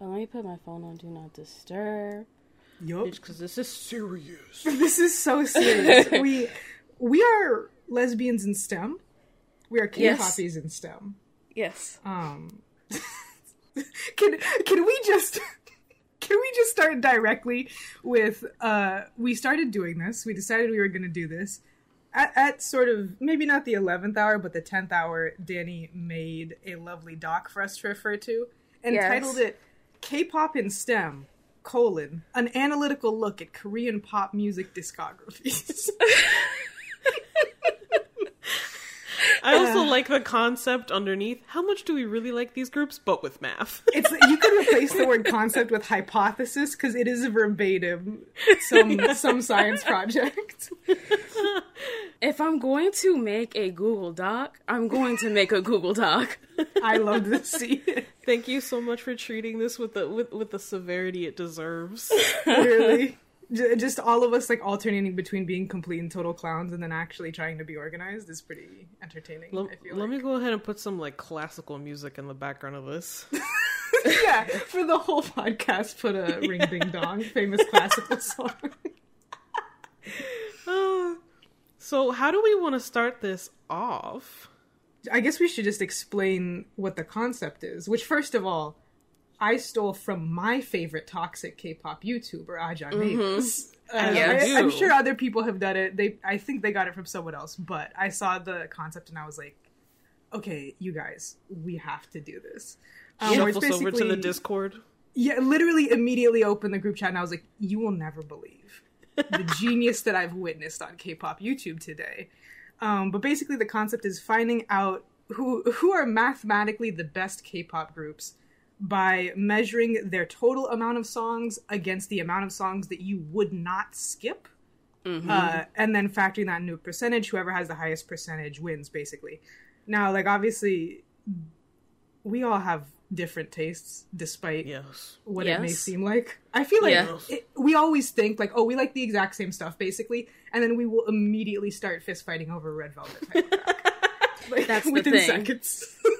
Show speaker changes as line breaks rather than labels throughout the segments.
But let me put my phone on Do Not Disturb.
Yup.
Because this is serious.
this is so serious. we we are lesbians in STEM. We are K-poppies in STEM.
Yes.
Um, can can we just can we just start directly with uh we started doing this. We decided we were going to do this. At, at sort of maybe not the 11th hour but the 10th hour Dani made a lovely doc for us to refer to and
Yes.
titled it K-pop in STEM colon an analytical look at Korean pop music discographies.
I also like the concept underneath. How much do we really like these groups, but with math?
It's you could replace the word concept with hypothesis because it is verbatim some some science project.
If I'm going to make a Google Doc, I'm going to make a Google Doc.
I love to see it.
Thank you so much for treating this with the with, with the severity it deserves.
Really, just all of us like alternating between being complete and total clowns and then actually trying to be organized is pretty entertaining.
Let,
I feel
let
like.
me go ahead and put some like classical music in the background of this.
yeah, for the whole podcast, put a ring ding dong, famous classical song.
Uh, so how do we want to start this off?
I guess we should just explain what the concept is. Which, first of all, I stole from my favorite toxic K-pop YouTuber, Aja Mavis. Uh,
Yeah,
I, I'm sure other people have done it. They, I think they got it from someone else, but I saw the concept and I was like, okay, you guys, we have to do this. Um, where it's
Shuffle us over to the Discord.
Yeah, literally immediately opened the group chat and I was like, you will never believe the genius that I've witnessed on K-pop YouTube today. Um, but basically, the concept is finding out who who are mathematically the best K-pop groups by measuring their total amount of songs against the amount of songs that you would not skip, uh, and then factoring that into a percentage. Whoever has the highest percentage wins, basically. Now, like obviously, we all have different tastes, despite
Yes.
what it may seem like. I feel like
Yeah.
it, we always think like, oh, we like the exact same stuff, basically, and then we will immediately start fist fighting over Red Velvet. Like,
That's the
within
thing.
seconds.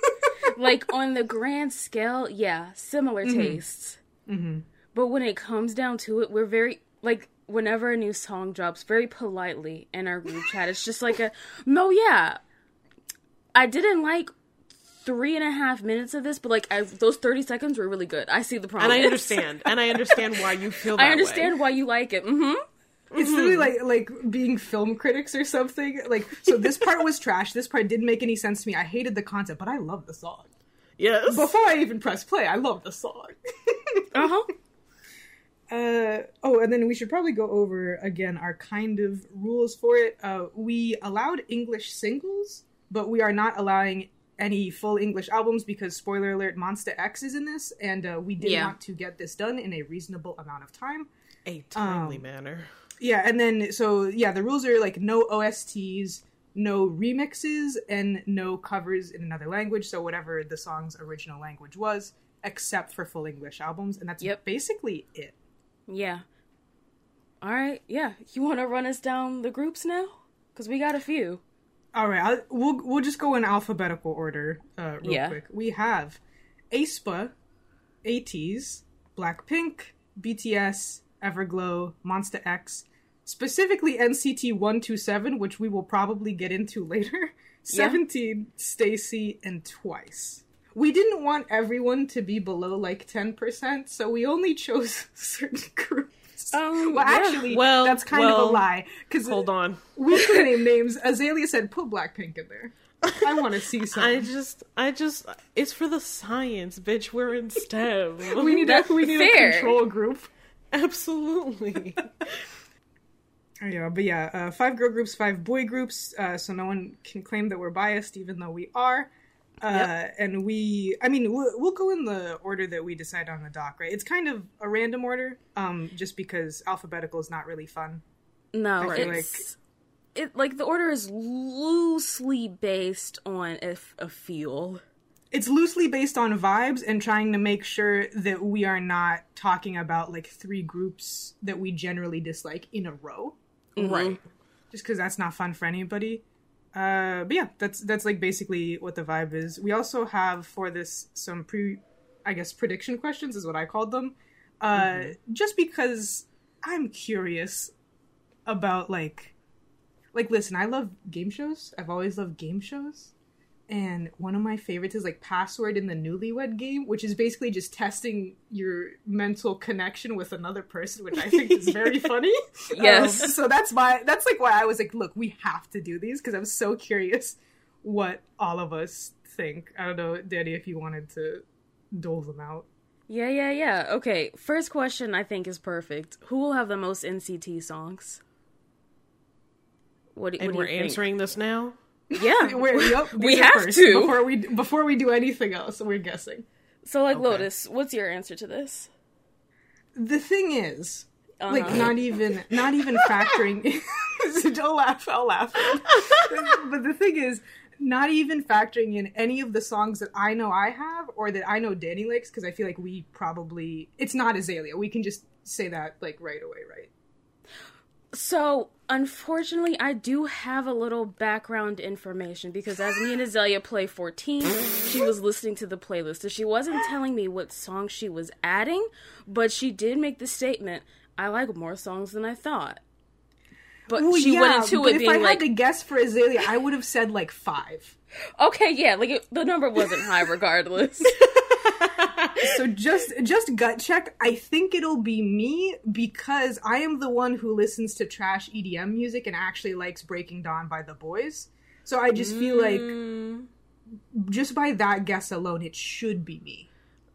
like on the grand scale, yeah, similar tastes.
Mhm.
But when it comes down to it, we're very like whenever a new song drops, very politely in our group chat, it's just like a no, yeah. I didn't like three and a half minutes of this, but like I, those thirty seconds were really good. I see the problem.
And I understand. and I understand why you feel that
I understand
way.
why you like it. Mm-hmm.
It's literally like like being film critics or something. Like, so this part was trash. This part didn't make any sense to me. I hated the concept, but I love the song.
Yes.
Before I even press play, I love the song.
Uh huh.
Uh, oh, and then we should probably go over again our kind of rules for it. Uh, we allowed English singles, but we are not allowing any full English albums because, spoiler alert, Monsta X is in this, and uh, we did
Yeah.
want to get this done in a reasonable amount of time.
a timely
Um,
manner.
Yeah, and then so yeah, the rules are like no OSTs, no remixes, and no covers in another language. So whatever the song's original language was, except for full English albums, and that's
Yep.
basically it.
Yeah. All right. Yeah. You want to run us down the groups now? Because we got a few.
All right, I'll, we'll we'll just go in alphabetical order, uh, real
Yeah.
quick. We have aespa, ATEEZ, Blackpink, BTS, Everglow, Monsta X, specifically NCT One Two Seven, which we will probably get into later. Seventeen, STAYC, and Twice. We didn't want everyone to be below like ten percent, so we only chose certain groups.
Um,
well,
yeah.
actually,
Well,
that's kind of a lie. Because
Hold on.
we could name names. Azalea said, "Put Blackpink in there." I want to see some.
I just, I just, it's for the science, bitch. We're in STEM.
we need a we need
fair.
a control group.
Absolutely.
Yeah, but yeah, uh, five girl groups, five boy groups. Uh, so no one can claim that we're biased, even though we are. Uh, And we, I mean, we'll, we'll go in the order that we decide on the doc, right? It's kind of a random order, um, just because alphabetical is not really fun.
No, it's it like the order is loosely based on a feel.
It's loosely based on vibes and trying to make sure that we are not talking about like three groups that we generally dislike in a row.
Right.
just because that's not fun for anybody. Uh, but yeah, that's that's like basically what the vibe is. We also have for this some pre. I I guess prediction questions is what I called them. Uh,
Mm-hmm.
just because I'm curious about like like listen, I love game shows. I've always loved game shows. And one of my favorites is like Password in the Newlywed Game, which is basically just testing your mental connection with another person, which I think is very funny.
Yes.
Um, so that's my that's like why I was like, look, we have to do these because I'm so curious what all of us think. I don't know, Dani, if you wanted to dole them out.
Yeah, yeah, yeah. Okay, first question I think is perfect. Who will have the most NCT songs? What, do- what
And
do
we're
you think?
answering this now.
Yeah.
We're, yep,
We have
first,
to.
before we before we do anything else. We're guessing.
So, like,
Okay.
Lotus, what's your answer to this?
The thing is, like,
Uh-huh.
not even not even factoring. Don't laugh. I'll laugh. but the thing is, not even factoring in any of the songs that I know I have or that I know Dani likes, because I feel like we probably it's not Azalea. We can just say that like right away, right?
So, unfortunately, I do have a little background information because as me and Azalea play 14, she was listening to the playlist. So she wasn't telling me what song she was adding, but she did make the statement, I like more songs than I thought. But
Well,
she
yeah,
went into it
if
being
I
like,
had to guess for Azalea, I would have said like five.
okay, yeah, like it, the number wasn't high regardless.
so just just gut check i think it'll be me because i am the one who listens to trash edm music and actually likes breaking dawn by The Boyz so i just feel like
Mm,
just by that guess alone it should be me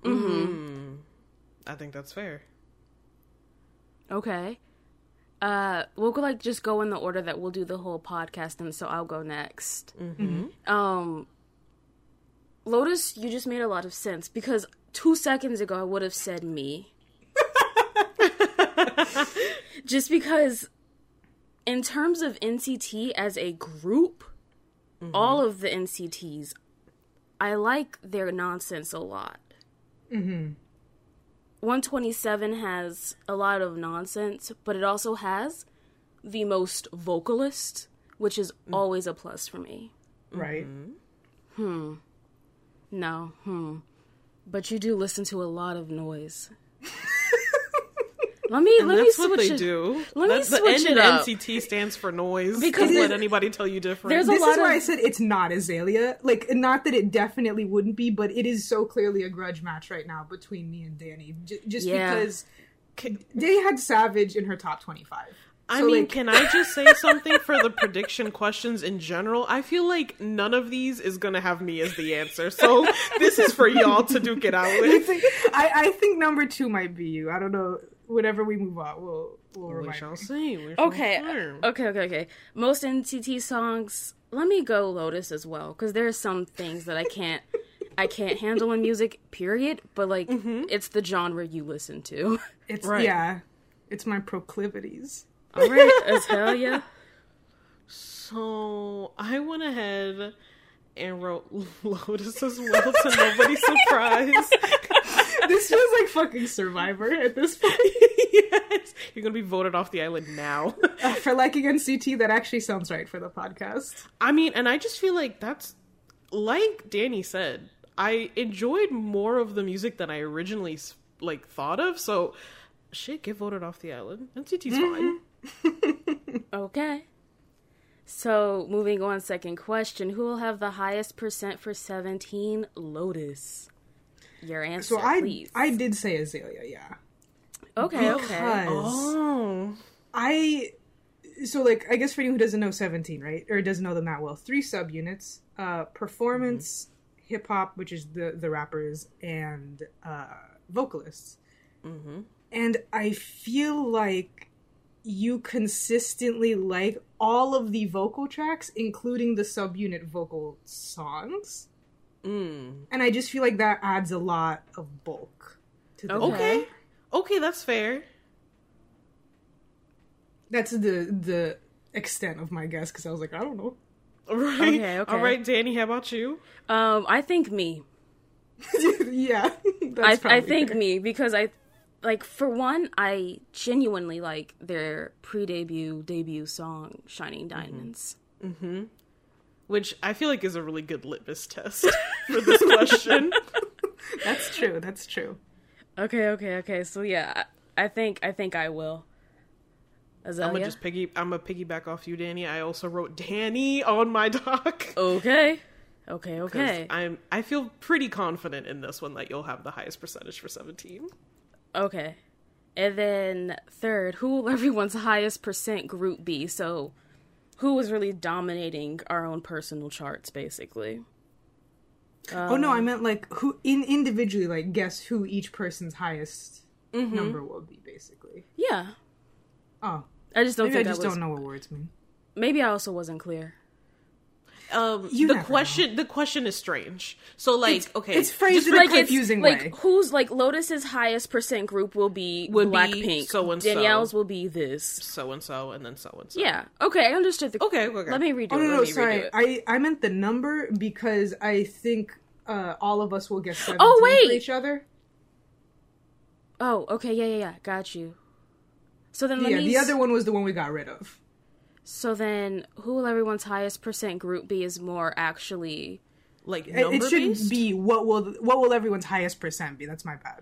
mm. I think that's fair.
okay. Uh, we'll go like just go in the order that we'll do the whole podcast, and so I'll go next.
Mm-hmm.
Um, Lotus, you just made a lot of sense because two seconds ago I would have said me. just because, in terms of NCT as a group, all of the NCTs, I like their nonsense a lot.
Mm-hmm.
127 has a lot of nonsense, but it also has the most vocalist, which is always a plus for me.
right
Hmm. No. Hmm. But you do listen to a lot of noise. let me
And
let me switch
what they
it.
do.
Let me
That's the
switch
N
it up.
NCT stands for noise.
Because
Don't let anybody tell you different.
There's a
this
lot
is why
of-
i said it's not azalea like not that it definitely wouldn't be but it is so clearly a grudge match right now between me and dani J- just
Yeah.
because dani had savage in her top 25
I
So,
mean,
like-
can I just say something for the prediction questions in general? I feel like none of these is gonna have me as the answer. So this is for y'all to duke it out
I
with.
think I, I think number two might be you. I don't know. Whenever we move on, we'll we'll
We shall
me.
see. We shall
Okay.
learn.
Okay, okay, okay. Most NCT songs, let me go Lotus as well cuz there are some things that I can't I can't handle in music, period, but like mm-hmm. it's the genre you listen to.
It's
Right.
yeah, it's my proclivities.
All right, as hell yeah.
So I went ahead and wrote Lotus as well, so nobody's surprised.
this feels like fucking Survivor at this point.
yes, you're gonna be voted off the island now.
Uh, for liking NCT, that actually sounds right for the podcast.
I mean, and I just feel like that's like Dani said. I enjoyed more of the music than I originally like thought of. So, shit, get voted off the island. NCT's fine.
Okay. So, moving on, second question. Who will have the highest percent for 17? Lotus. Your answer,
So I
please.
I did say Azalea, yeah.
okay, okay.
Oh,
I so like I guess for anyone who doesn't know 17, right? Or doesn't know them that well, three subunits. Uh performance, hip hop, which is the the rappers, and uh vocalists.
mm-hmm.
And I feel like you consistently like all of the vocal tracks, including the subunit vocal songs.
mm.
And I just feel like that adds a lot of bulk to the
Okay.
okay, okay, that's fair.
That's the the extent of my guess because I was like, I don't know.
Right.
Okay, okay.
All right, Dani. How about you?
Um, I think me.
yeah,
I,
that's
I
probably
think
fair.
me because I, like, for one, I genuinely like their pre-debut debut song, "Shining mm-hmm. Diamonds." Mm-hmm.
Which I feel like is a really good litmus test for this question.
That's true. That's true.
Okay, okay, okay. So yeah, I I think I think I will. Azalea.
I'm gonna just piggy. I'm gonna piggyback off you, Dani. I also wrote Dani on my doc.
Okay. Okay. okay.
I'm. I feel pretty confident in this one that you'll have the highest percentage for 17.
Okay. And then third, who will everyone's highest percent group be? So who was really dominating our own personal charts basically?
oh no, I meant like who in individually like guess who each person's highest mm-hmm. number will be basically.
Yeah.
Oh,
I just don't
maybe I just
I was,
don't know what words mean.
Maybe I also wasn't clear.
Um, the question. The question is strange. So, like,
It's-
okay,
it's phrased in a
Like it's
confusing
like
way.
who's like Lotus's highest percent group will be
Would be
Blackpink.
so-and-so.
Danielle's will be this.
so and so, and then so and so.
Yeah. Okay, I understood the
Okay. Okay.
Let me redo
Oh
it.
no, no, sorry. I I meant the number because I think uh, all of us will get seventeen
Oh,
for
wait!
each other.
Oh, okay, yeah, yeah, yeah. Got you. So then let
Yeah,
me
the other one was the one we got rid of.
So then who will everyone's highest percent group be is more actually
Like
It,
number
it should
based.
be what will what will everyone's highest percent be? That's my bad.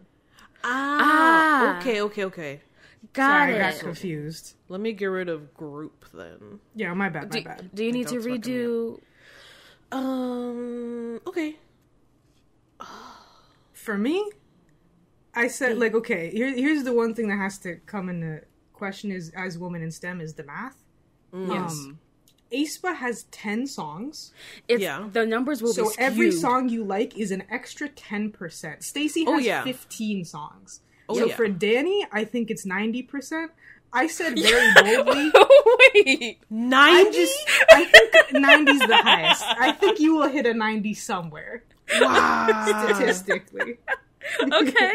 Ah,
Ah.
Okay. Okay. Okay.
got
Sorry, I got confused.
Let me get rid of group then.
Yeah, my bad, my
Do,
bad.
do you need to redo
Um. Okay.
For me, I said like okay. Here, here's the one thing that has to come into question is as woman in STEM is the math.
Yes.
Um, aespa has ten songs,
it's
Yeah.
the numbers will
so
be
every song you like is an extra ten percent. STAYC
Oh,
has
yeah.
fifteen songs.
Oh,
so
yeah.
for Dani, I think it's ninety percent. I said very boldly.
Wait.
I
Ninety.
just I think 90's the highest. I think you will hit a 90 somewhere
wow.
statistically.
Okay.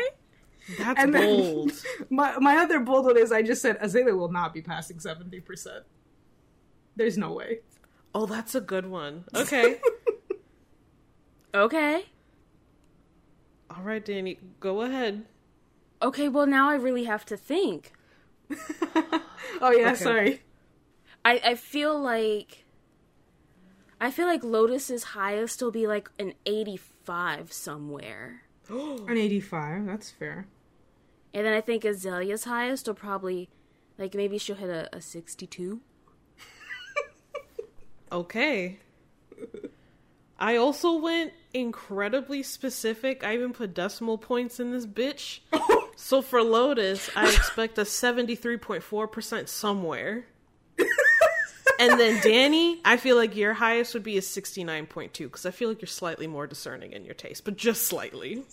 That's
And then-
bold.
My my other bold one is I just said Azalea will not be passing 70%. There's no way.
oh, that's a good one. Okay.
Okay.
All right, Dani, go ahead.
Okay, well now I really have to think.
Oh yeah,
Okay.
sorry.
I I feel like I feel like Lotus's highest will be like an 85 somewhere.
An 85, that's fair.
And then I think Azalea's highest will probably like maybe she'll hit a, a 62.
Okay. I also went incredibly specific. I even put decimal points in this bitch. so for Lotus, I expect a 73.4% somewhere. and then Dani, I feel like your highest would be a 69.2 because I feel like you're slightly more discerning in your taste, but just slightly.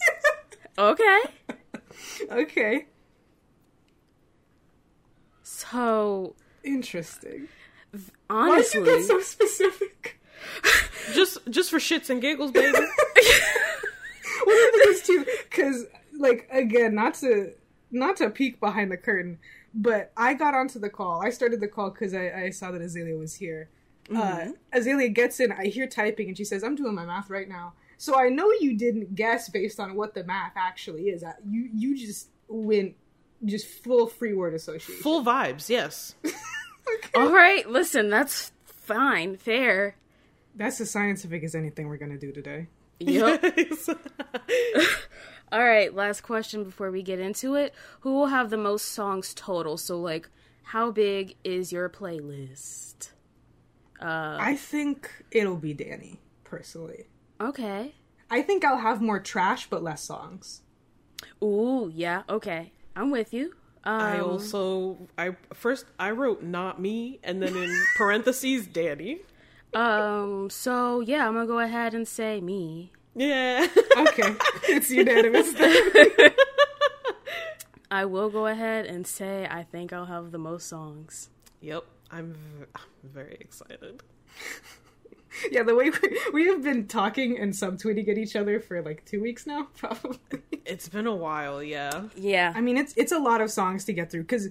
Okay.
Okay.
So
Interesting.
Honestly,
you get so specific?
just just for shits and giggles, baby.
Well, the thing is too, because like again, not to not to peek behind the curtain, but I got onto the call. I started the call because I, I saw that Azalea was here. Uh, Azalea gets in. I hear typing, and she says, "I'm doing my math right now." So I know you didn't guess based on what the math actually is. Uh, You you just went just full free word association.
Full vibes, yes.
all right, listen, that's fine, fair.
That's as scientific as anything we're gonna do today.
Yep. All right, last question before we get into it. Who will have the most songs total? So, like, how big is your playlist? Uh,
I think it'll be Dani personally.
okay.
I think I'll have more trash but less songs.
Ooh, yeah, okay. I'm with you. Um,
I also I first I wrote not me and then in parentheses Dani.
um, so yeah, I'm gonna go ahead and say me.
Yeah.
Okay, it's unanimous.
I will go ahead and say I think I'll have the most songs.
yep. I'm, v- I'm very excited.
yeah, the way we, we have been talking and subtweeting at each other for like two weeks now, probably.
It's been a while, yeah.
Yeah.
I mean, it's it's a lot of songs to get through because,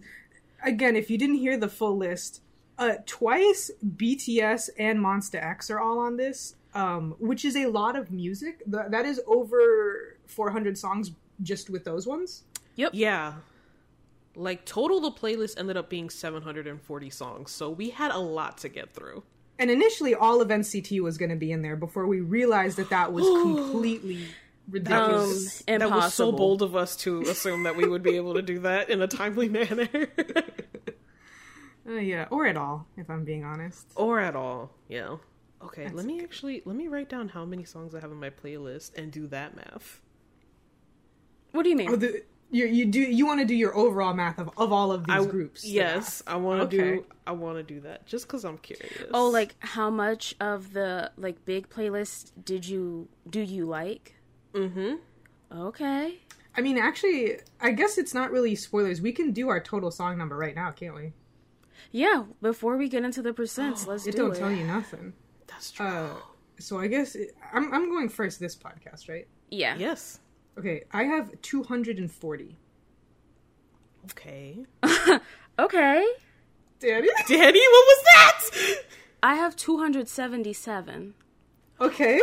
again, if you didn't hear the full list, uh, twice BTS and Monsta X are all on this, um, which is a lot of music. Th- that is over 400 songs just with those ones. Yep.
Yeah. Like total the playlist ended up being 740 songs. So we had a lot to get through.
And initially, all of NCT was going to be in there before we realized that that was completely ridiculous.
Um,
That was so bold of us to assume that we would be able to do that in a timely manner.
Uh, yeah, or at all, if I'm being honest.
or at all. Yeah. Okay,
That's
let me actually let me write down how many songs I have in my playlist and do that math.
What do you mean?
Oh, the, you, you do you want to do your overall math of, of all of these
I,
groups?
Yes, I want to
Okay.
do I want to do that just cuz I'm curious.
Oh, like how much of the like big playlist did you do you like?
Mm Mhm.
Okay.
I mean, actually, I guess it's not really spoilers. We can do our total song number right now, can't we?
Yeah, before we get into the percents, let's do
It
do
don't
it.
tell you nothing.
That's true.
Uh, so I guess it, I'm I'm going first this podcast, right?
Yeah.
yes.
Okay, I have 240.
Okay.
Okay.
Daddy?
Dani, what was that?
I have 277.
Okay.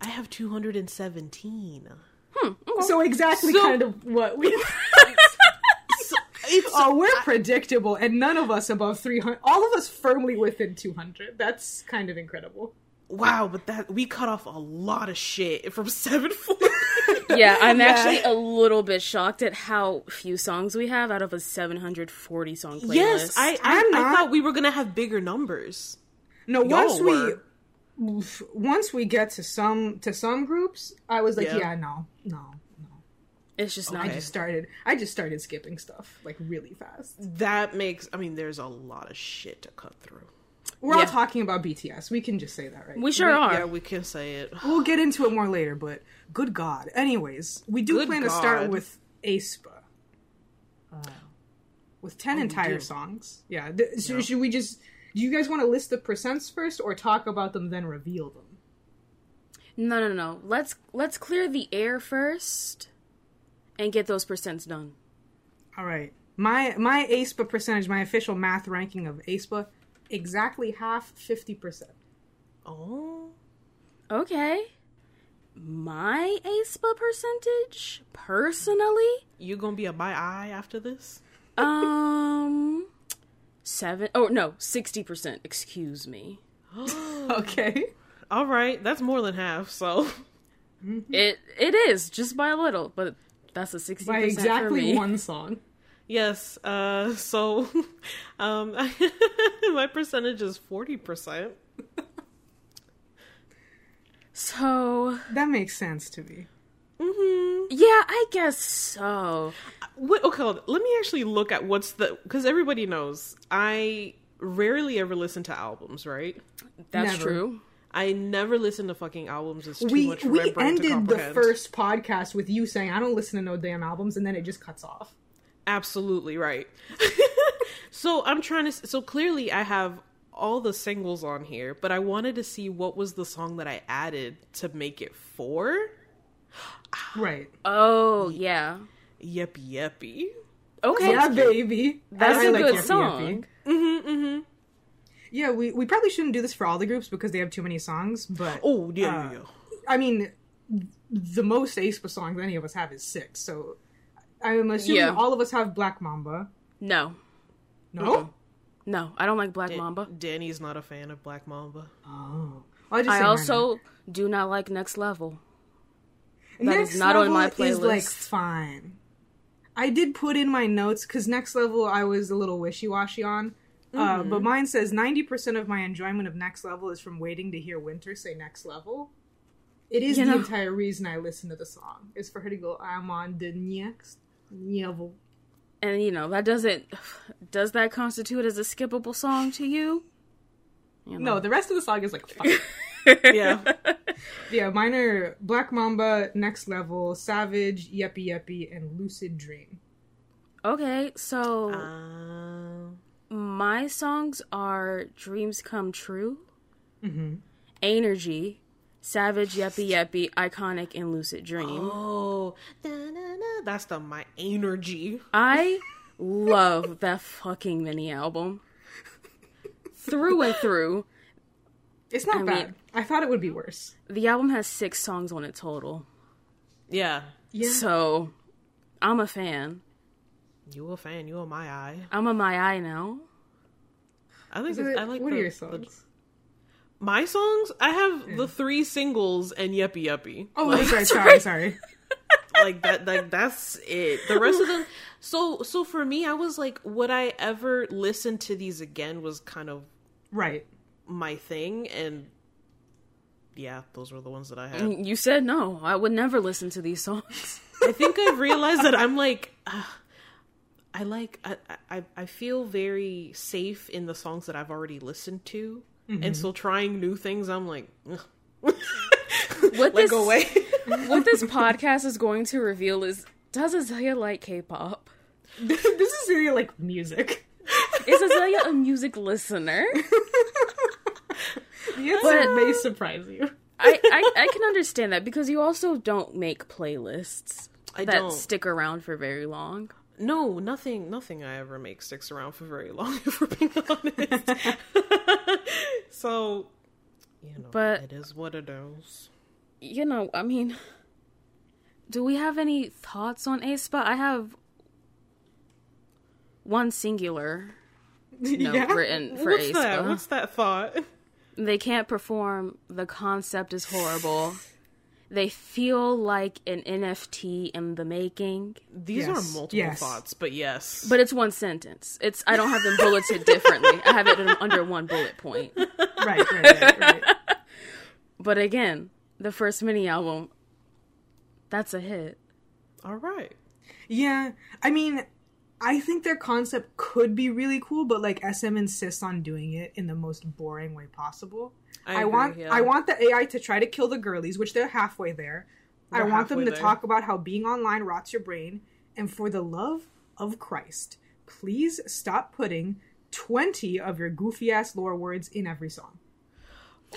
I have 217. Hmm.
So exactly
So-
kind of what we.
It's
oh, we're predictable, and none of us above 300. All of us firmly within 200. That's kind of incredible.
wow, but that we cut off a lot of shit from 740.
Yeah, I'm
Yeah.
actually a little bit shocked at how few songs we have out of a 740 song playlist.
yes, I I,
I'm
I
not-
thought we were going to have bigger numbers.
No,
Y'all
once we once we get to some to some groups, I was like,
Yeah.
yeah, no, no, no.
It's just not.
I just started. I just started skipping stuff like really fast.
That makes I mean there's a lot of shit to cut through.
We're all talking about BTS. We can just say that, right?
We sure are.
Yeah, we can say it.
We'll get into it more later, but good God. Anyways, we do
Good
plan to start with aespa. Uh, with 10
we
entire songs. Yeah. th- so
Yeah.
should we just. Do you guys want to list the percents first or talk about them then reveal them?
No, no, no. Let's let's clear the air first and get those percents done.
All right. My my aespa percentage, my official math ranking of aespa, exactly half, 50%.
Oh.
Okay. My aespa percentage, personally,
You going to be a my eye after this?
um, seven. Oh no, sixty percent. Excuse me.
Okay.
All right, that's more than half. So
It it is just by a little, but that's a sixty
By
percent for
exactly
me.
one song.
Yes, uh, so um, my percentage is forty percent.
So
That makes sense to me.
Mm-hmm.
yeah, I guess so.
What, okay, hold let me actually look at what's the because everybody knows I rarely ever listen to albums, right?
That's
Never.
true.
I never listen to fucking albums. It's too
we
much
we
my to
ended the first podcast with you saying I don't listen to no damn albums, and then it just cuts off.
Absolutely right. so I'm trying to. So clearly, I have all the singles on here, but I wanted to see what was the song that I added to make it four.
Right?
Oh yeah.
Yeppi yeppi.
Okay.
yeah, baby.
That's
a
a good song.
Mm-hmm, mm-hmm.
Yeah, we, we probably shouldn't do this for all the groups because they have too many songs. But
Oh yeah,
Uh,
yeah, yeah.
I mean, the most aespa songs any of us have is six. So I'm assuming
Yeah.
all of us have Black Mamba.
No,
No.
no, I don't like Black
Dan-
Mamba.
Dani's not a fan of Black Mamba.
Oh. Well, just
I
say
also do not like Next Level.
Myrna.
that is not on my
Level Is like
playlist.
fine. I did put in my notes because next level I was a little wishy washy on. Uh,
Mm-hmm.
but mine says 90% of my enjoyment of Next Level is from waiting to hear Winter say Next Level. It is
You
the
know-
entire reason I listen to the song. Is for her to go, I'm on the next level.
And you know that doesn't. Does that constitute as a skippable song to you? You know.
No, the rest of the song is like fine.
Yeah.
yeah, mine are Black Mamba, Next Level, Savage, Yeppi Yeppi, and Lucid Dream.
Okay, so
Uh,
my songs are "Dreams Come True,"
Mm-hmm.
"Energy," "Savage," "Yeppi Yeppi," "Iconic," and "Lucid Dream."
oh, da-na-na, that's the my energy.
I love that fucking mini album through and through.
It's not
I
bad.
mean-
I thought it would be worse.
The album has six songs on it total,
Yeah,
Yeah.
so I'm a fan.
you a fan? You a my eye?
I'm a my eye now.
I think
So,
it's, I like.
what
the,
are your
the-
songs?
My songs, I have the three singles and Yuppie Yuppie.
Oh,
like,
that's right. Sorry, sorry.
like that like that's it. The rest of them so so for me I was like would I ever listen to these again was kind of
Right.
my thing and yeah, those were the ones that I had.
You said no. I would never listen to these songs.
I think I've realized that I'm like uh, I like I, I I feel very safe in the songs that I've already listened to. And mm-hmm. so trying new things I'm like ugh.
What
let
this,
go away.
what this podcast is going to reveal is does Azalea like K-pop?
this is really like music.
Is Azalea a music listener?
The answer
But-
may surprise you.
I, I I can understand that because you also don't make playlists
I
that
don't.
stick around for very long.
No, nothing nothing I ever make sticks around for very long if we're being honest. So you know,
But-
it is what it is.
You know, I mean, do we have any thoughts on aespa? I have one singular note
yeah.
written for
What's
aespa.
that? Uh, What's that thought?
They can't perform. The concept is horrible. They feel like an NFT in the making.
These
Yes,
are multiple
yes.
thoughts, but yes.
But it's one sentence. It's I don't have them bulleted differently. I have it under one bullet point.
Right, right, right, right.
But again, the first mini album, that's a hit.
all right.
Yeah, I mean, I think their concept could be really cool, but like SM insists on doing it in the most boring way possible.
I,
I,
agree,
want
yeah.
I want the AI to try to kill the girlies, which they're halfway there.
They're
I want them to
there.
talk about how being online rots your brain, and for the love of Christ, please stop putting twenty of your goofy ass lore words in every song.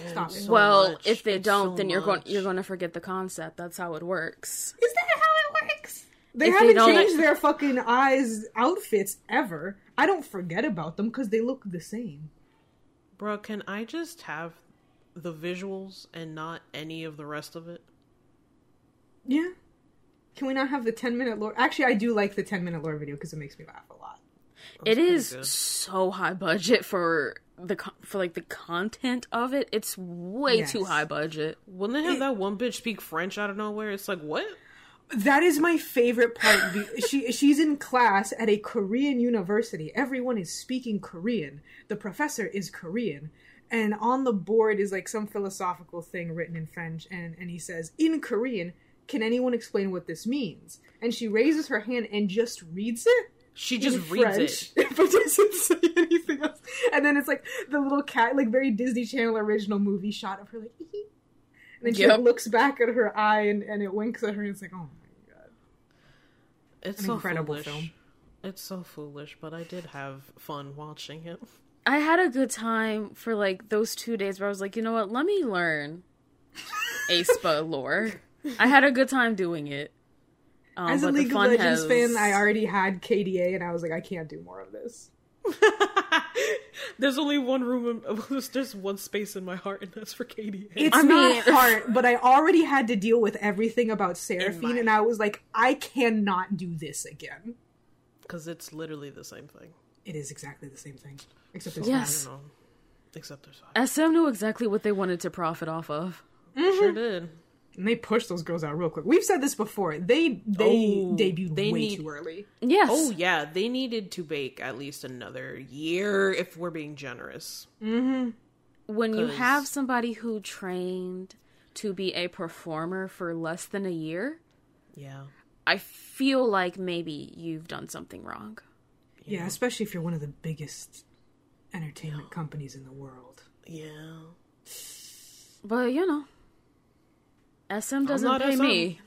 Stop it.
So
well,
much.
if they don't,
so
then you're going you're going to forget the concept. That's how it works.
Is that how it works? They
If
haven't
don't-
changed their fucking eyes outfits ever. I don't forget about them because they look the same.
Bro, can I just have the visuals and not any of the rest of it?
Yeah. Can we not have the 10 minute lore? Actually, I do like the 10 minute lore video because it makes me laugh a lot.
It
pretty
is
good.
so high budget for the for like the content of it. It's way
Yes.
too high budget.
Wouldn't they have that one bitch speak French out of nowhere? It's like what?
That is my favorite part. She she's in class at a Korean university. Everyone is speaking Korean. The professor is Korean. And on the board is like some philosophical thing written in French and and he says, "In Korean, can anyone explain what this means?" And she raises her hand and just reads it.
She
in
just reads it.
French, but doesn't say anything else. And then it's like the little cat, like very Disney Channel original movie shot of her, like, "Ee." and then she like, looks back at her eye and, and it winks at her, and it's like, oh my god.
It's
An
so
incredible
foolish.
film.
It's so foolish, but I did have fun watching it.
I had a good time for like those two days where I was like, you know what? Let me learn aespa lore. I had a good time doing it. Um,
As a
but the
League of Legends
has-
fan, I already had KDA, and I was like, I can't do more of this.
There's only one room. In, there's one space in my heart, and that's for KDA.
It's
I
not
mean-
hard, but I already had to deal with everything about Seraphine,
my-
and I was like, I cannot do this again.
Because it's literally the same thing.
It is exactly the same thing, except it's
Yes.
You know, except there's five.
SM knew exactly what they wanted to profit off of.
Sure did.
And they pushed those girls out real quick. We've said this before. They they
Oh,
debuted
they
way
need-
too early.
Yes.
Oh yeah, they needed to bake at least another year if we're being generous. Mm-hmm.
When you have somebody who trained to be a performer for less than a year,
Yeah.
I feel like maybe you've done something wrong.
Yeah, especially if you're one of the biggest entertainment companies in the world.
Yeah.
But you know, SM doesn't pay
SM.
me.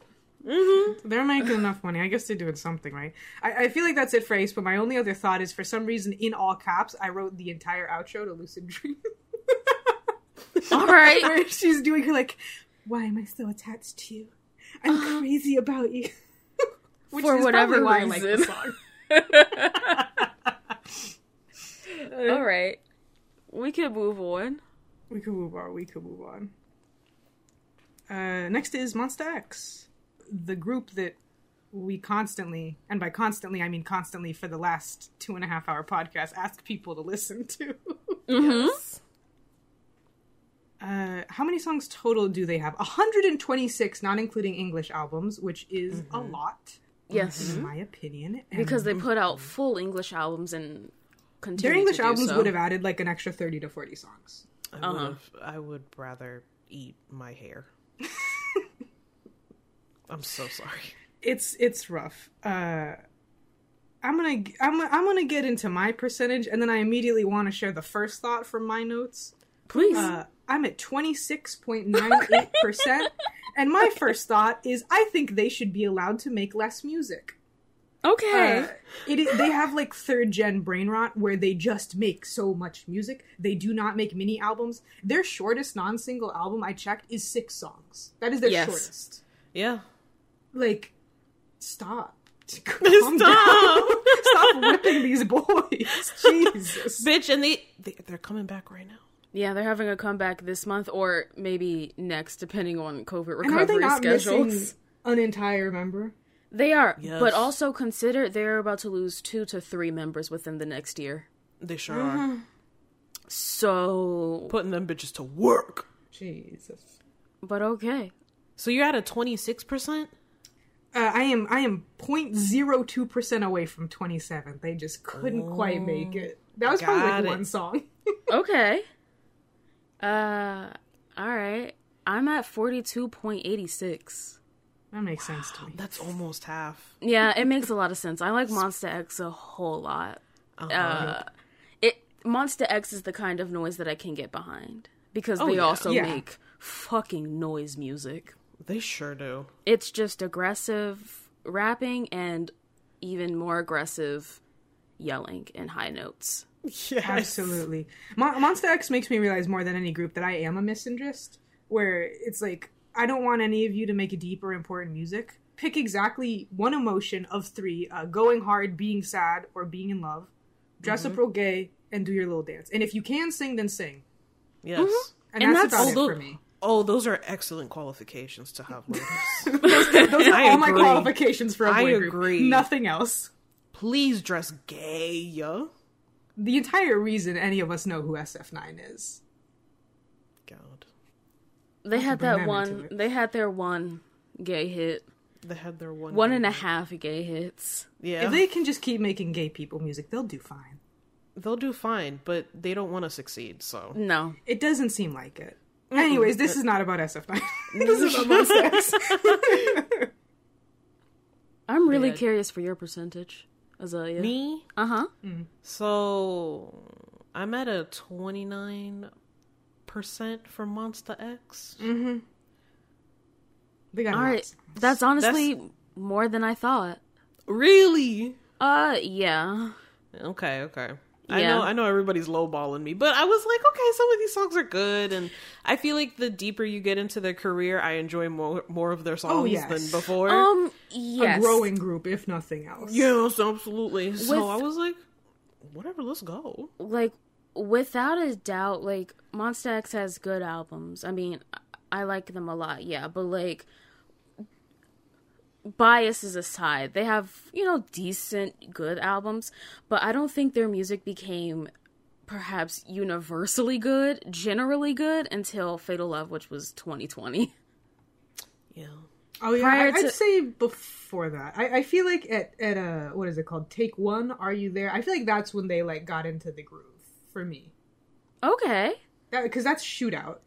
Mm-hmm.
They're making enough money. I guess they're doing something right. I, I feel like that's it for Ace, but my only other thought is for some reason, in all caps, I wrote the entire outro to Lucid Dream.
All right.
Where she's doing her like, why am I so attached to you? I'm uh, crazy about you. Which
For
is
whatever
why I like the
reason.
song.
All right. We can move on.
We could move on. We could move on. Uh, next is Monsta X, the group that we constantly, and by constantly I mean constantly for the last two and a half hour podcast, ask people to listen to.
Mm-hmm.
Uh, how many songs total do they have? 126, not including English albums, which is a lot,
Yes,
in my opinion. And
because they put out full English albums and continue.
their English
to do
albums
so.
would have added like an extra 30 to 40 songs.
I
Uh-huh.
would have. I would rather eat my hair. I'm so sorry.
It's it's rough. Uh, I'm gonna I'm I'm gonna get into my percentage, and then I immediately want to share the first thought from my notes.
Please.
Uh, I'm at 26.98 percent, and my first thought is I think they should be allowed to make less music.
Okay.
Uh, it is, they have like third gen brain rot where they just make so much music. They do not make mini albums. Their shortest non single album I checked is six songs. That is their
Yes.
shortest.
Yeah.
Like, stop. Calm
Stop.
down. Stop whipping these boys. Jesus.
Bitch, and they, they they're coming back right now.
yeah, they're having a comeback this month or maybe next, depending on COVID
And are they
recovery
not
schedules.
missing an entire member?
They are,
Yes.
but also consider they're about to lose two to three members within the next year.
They sure
Mm-hmm.
are
So,
putting them bitches to work.
Jesus.
but okay.
So you're at a twenty six percent.
Uh, I am I am 0.02 percent away from 27. They just couldn't quite make it. That was probably
Got
like
it.
one song.
Okay. Uh, all right. I'm at 42.86.
that makes sense to me.
That's almost half.
Yeah, it makes a lot of sense. I like Monsta X a whole lot. Uh, it Monsta X is the kind of noise that I can get behind because they
yeah.
also
Yeah.
make fucking noise music.
They sure do.
It's just aggressive rapping and even more aggressive yelling and high notes.
Yes.
Absolutely. Mon- Monster X makes me realize more than any group that I am a misandrist, where it's like, I don't want any of you to make a deep or important music. Pick exactly one emotion of three uh, going hard, being sad, or being in love. Dress
Mm-hmm.
up real gay and do your little dance. And if you can sing, then sing.
Yes.
And,
And
that's,
that's-
about
although-
it for me.
Oh, those are excellent qualifications to have. Lotus.
Those are
I
all my qualifications for a boy group.
agree.
Nothing else.
Please dress gay. yeah?
The entire reason any of us know who SF9 is.
God.
They had that one. They had their one gay hit,
They had their one.
one and a half gay hits.
Yeah.
If they can just keep making gay people music, they'll do fine.
They'll do fine, but they don't want to succeed. So
No,
It doesn't seem like it. Anyways, this is not about SF9. this is about Monsta X.
I'm really
Yeah.
curious for your percentage, Azalea.
me,
Uh huh.
so I'm at a twenty nine percent for Monsta X.
They got a
All
lot of
right, that's honestly more than I thought.
Really?
Uh, yeah.
Okay, okay. I know I know everybody's lowballing me, but I was like, okay, some of these songs are good and I feel like the deeper you get into their career, I enjoy more more of their songs
Oh, yes.
than before.
Um,
a
yes.
growing group, if nothing else.
yes, absolutely. So I was like, whatever, let's go.
like without a doubt like monsta x has good albums i mean i like them a lot yeah but like biases aside they have you know decent good albums but i don't think their music became perhaps universally good generally good until fatal love which was 2020
Yeah.
Oh yeah,
Prior
I, I'd
to-
say before that. I, I feel like at at uh what is it called? Take one. Are you there? I feel like that's when they like got into the groove for me.
okay
Because that's shootout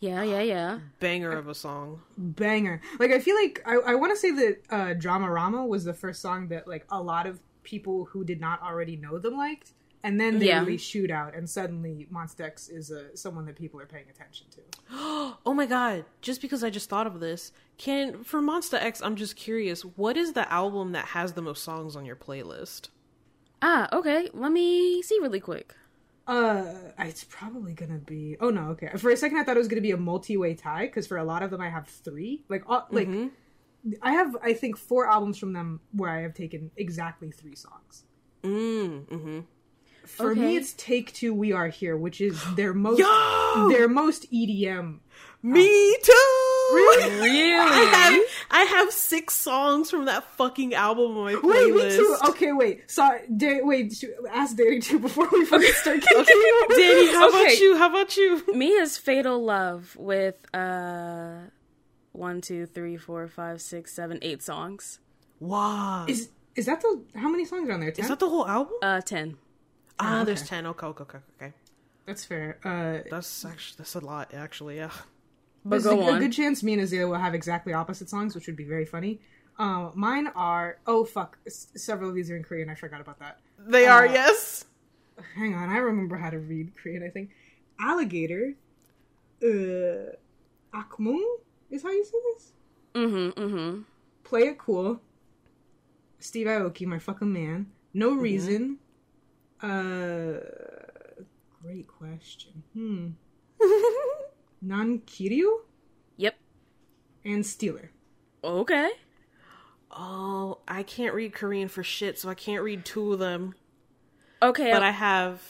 yeah yeah yeah
Banger of a song.
banger. Like I feel like I, I want to say that uh, Dramarama was the first song that like a lot of people who did not already know them liked, and then they
Yeah.
released Shootout, and suddenly Monsta X is uh, someone that people are paying attention to.
Oh my god, just because I just thought of this, can for Monsta X, I'm just curious, what is the album that has the most songs on your playlist?
ah okay let me see really quick
Uh, it's probably gonna be. Oh no, okay. For a second, I thought it was gonna be a multi-way tie because for a lot of them, I have three. Like, uh, like I have, I think, four albums from them where I have taken exactly three songs.
Mm, mm-hmm.
For me, it's "Take Two, We Are Here," which is their most,
Yo!
their most EDM.
Me too! Really?
Really?
I have, I have six songs from that fucking album on my playlist.
Wait, me too. Okay, wait. Sorry, da- wait. sh- Ask Dani too before we fucking start kicking.
Dani, how
Okay.
about you? How about you?
Me is Fatal Love with uh one, two, three, four, five, six, seven, eight songs.
Wow. Is,
Is is that the how many songs are on there? Ten.
that the whole album?
Uh ten.
ah,
okay.
there's ten. Okay, okay, okay, okay.
That's fair. Uh,
That's actually that's a lot, actually. Yeah.
But
there's a,
go
a
on.
good chance me and Azalea will have exactly opposite songs, which would be very funny. Um, mine are oh fuck. S- several of these are in Korean. I forgot about that.
They are,
Uh,
yes.
Hang on, I remember how to read Korean. I think alligator. Uh, akmung is how you say this.
Mm-hmm. Mm-hmm.
Play it cool. Steve Aoki, my fucking man. No reason. Uh, great question. Hmm. Nan Kiryu
Yep.
and Stealer.
Okay.
Oh, I can't read Korean for shit, so I can't read two of them.
Okay.
But I have.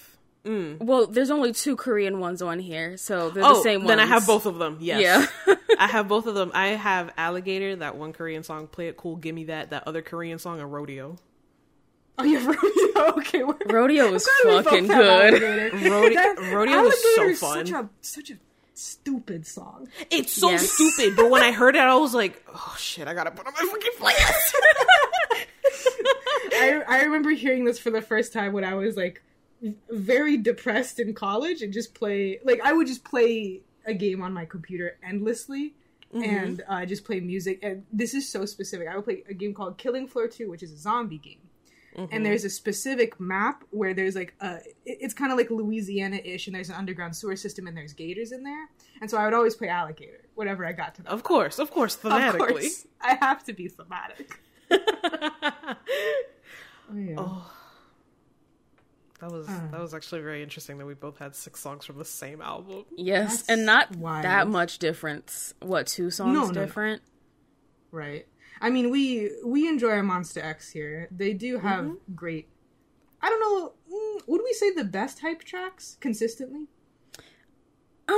Mm.
well, there's only two Korean ones on here, so they're
Oh,
the same ones.
then I have both of them. Yes.
Yeah.
I have both of them. I have Alligator, that one Korean song, Play It Cool, Gimme That, that other Korean song, and Rodeo.
Oh, you have rodeo. Okay, we're,
Rodeo was
I'm glad we
fucking good.
Alligator.
Rodeo-
That-
Rodeo was so
is
fun.
Such a such a stupid song.
It's so
Yes.
stupid, but when I heard it, I was like, oh shit, I gotta put on my fucking playlist.
I I remember hearing this for the first time when I was like very depressed in college and just play like I would just play a game on my computer endlessly and uh, just play music. And this is so specific. I would play a game called Killing Floor Two, which is a zombie game. And there's a specific map where there's like a, it's kind of like Louisiana-ish, and there's an underground sewer system, and there's gators in there. And so I would always play alligator whenever I got to that.
of course, of course,
Of
thematically.
course, I have to be thematic. Oh, yeah.
Oh. That was
Uh.
that was actually very interesting that we both had six songs from the same album.
Yes,
That's
and not
wild.
that much difference. What two songs
No, no, no.
different?
Right. I mean, we we enjoy our Monsta X here. They do have
Mm-hmm.
great. I don't know. mm, Would we say the best hype tracks consistently?
Um,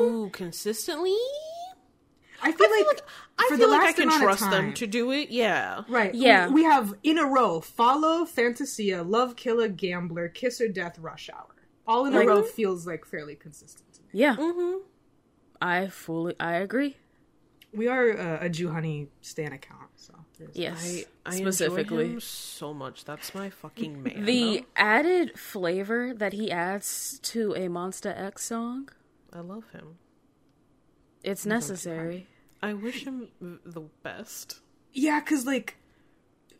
Ooh, consistently?
I feel, like,
I
for
feel
the
like I can
amount of
trust them to do it. Yeah.
right.
Yeah.
We, we have in a row: Follow, Fantasia, Love, Killer, Gambler, Kiss or Death, Rush Hour. All in
Like-
a row feels like fairly consistent to me.
yeah,
Mm-hmm.
I fully I agree.
We are uh, a Jooheon stan account, so there's-
Yes,
I, I
specifically.
enjoy him so much. That's my fucking man.
The added flavor that he adds to a Monsta X song,
I love him.
it's necessary.
I wish him the best.
Yeah, because like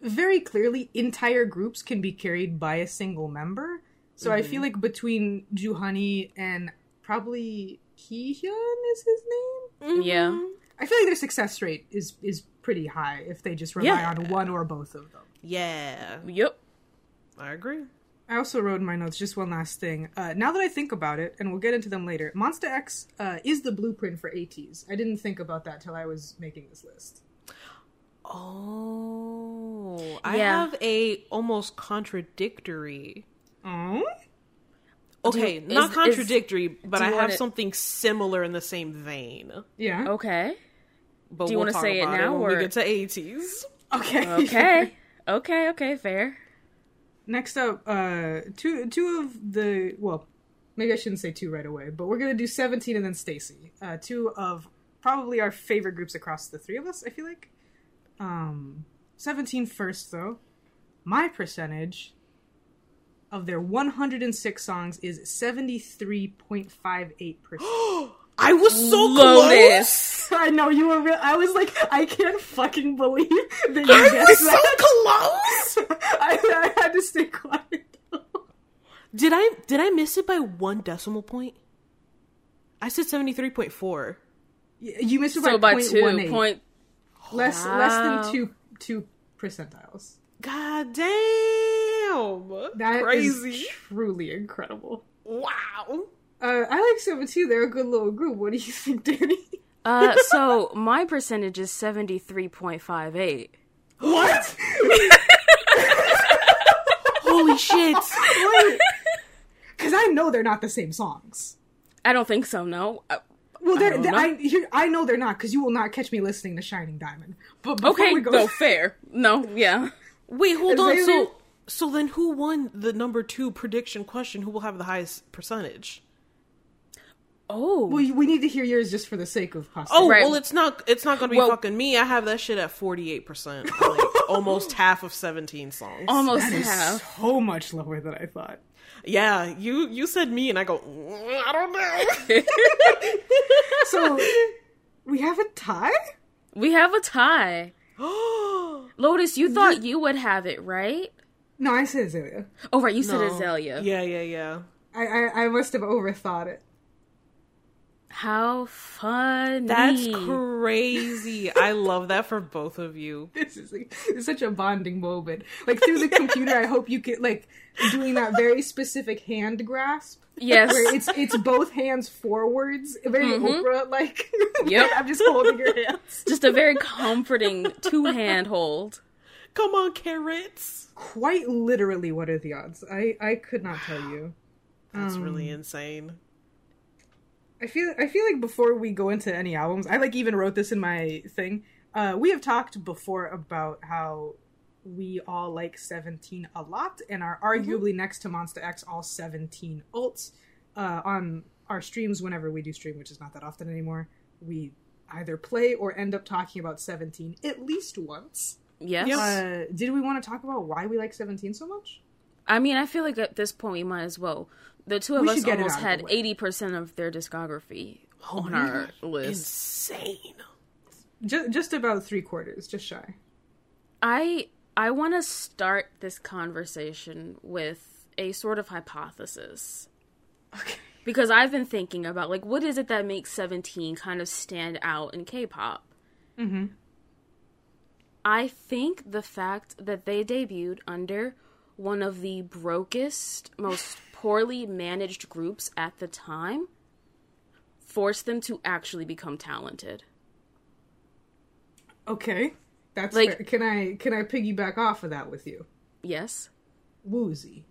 very clearly, entire groups can be carried by a single member. So I feel like between Jooheon and probably Kihyun is his name.
Yeah.
I feel like their success rate is is pretty high if they just rely
Yeah.
on one or both of them.
Yeah,
Yep.
I agree.
I also wrote in my notes just one last thing. Uh, now that I think about it, and we'll get into them later, Monsta X uh, is the blueprint for ATEEZ. I didn't think about that till I was making this list.
Oh, I
Yeah.
have a almost contradictory.
Oh,
Okay,
is-
not
is-
contradictory, but I have
want it-
something similar in the same vein.
yeah.
Okay.
But
Do you
we'll
wanna say it
about
now,
when
or-
we get to ATEEZ?
Okay.
Okay. okay. Okay. Fair.
Next up, uh, two two of the well, maybe I shouldn't say two right away, but we're gonna do seventeen and then STAYC. Uh, two of probably our favorite groups across the three of us. I feel like. Um, 17 first though. My percentage of their 106 songs is 73.58 percent.
I was so
Lotus.
I know you were. Real- I was like, I can't fucking believe that you.
I
guessed
was so close.
I, I had to stay quiet.
Did I did I miss it by one decimal point? I said seventy three point four.
You missed it
So
by,
by
point
two
one eight.
point.
less less than two two percentiles.
God damn!
That is
crazy.
truly incredible.
wow.
Uh, I like Seventeen. They're a good little group. What do you think, Dani?
Uh, so my percentage is seventy three point five eight.
What?
Holy shit!
Because I know they're not the same songs.
I don't think so. No. Uh,
Well, they're,
don't
they
know.
I, here, I know they're not because you will not catch me listening to Shining Diamond. But
Okay,
we go,
no, fair. No, yeah.
Wait, hold on.
there-
So, so then who won the number two prediction question? Who will have the highest percentage?
Oh,
well, we need to hear yours just for the sake of
Oh.
Right.
well, it's not. It's not going to be
Well-
fucking me. I have that shit at forty eight percent, like almost half of seventeen songs.
almost
That is
half.
so much lower than I thought.
Yeah, you you said me, and I go. "Mm, I don't know.
So we have a tie.
We have a tie. Lotus, you thought you would have it, right?
No, I said Azalea.
Oh, right, you said
No.
Azalea.
Yeah, yeah, yeah.
I, I I must have overthought it.
How fun!
That's crazy. I love that for both of you.
This is like, it's such a bonding moment. Like through the computer, I hope you get like doing that very specific hand grasp.
Yes.
Where it's it's both hands forwards, very Oprah like.
Yep.
I'm just holding your hands.
Just a very comforting two hand hold.
Come on, carrots.
Quite literally, what are the odds? I I could not tell you.
That's
Um,
really insane.
I feel I feel like before we go into any albums, I like even wrote this in my thing. Uh, we have talked before about how we all like 17 a lot and are arguably next to Monsta X all 17 ults uh, on our streams whenever we do stream, which is not that often anymore. We either play or end up talking about 17 at least once.
Yes.
Uh, did we want to talk about why we like 17 so much?
I mean, I feel like at this point we might as well. The two of
We
us
should get it
almost
out of the
had eighty percent of their discography on our list.
Insane.
Just, just about three quarters, just shy.
I I want to start this conversation with a sort of hypothesis
Okay.
because I've been thinking about like what is it that makes Seventeen kind of stand out in K-pop.
Mm-hmm.
I think the fact that they debuted under one of the brokest, most poorly managed groups at the time forced them to actually become talented.
Okay, that's
Like-
fair. Can I can I piggyback off of that with you?
Yes.
Woozi,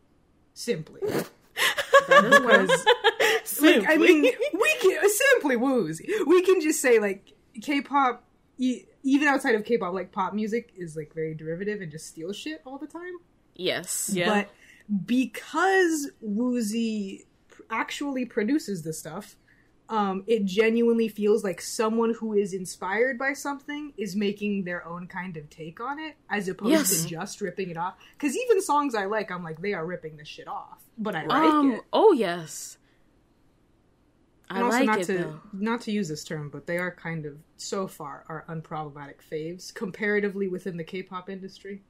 simply
That is well.
because like, I mean we can simply Woozi. We can just say like K-pop, e- even outside of K-pop, like pop music is like very derivative and just steal shit all the time.
Yes.
Yeah.
But because Woozi actually produces the stuff, um, it genuinely feels like someone who is inspired by something is making their own kind of take on it, as opposed
Yes.
to just ripping it off. Because even songs I like, I'm like, they are ripping this shit off, but I like
Um.
it.
Oh yes. I
And also
like
not
it
to
though.
not to use this term, but they are kind of so far are unproblematic faves comparatively within the K-pop industry.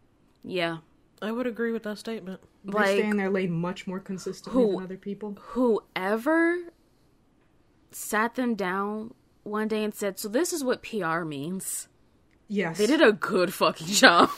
Yeah.
I would agree with that statement.
They
Like
stay in their lane much more consistently
Who-
than other people.
whoever sat them down one day and said, "So this is what PR means."
Yes,
They did a good fucking job.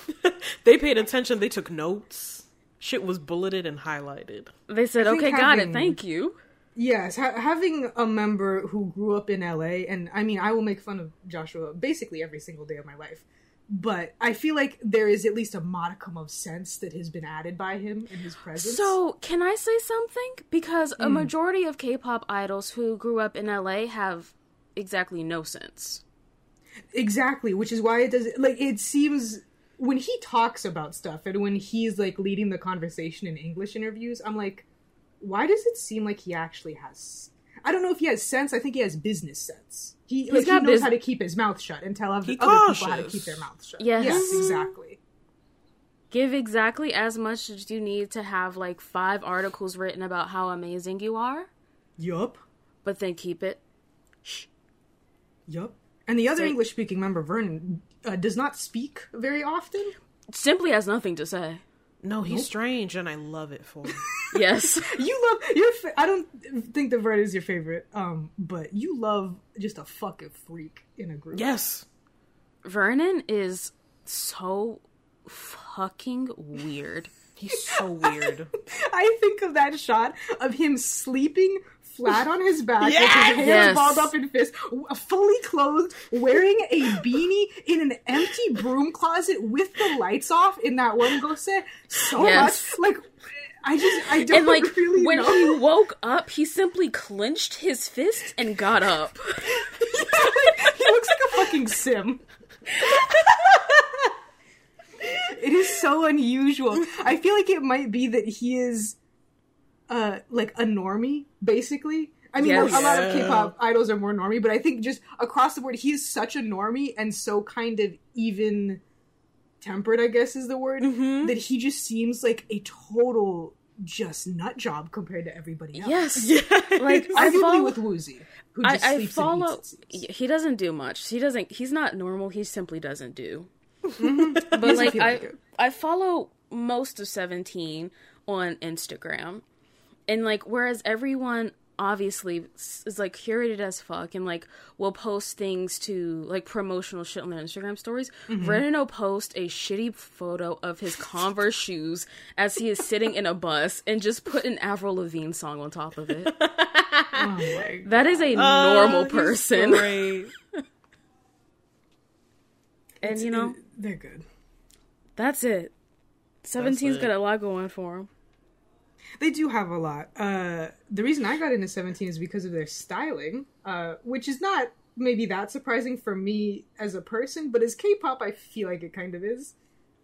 They paid attention. They took notes. Shit was bulleted and highlighted.
They said,
I think
"Okay, got it. Thank you."
Yes, ha- having a member who grew up in LA, and I mean, I will make fun of Joshua basically every single day of my life, but I feel like there is at least a modicum of sense that has been added by him in his presence.
So, can I say something? Because a hmm. majority of K-pop idols who grew up in LA have exactly no sense.
exactly, which is why it does like it seems when he talks about stuff and when he's like leading the conversation in English interviews, I'm like, why does it seem like he actually has? I don't know if he has sense. I think he has business sense. He like he knows
bus-
how to keep his mouth shut and tell other,
He
other people how to keep their mouths shut.
Yes.
yes
Mhm.
exactly.
Give exactly as much as you need to have like five articles written about how amazing you are,
Yup.
but then keep it. Shh.
Yup. And the other
So-
English speaking member, Vernon, uh, does not speak very often.
Simply has nothing to say.
No, he's strange, and I love it for him.
Yes.
You love your. Fa- I don't think the Vernon is your favorite, um, but you love just a fucking freak in a group.
yes.
Vernon is so fucking weird.
He's so weird.
I think of that shot of him sleeping flat on his back with his hands
Yes.
balled up in fists, fully clothed, wearing a beanie in an empty broom closet with the lights off in that one go set so
Yes.
much. Like, I just, I don't
And like
really
when
know.
he woke up, he simply clenched his fists and got up.
like, he looks like a fucking sim. it is so unusual. I feel like it might be that he is uh like a normie, basically. I mean,
Yes.
a lot of K-pop idols are more normie, but I think just across the board, he is such a normie and so kind of even tempered, I guess is the word,
Mm-hmm.
that he just seems like a total just nut job compared to everybody else.
Yes.
yeah.
Like I
Arguably
follow,
with Woozi, who
I,
just
I
sleeps
follow.
and eats.
He doesn't do much. He doesn't. He's not normal. He simply doesn't do.
Doesn't
But like I,
like.
I follow most of Seventeen on Instagram, and like whereas everyone obviously is like curated as fuck and like will post things to like promotional shit on their Instagram stories.
Mm-hmm.
Will post a shitty photo of his Converse shoes as he is sitting in a bus and just put an Avril Lavigne song on top of it.
Oh my
That is a
Oh,
normal person,
Great.
and you know
they're good.
that's it. 17's
it.
got a lot going for him.
They do have a lot. Uh, the reason I got into Seventeen is because of their styling, uh, which is not maybe that surprising for me as a person, but as K-pop, I feel like it kind of is.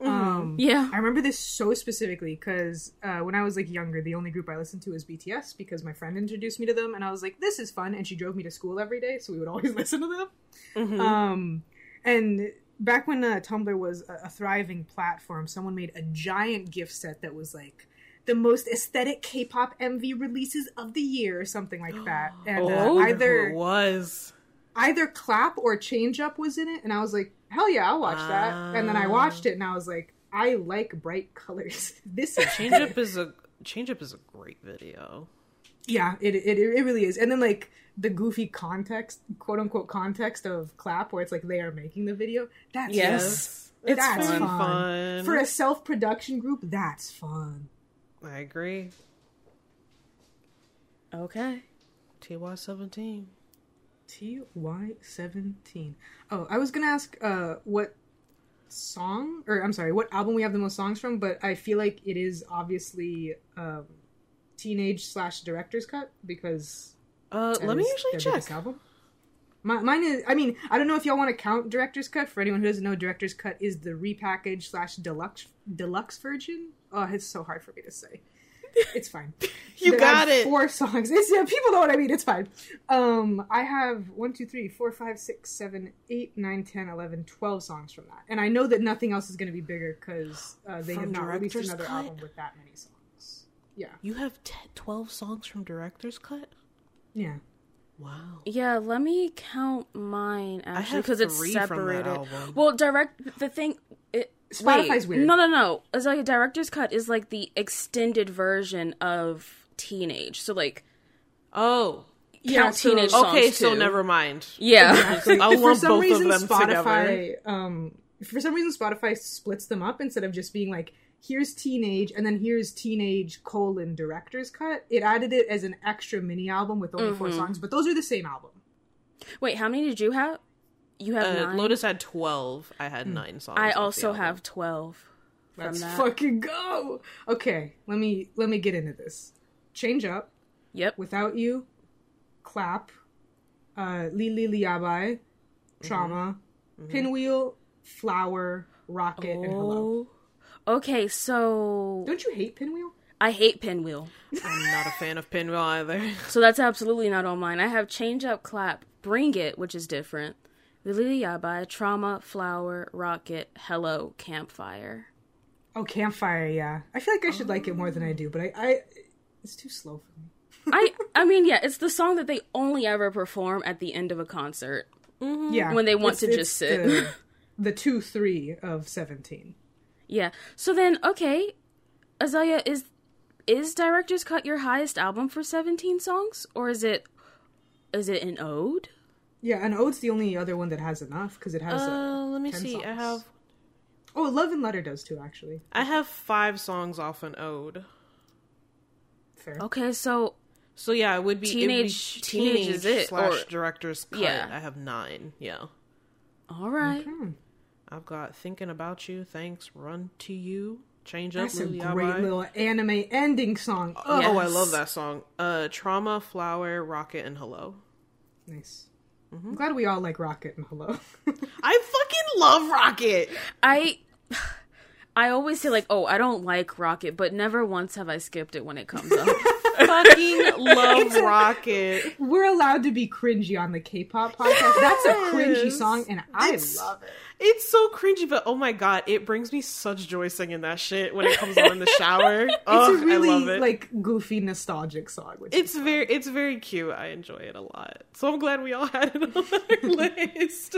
Um,
Yeah.
I remember this so specifically because uh, when I was like younger, the only group I listened to was BTS because my friend introduced me to them, and I was like, "This is fun," and she drove me to school every day, so we would always listen to them.
Mm-hmm.
Um, and back when uh, Tumblr was a, a thriving platform, someone made a giant gift set that was like the most aesthetic K-pop MV releases of the year, or something like that. And uh,
Oh.
Who
either
it was.
either Clap or Change Up was in it, and I was like, hell yeah, I'll watch that. And then I watched it, and I was like, I like bright colors. this is
Change Up is a Change Up is a great video.
Yeah, it, it it really is. And then like the goofy context, quote unquote context of Clap, where it's like they are making the video. That's
Yes.
It's
It's
that's
fun.
fun.
Fun.
For a self production group, that's fun.
I agree.
Okay.
TY seventeen.
TY seventeen. Oh, I was gonna ask uh what song or I'm sorry, what album we have the most songs from, but I feel like it is obviously um teenage slash director's cut because
Uh, let me actually check.
Album. My, mine is. I mean, I don't know if y'all want to count director's cut. For anyone who doesn't know, director's cut is the repackaged slash deluxe deluxe version. Oh, it's so hard for me to say. It's fine.
You got it.
Four songs. It's, yeah, people know what I mean. It's fine. Um, I have one, two, three, four, five, six, seven, eight, nine, ten, eleven, twelve songs from that, and I know that nothing else is going to be bigger because uh, they
From
have not released another
cut?
album with that many songs. Yeah,
You have 10, 12 songs from Director's Cut?
yeah.
Wow.
Yeah, let me count mine actually
have
because it's
three from that
separated.
album.
Well, direct the thing. It,
Spotify's
wait,
weird.
No, no, no. It's like a director's cut is like the extended version of Teenage. So like
Oh.
count
so-
teenage songs
Okay, so
too.
never mind.
Yeah.
I'll
for some
both
reason,
of them
Spotify,
together.
um, for some reason, Spotify splits them up instead of just being like, here's teenage and then here's teenage colon director's cut. It added it as an extra mini album with only
Mm-hmm.
four songs, but those are the same album.
Wait, how many did you have? You have
Uh,
nine.
Lotus had 12. I had 9 songs.
I also have twelve. From
Let's
that.
fucking go. Okay, let me let me get into this. Change up
Yep.
without you, clap, uh, Lilili Yabbay, trauma, pinwheel, flower, rocket, and hello.
Oh. Okay, so
Don't you hate pinwheel?
I hate Pinwheel.
I'm not a fan of Pinwheel either.
So that's absolutely not on mine. I have Change Up Clap, Bring It, which is different. Lilili Yabbay, Trauma, Flower, Rocket, Hello, Campfire.
Oh, campfire. Yeah, I feel like I should like it more than I do, but I, I it's too slow for me.
I I mean, yeah, it's the song that they only ever perform at the end of a concert. Mm-hmm.
Yeah,
When they want
it's-
to
it's
just sit.
The, the two three of seventeen.
Yeah. So then, okay, Azalea is is Director's Cut your highest album for 17 songs or is it is it an ode?
Yeah, and Ode's the only other one that has enough because it has.
Uh,
uh,
let me
10
see. I have
Oh, Love and Letter does too, actually.
I have five songs off an ode.
Fair.
Okay, so
So yeah, it would be
Teenage-
it would be
Teenage
teenage
is it,
slash
or-
director's cut.
Yeah.
I have nine. Yeah,
all right.
Hmm.
I've got thinking about you. Thanks, run to you. Change up,
That's a
Lily
great
Abai.
little anime ending song. Oh,
Oh, I love that song. Uh, Trauma, Flower, Rocket, and Hello.
nice.
Mm-hmm.
I'm glad we all like Rocket and Hello.
I fucking love Rocket.
I I always say like, oh, I don't like Rocket, but never once have I skipped it when it comes up.
Fucking love Rocket.
We're allowed to be cringy on the K-pop podcast. That's a cringy song, and I
It's-
love it.
It's so cringy, but oh my god, it brings me such joy singing that shit when it comes on in the shower.
It's a really
I love it.
like goofy, nostalgic song.
It's very, it's very cute. I enjoy it a lot. So I'm glad we all had it on our list.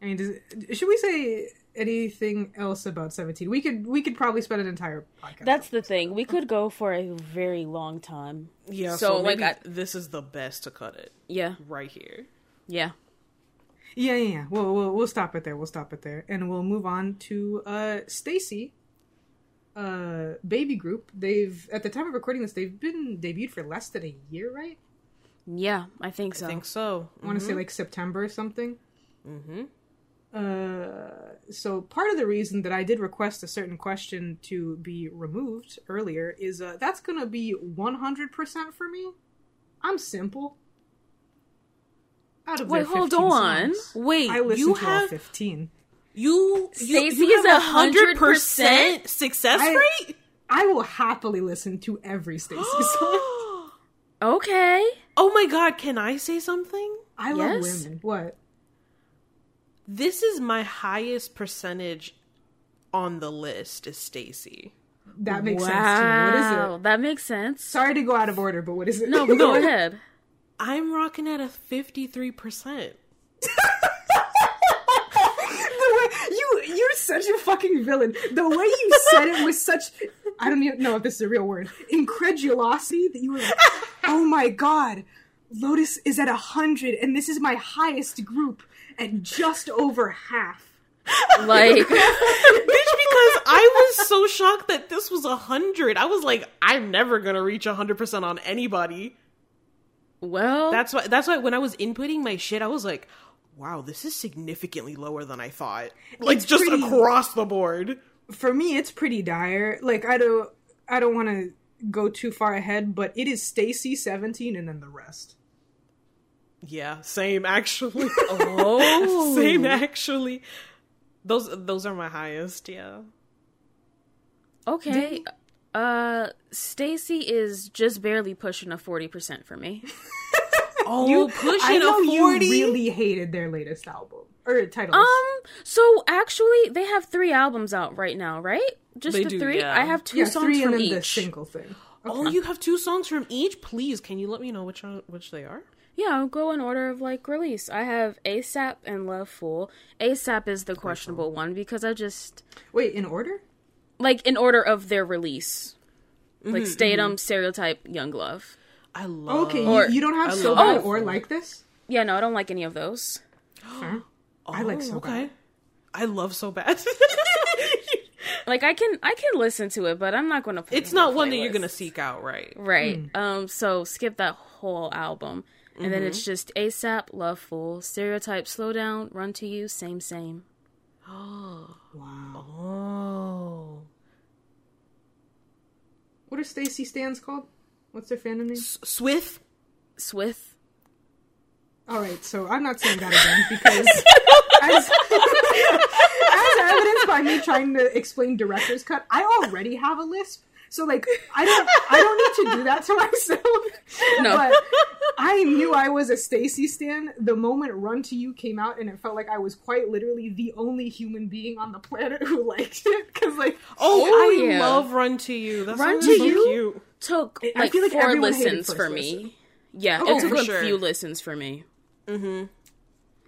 I mean, does, should we say anything else about Seventeen? We could we could probably spend an entire podcast.
That's the thing. We could go for a very long time.
Yeah,
So,
so,
like, I-
this is the best to cut it
Yeah,
right here.
yeah.
yeah, yeah, yeah. We'll, we'll we'll stop it there. We'll stop it there, and we'll move on to uh STAYC. Uh, baby group. They've at the time of recording this, they've been debuted for less than a year, right?
Yeah, I think so.
I think so.
I want to say like September or something.
Mm-hmm.
Uh, so part of the reason that I did request a certain question to be removed earlier is uh, that's gonna be 100% for me. I'm simple. Out of
Wait, hold on.
songs,
Wait,
I listened
you
to all
have-
15.
You, you, STAYC
is a hundred percent
success
I-
rate.
I will happily listen to every STAYC song.
Okay.
oh my god, can I say something?
I love women. What?
This is my highest percentage on the list is STAYC.
That makes sense to me. What is
Wow,
it?
that makes sense.
Sorry to go out of order, but what is it?
No, but go ahead.
I'm rocking at a 53%.
you you're such a fucking villain. The way you said it was such I don't even know if this is a real word. Incredulosity that you were like, oh my god, Lotus is at a hundred and this is my highest group at just over half.
Like,
Bitch, because I was so shocked that this was a 100. I was like, I'm never going to reach a 100% on anybody.
well,
That's why that's why when I was inputting my shit, I was like, wow, this is significantly lower than I thought. Like just
pretty-
across the board.
For me, it's pretty dire. Like I don't I don't want to go too far ahead, but it is STAYC seventeen and then the rest.
Yeah, same actually.
oh,
same actually. Those those are my highest, yeah.
Okay. Uh, STAYC is just barely pushing a forty percent for me.
Oh,
You
pushing
I know
a 40.
you really hated their latest album or titles.
Um, so actually, they have three albums out right now, right? Just
They
the
do,
three.
yeah.
I have two
yeah,
songs
three
from
and then the
each.
single thing.
Oh, you have two songs from each? Please, can you let me know which one, which they are?
Yeah, I'll go in order of like release. I have ASAP and Love Fool. ASAP is the questionable one because I just
Wait, in order?
like in order of their release.
Mm-hmm,
Like Staydom, Stereotype, Young Love.
I love
Okay,
Or-
you, you don't have so
love-
bad or like this.
Yeah, no, I don't like any of those.
Fair. I like so
Oh, okay.
bad.
I love so bad.
Like I can I can listen to it, but I'm not going to.
it's not one that you're gonna seek out, right?
Right. Um. So skip that whole album, and then it's mm-hmm. just ASAP, Love Fool, Stereotype, Slow Down, Run to You, Same Same. Oh.
Wow.
Oh,
What are STAYC Stands called? What's their fandom name?
Swith.
Swith.
All right, so I'm not saying that again because as, as evidenced by me trying to explain director's cut, I already have a lisp. So like I don't I don't need to do that to myself.
No.
But I knew I was a STAYC stan the moment Run to You came out and it felt like I was quite literally the only human being on the planet who liked it cuz like
Oh,
Oh,
I
yeah.
love Run to You. That
Run to
so
You?
cute.
Took
I
like
feel like
four listens
first
for
listen.
me. Yeah,
Oh,
it took a
sure.
few listens for me.
Mhm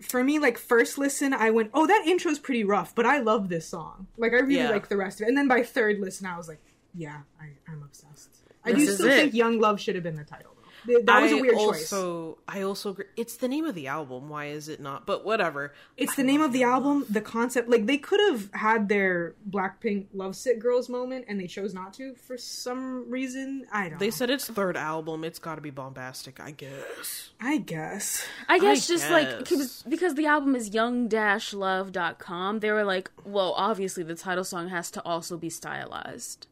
for me, like first listen, I went, "Oh, that intro's pretty rough," but I love this song. Like I really
Yeah.
like the rest of it. And then by third listen, I was like, "Yeah, I, I'm obsessed." I
This
do still
it.
think "Young Love" should have been the title. Though. Th- That was a
I
weird choice.
also, I also agree. It's the name of the album. Why is it not? But whatever.
It's the name of the album, the concept. Like they could have had their Blackpink "Lovesick Girls" moment, and they chose not to for some reason. I don't.
They
know.
said it's third album. It's got to be bombastic, I guess.
I guess.
I guess
I
just like
guess.
because, because the album is young-love.com, they were like, well, obviously the title song has to also be stylized.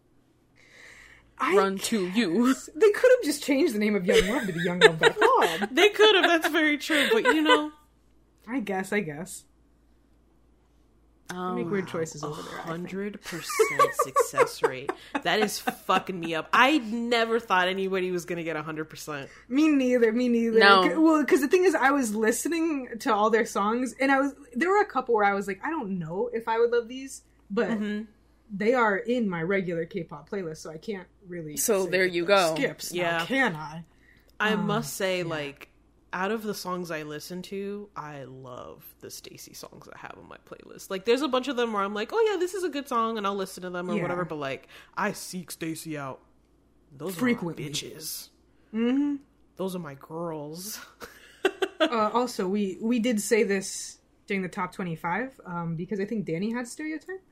I,
Run to you.
They could have just changed the name of Young Love to the Young Love Love.
They could have. That's very true. But you know,
I guess. I guess.
Um,
Make weird choices over there.
Hundred percent success rate. That is fucking me up. I never thought anybody was gonna get hundred percent.
Me neither. Me neither.
No.
C- Well, because the thing is, I was listening to all their songs, and I was there were a couple where I was like, I don't know if I would love these, but
Mm-hmm.
They are in my regular K-pop playlist, so I can't really.
So
say
there you go.
Skips, now,
Yeah.
can I?
I must say, like, out of the songs I listen to, I love the STAYC songs I have on my playlist. Like, there's a bunch of them where I'm like, oh yeah, this is a good song, and I'll listen to them or
Yeah.
whatever. But like, I seek STAYC out. Those
Frequently.
are my bitches. Mm-hmm. Those are my girls.
uh, also, we we did say this during the top twenty-five um, because I think Dani had stereotype.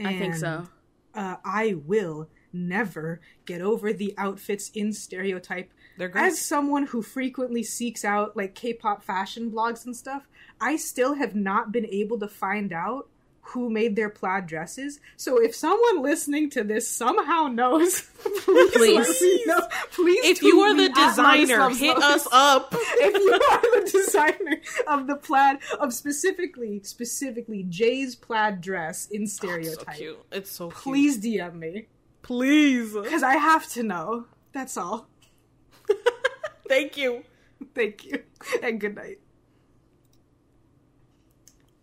I think so.
Uh, I will never get over the outfits in stereotype. As someone who frequently seeks out like K-pop fashion blogs and stuff, I still have not been able to find out who made their plaid dresses. So if someone listening to this somehow knows, please,
Please.
know. Please,
if you are the designer, hit us up.
if you are the designer of the plaid of specifically specifically J's plaid dress in
so
stereotype,
cute. It's so cute.
please DM me
please.
because I have to know. That's all.
Thank you.
Thank you and good night.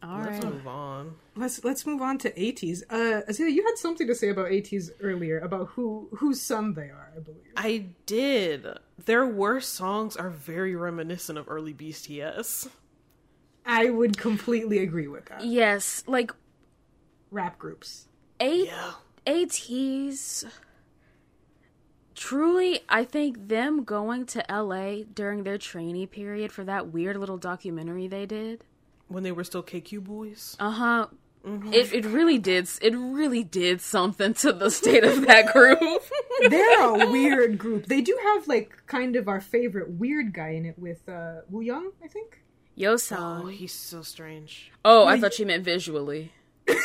All
Let's
right.
move on.
Let's let's move on to ATEEZ. Uh, Azalea, you had something to say about ATEEZ earlier about who whose son they are. I believe.
I did. Their worst songs are very reminiscent of early BTS.
I would completely agree with that.
Yes, like
Rap groups.
eight
Yeah.
ATEEZ. Truly, I think them going to LA during their trainee period for that weird little documentary they did.
When they were still KQ boys.
Uh huh. It it really did it really did something to the state of that group.
They're a weird group. They do have like kind of our favorite weird guy in it with uh, Woo Young, I think.
Yo
Oh, he's so strange.
Oh, I thought you meant visually.
okay,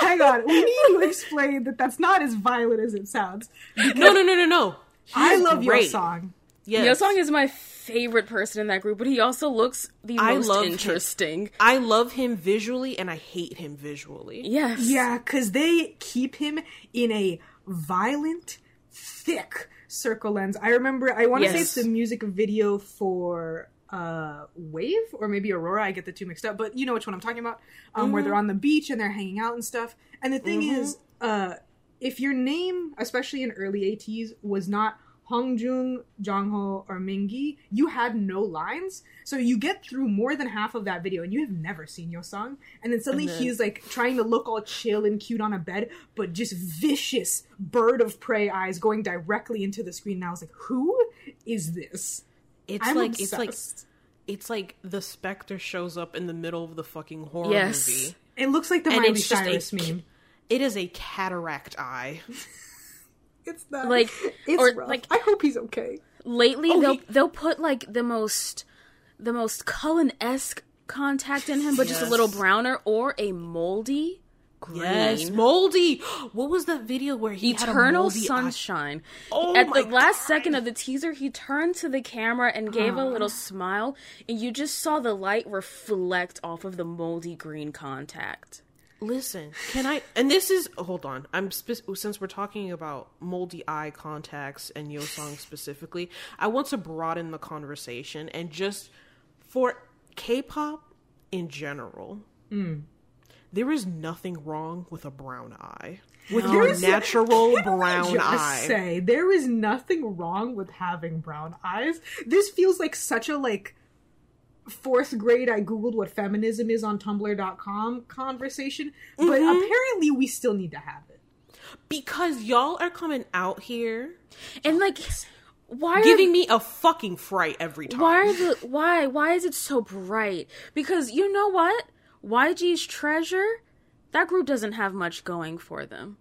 hang on. We need to explain that that's not as violent as it sounds.
No, no, no, no, no.
I
He's
love Yeosang.
Yes.
Yeosang is my favorite person in that group, but he also looks the
I
most
love him.
interesting.
I love him visually and I hate him visually.
Yes.
Yeah, because they keep him in a violent, thick circle lens. I remember, I want to say it's the music video for uh Wave or maybe Aurora. I get the two mixed up, but you know which one I'm talking about. Um, Where they're on the beach and they're hanging out and stuff. And the thing is, uh, if your name, especially in early ATEEZ, was not Hongjoong, Jongho, or Mingi, you had no lines. So you get through more than half of that video and you have never seen Yeosang. And then suddenly
And then-
he's like trying to look all chill and cute on a bed, but just vicious bird of prey eyes going directly into the screen. And I was like, who is this?
It's
I'm
like it's like it's like the specter shows up in the middle of the fucking horror
Yes.
movie.
It looks like the
And
Miley
it's just a
Cyrus meme.
It is a cataract eye.
It's not
Like,
it's
or,
rough.
like-
I hope he's okay.
Lately,
Oh,
they'll
he-
they'll put like the most the most Cullen esque contact in him, but just a little browner or a moldy green.
Yes, moldy. What was that video where he had a
Eternal
moldy eye?
sunshine.
Oh
At
my
the last second of the teaser, he turned to the camera and gave a
Uh-huh.
little smile, and you just saw the light reflect off of the moldy green contact.
Listen, can I? And this is hold on. I'm since we're talking about moldy eye contacts and Yeosang specifically. I want to broaden the conversation and just for K-pop in general. Mm. There is nothing wrong with a brown eye. With your natural brown
just
eye.
say there is nothing wrong with having brown eyes. This feels like such a like fourth grade I googled what feminism is on tumblr.com conversation, but
Mm-hmm.
apparently we still need to have it.
Because y'all are coming out here
And like, why are
giving me a fucking fright every time.
why are the why why is it so bright? Because you know what? YG's Treasure, that group doesn't have much going for them.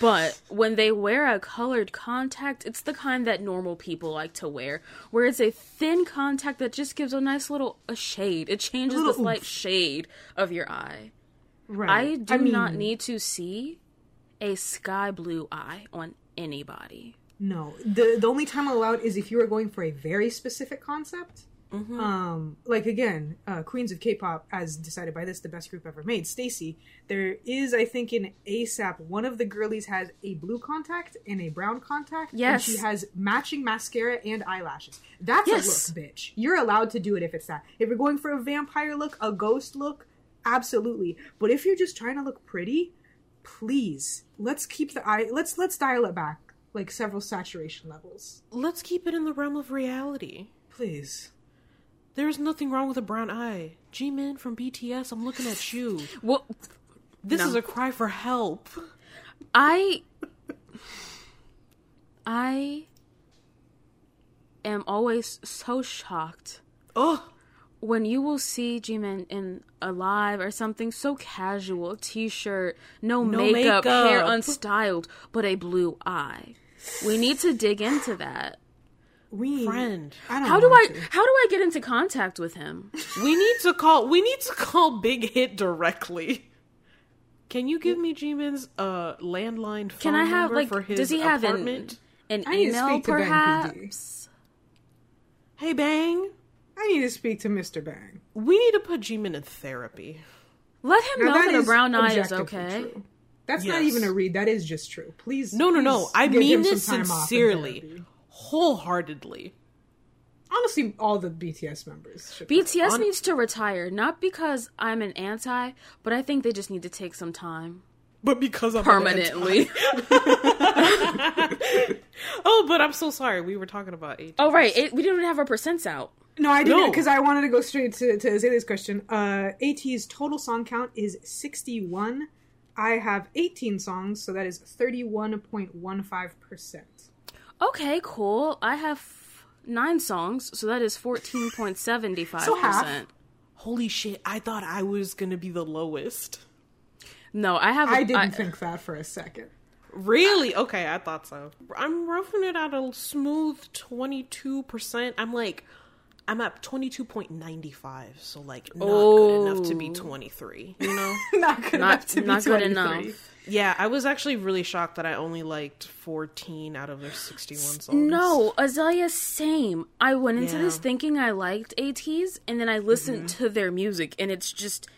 But when they wear a colored contact, it's the kind that normal people like to wear, where it's a thin contact that just gives a nice little a shade. It changes the slight
oomph.
shade of your eye.
Right.
I do
mean,
not need to see a sky blue eye on anybody.
No, the the only time allowed is if you are going for a very specific concept.
Mm-hmm.
Um, like again, uh, Queens of K-pop, as decided by this, the best group ever made. STAYC, there is, I think, in ASAP, one of the girlies has a blue contact and a brown contact.
Yes.
and she has matching mascara and eyelashes. That's
Yes.
a look, bitch. You're allowed to do it if it's that. If you're going for a vampire look, a ghost look, absolutely. But if you're just trying to look pretty, please let's keep the eye. Let's let's dial it back like several saturation levels.
Let's keep it in the realm of reality.
Please.
There's nothing wrong with a brown eye. Jimin from BTS, I'm looking at you.
Well,
This
No.
is a cry for help.
I I am always so shocked
Ugh.
when you will see Jimin in a live or something so casual, t-shirt, no,
No
makeup, hair unstyled, but a blue eye. We need to dig into that.
We
Friend.
I don't
How do I
to.
how do I get into contact with him?
We need to call we need to call Big Hit directly. Can you give me Jimin's uh landline phone
Can I have
number
like
for his
does he have an,
apartment?
an
I
email
speak to
perhaps?
Hey Bang,
I need to speak to Mr. Bang.
we need to put Jimin in therapy.
Let him
Now,
know that, a brown eye is okay.
true. That's not even a read. That is just true. Please.
No, no, no. I mean this
some off
sincerely,
therapy.
Wholeheartedly.
Honestly, all the BTS members. Should
BTS
On-
needs to retire, not because I'm an anti, but I think they just need to take some time
But because I'm
permanently.
Oh, but I'm so sorry. We were talking about age.
oh right, it, we didn't have our percents out.
No, I didn't
No.
because I wanted to go straight to, to Azalea's question. Uh, ATEEZ's total song count is 61. I have 18 songs, so that is 31.15%.
Okay, cool. I have nine songs, so that is fourteen point seventy five
So half.
percent.
Holy shit! I thought I was gonna be the lowest.
No, I have.
I
I
didn't think that for a second.
Really? Okay, I thought so. I'm roughing it at a smooth 22%. I'm like, I'm at 22.95, so like not good enough to be 23, you know?
not good
Not-
enough to be
not good
23.
enough.
Yeah, I was actually really shocked that I only liked 14 out of their 61 songs.
No, Azalea, same. I went into
Yeah.
this thinking I liked ATEEZ, and then I listened
Mm-hmm.
to their music, and it's just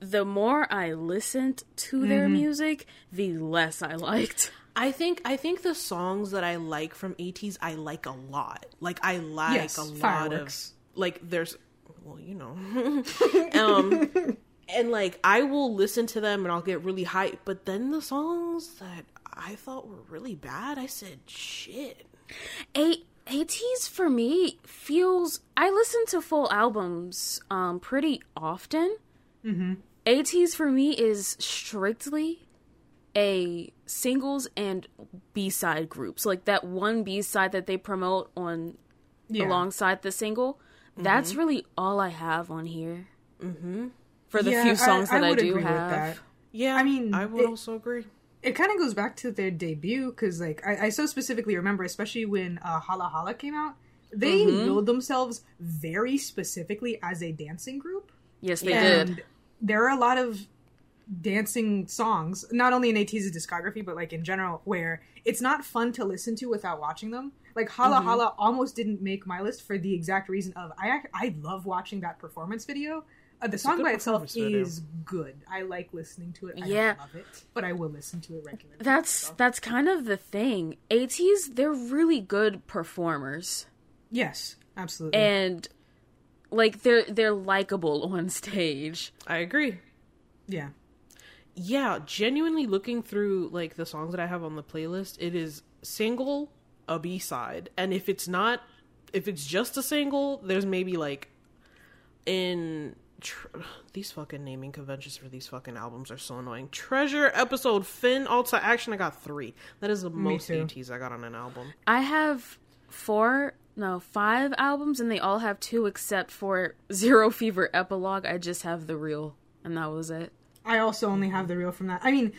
the more I listened to their
Mm-hmm.
music, the less I liked.
I think I think the songs that I like from ATEEZ I like a lot. Like I like
Yes,
a lot
fireworks.
of like there's well, you know. um and like I will listen to them and I'll get really hyped, but then the songs that I thought were really bad, I said shit.
A ATEEZ for me feels I listen to full albums um pretty often. Mm-hmm. ATEEZ for me is strictly a singles and B side groups, like that one B side that they promote on
Yeah.
alongside the single. That's really all I have on here. Mm-hmm. For the
Yeah,
few songs that I,
would
do
agree with
have.
that.
Yeah,
I mean,
I would
it-
also agree.
It kind of goes back to their debut because, like, I, I so specifically remember, especially when uh, Hala Hala came out, they
Mm-hmm.
billed themselves very specifically as a dancing group.
Yes, they
and
did.
there are a lot of dancing songs, not only in ATEEZ's discography, but like in general, where it's not fun to listen to without watching them. Like Hala
Mm-hmm.
Hala almost didn't make my list for the exact reason of I I love watching that performance video. Uh, the song by itself is good. I like listening to it. I
Yeah.
love it, but I will listen to it regularly.
That's that's kind of the thing. ATEEZ, they're really good performers.
yes, absolutely.
and like they're they're likable on stage.
I agree.
yeah,
yeah, genuinely looking through like the songs that I have on the playlist, it is single, a B side, and if it's not, if it's just a single, there's maybe like in Tr- these fucking naming conventions for these fucking albums are so annoying. Treasure episode Fin All to Action. I got three. That is the most
too.
ATEEZ I got on an album.
I have four, no, five albums, and they all have two except for Zero Fever Epilogue. I just have the real, and that was it.
I also only have the real from that. I mean,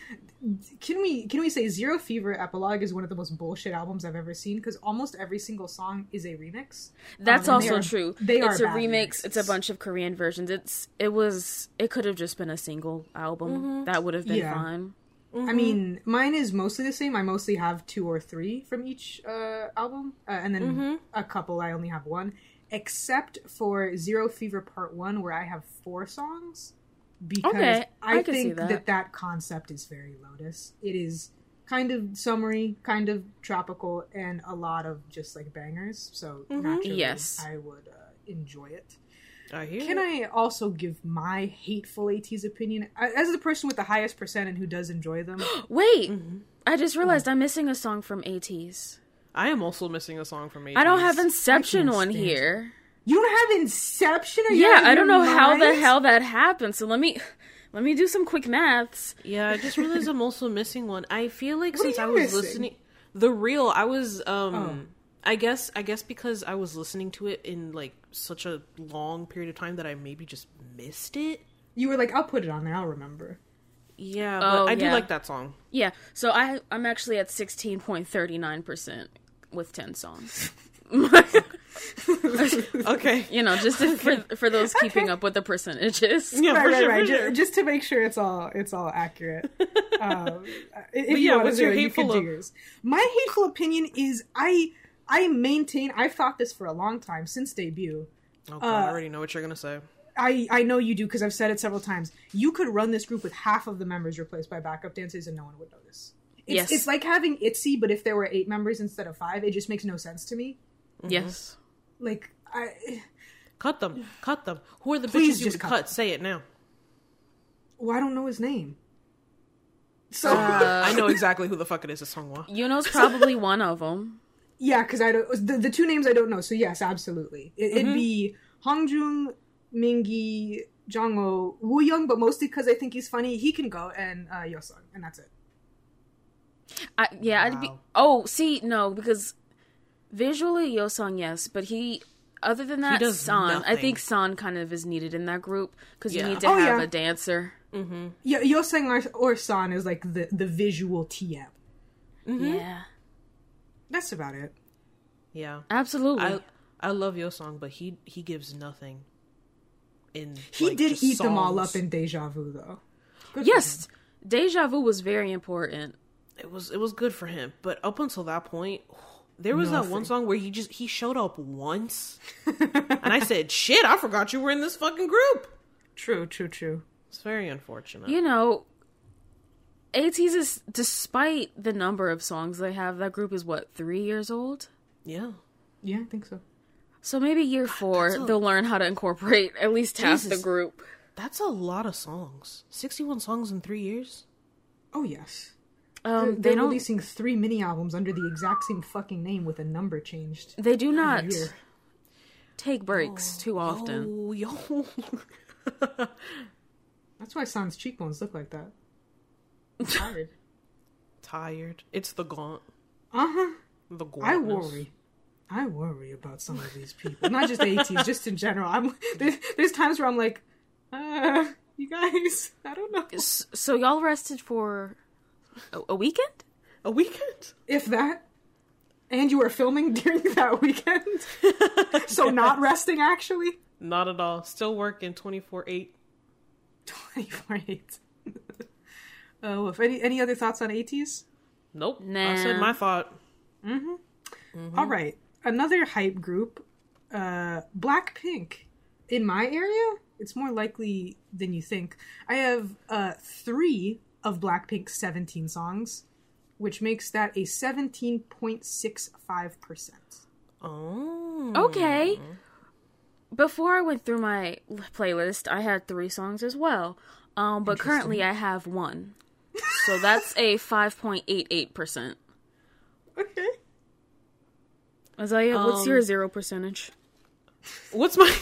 can we can we say Zero Fever Epilogue is one of the most bullshit albums I've ever seen because almost every single song is a remix.
That's
Um, and they
also
are-
true.
They
it's
are
a
bad
remix. It's a bunch of Korean versions. It's it was it could have just been a single album. That would have been
Yeah.
fine.
I mean, mine is mostly the same. I mostly have two or three from each uh, album, uh, and then a couple I only have one, except for Zero Fever Part One, where I have four songs. Because
Okay,
I,
I
think
that.
that that concept is very Lotus. It is kind of summery, kind of tropical, and a lot of just like bangers. So naturally,
Yes.
I would uh, enjoy it.
I hear.
Can I also give my hateful ATEEZ's opinion I- as the person with the highest percent and who does enjoy them?
Wait,
Mm-hmm.
I just realized I'm missing a song from ATEEZ.
I am also missing a song from ATEEZ.
I don't have Inception
can't
on
stand
here.
You don't have Inception? Are you
Yeah, I don't
your
know how the hell that happened. So let me let me do some quick maths.
Yeah, I just realized I'm also missing one. I feel like
What
since I was
missing?
listening, the real, I was um.
Oh.
I guess I guess because I was listening to it in like such a long period of time that I maybe just missed it.
You were like, I'll put it on there. I'll remember.
Yeah, but
Oh,
I do like that song.
Yeah, so I I'm actually at sixteen point thirty nine percent with ten songs.
Okay.
you know, just to, for for those keeping up with the percentages.
Yeah,
right,
for
right,
sure,
right.
for sure.
Just, to make sure it's all it's all accurate. um, if you
yeah,
want
what's
to do
your
it, you
hateful
do
of-
yours. My hateful opinion is I I maintain. I've thought this for a long time since debut.
Oh god, I already know what you're gonna say.
I, I know you do because I've said it several times. You could run this group with half of the members replaced by backup dancers and no one would notice. It's,
Yes.
it's like having ITZY, but if there were eight members instead of five, it just makes no sense to me.
Yes.
Like, I.
Cut them. Cut them. Who are the
Please
bitches you
just
would
cut
cut? Say it now.
Well, I don't know his name. So.
I know exactly who the fuck it is. It's Seonghwa.
Yunho's probably one of them.
yeah, because I don't. The, the two names I don't know. So, yes, absolutely. It, It'd
Mm-hmm.
be Hongjoong, Mingi, Jongho, Woo Young, but mostly because I think he's funny. He can go, and uh, Yeosang, and that's it.
I, yeah, I'd be. Oh, see, no, because visually Yeosang, yes, but he. Other than that,
does
San. I think San kind of is needed in that group because
Yeah.
you need to
Oh,
have
yeah.
a dancer.
Yo- Yeosang or, or San is like the, the visual TM.
Mm-hmm.
Yeah,
That's about it.
Yeah.
absolutely.
I I love Yeosang, but he he gives nothing. In
He
like,
did
just
eat them all up in Deja Vu, though. Good
yes, Deja Vu was very important.
It was it was good for him, but up until that point, there was that one song where he just he showed up once, and I said, "Shit, I forgot you were in this fucking group."
True, true, true.
It's very unfortunate.
You know, ATEEZ is despite the number of songs they have. That group is what three years old.
yeah.
Yeah, I think so.
So maybe year four
that's a-
they'll learn how to incorporate at least half the group.
That's a lot of songs. Sixty-one songs in three years.
Oh, yes.
Um,
they're
they
they're
don't.
releasing three mini albums under the exact same fucking name with a number changed.
They do not
year.
take breaks too often.
Oh, yo.
That's why San's cheekbones look like that. I'm tired.
Tired. It's the gaunt.
Uh huh.
The gauntness.
I worry. I worry about some of these people. Not just ATEEZ, just in general. I'm there's, there's times where I'm like, uh, you guys, I don't know.
S- So y'all rested for a, a weekend?
A weekend.
If that. And you were filming during that weekend? so not resting, actually?
Not at all. Still working twenty four eight.
24 8. Oh, if any, any other thoughts on ATEEZ?
Nope. I said my thought.
All right. Another hype group, uh, Blackpink. In my area, it's more likely than you think. I have uh, three of Blackpink's 17 songs, which makes that a 17.65%.
Oh.
Okay. Before I went through my playlist, I had three songs as well. Um, but currently I have one. So that's a 5.88%.
Okay.
Isaiah, what's
Um,
your zero percentage?
What's my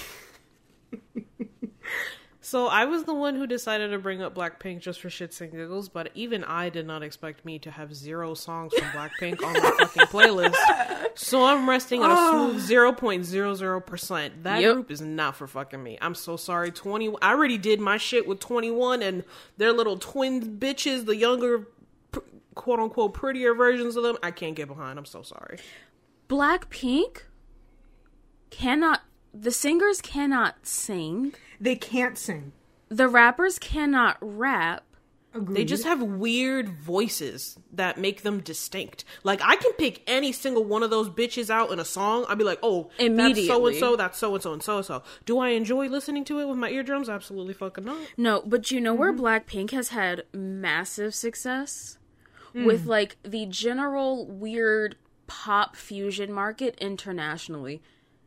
So I was the one who decided to bring up Blackpink just for shits and giggles, but even I did not expect me to have zero songs from Blackpink on my fucking playlist. So I'm resting on a ah. smooth zero point zero zero percent. That
Yep.
group is not for fucking me. I'm so sorry. Twenty. I already did my shit with 2NE1 and their little twin bitches, the younger, quote unquote, prettier versions of them. I can't get behind. I'm so sorry.
Blackpink cannot. The singers cannot sing.
They can't sing.
The rappers cannot rap.
Agreed.
They just have weird voices that make them distinct. Like I can pick any single one of those bitches out in a song. I'd be like, oh, that's so and so, that's so and so and so and so. Do I enjoy listening to it with my eardrums? Absolutely fucking not.
No, but you know
Mm-hmm.
where Blackpink has had massive success
Mm.
with like the general weird pop fusion market internationally.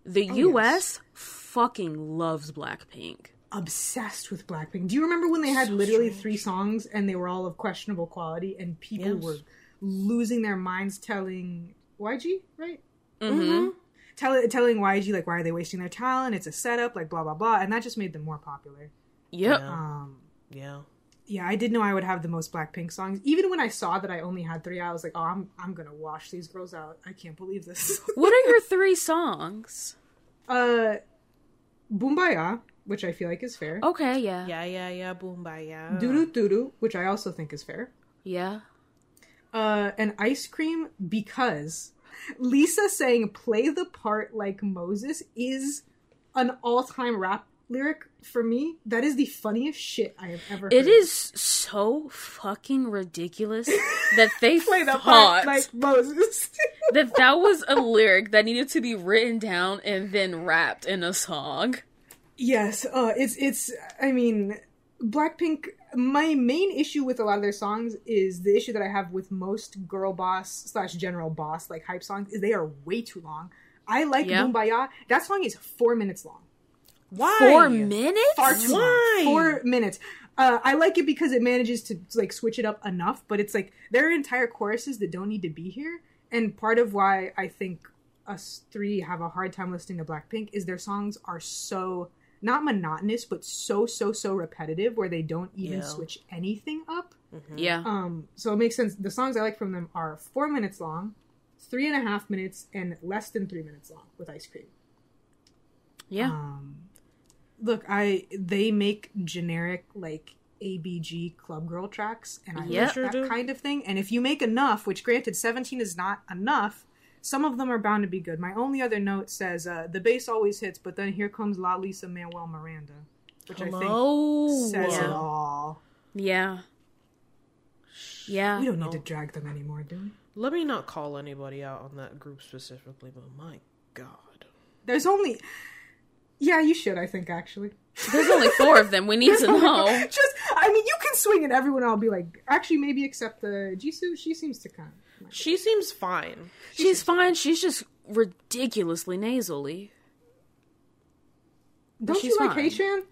The US fucking loves Blackpink.
obsessed with Blackpink. Do you remember when they had literally three songs and they were all of questionable quality and people
Yes.
were losing their minds telling YG, right?
Mm-hmm.
Tell, telling YG like why are they wasting their talent? It's a setup, like blah blah blah, and that just made them more popular.
Yep.
Yeah.
Um,
Yeah.
Yeah, I did know I would have the most Blackpink songs. Even when I saw that I only had three, I was like, oh, I'm I'm gonna wash these girls out. I can't believe this.
What are your three songs?
uh, Boombayah, which I feel like is fair.
Okay, yeah.
Yeah, yeah, yeah. Boom, bye, yeah.
DDU-DU DDU-DU, which I also think is fair.
Yeah.
uh, an ice cream because Lisa saying "play the part like Moses" is an all-time rap lyric for me. That is the funniest shit I have ever.
It
heard.
is so fucking ridiculous that they
play the
thought
part like Moses.
that that was a lyric that needed to be written down and then wrapped in a song.
yes, uh, it's it's. I mean, Blackpink. My main issue with a lot of their songs is the issue that I have with most girl boss slash general boss like hype songs is they are way too long. I like
Yeah.
That song is four minutes long.
Why?
Four minutes?
far too
Why?
long. Four minutes. Uh, I like it because it manages to like switch it up enough, but it's like there are entire choruses that don't need to be here. And part of why I think us three have a hard time listening to Blackpink is their songs are so not monotonous, but so so so repetitive where they don't even
Yeah.
switch anything up.
Yeah.
Um, so it makes sense. The songs I like from them are four minutes long, three and a half minutes, and less than three minutes long with ice cream.
Yeah.
Um, look, I they make generic like ABG club girl tracks, and I
Yep.
like
Sure
that kind of thing. And if you make enough, which granted, seventeen is not enough, some of them are bound to be good. My only other note says uh, the bass always hits, but then here comes La Lisa Manuel Miranda, which I
Hello.
think says it all.
Yeah. Yeah.
We don't need to drag them anymore, do we?
Let me not call anybody out on that group specifically, but my god.
There's only. Yeah, you should. I think actually.
There's only four of them. We need to know.
Just, I mean, you can swing at everyone. I'll be like, actually, maybe except the Jisoo. She seems to kind of.
She seems fine.
She's fine. She's just ridiculously nasally.
Don't
she's
you like
fine.
Haechan?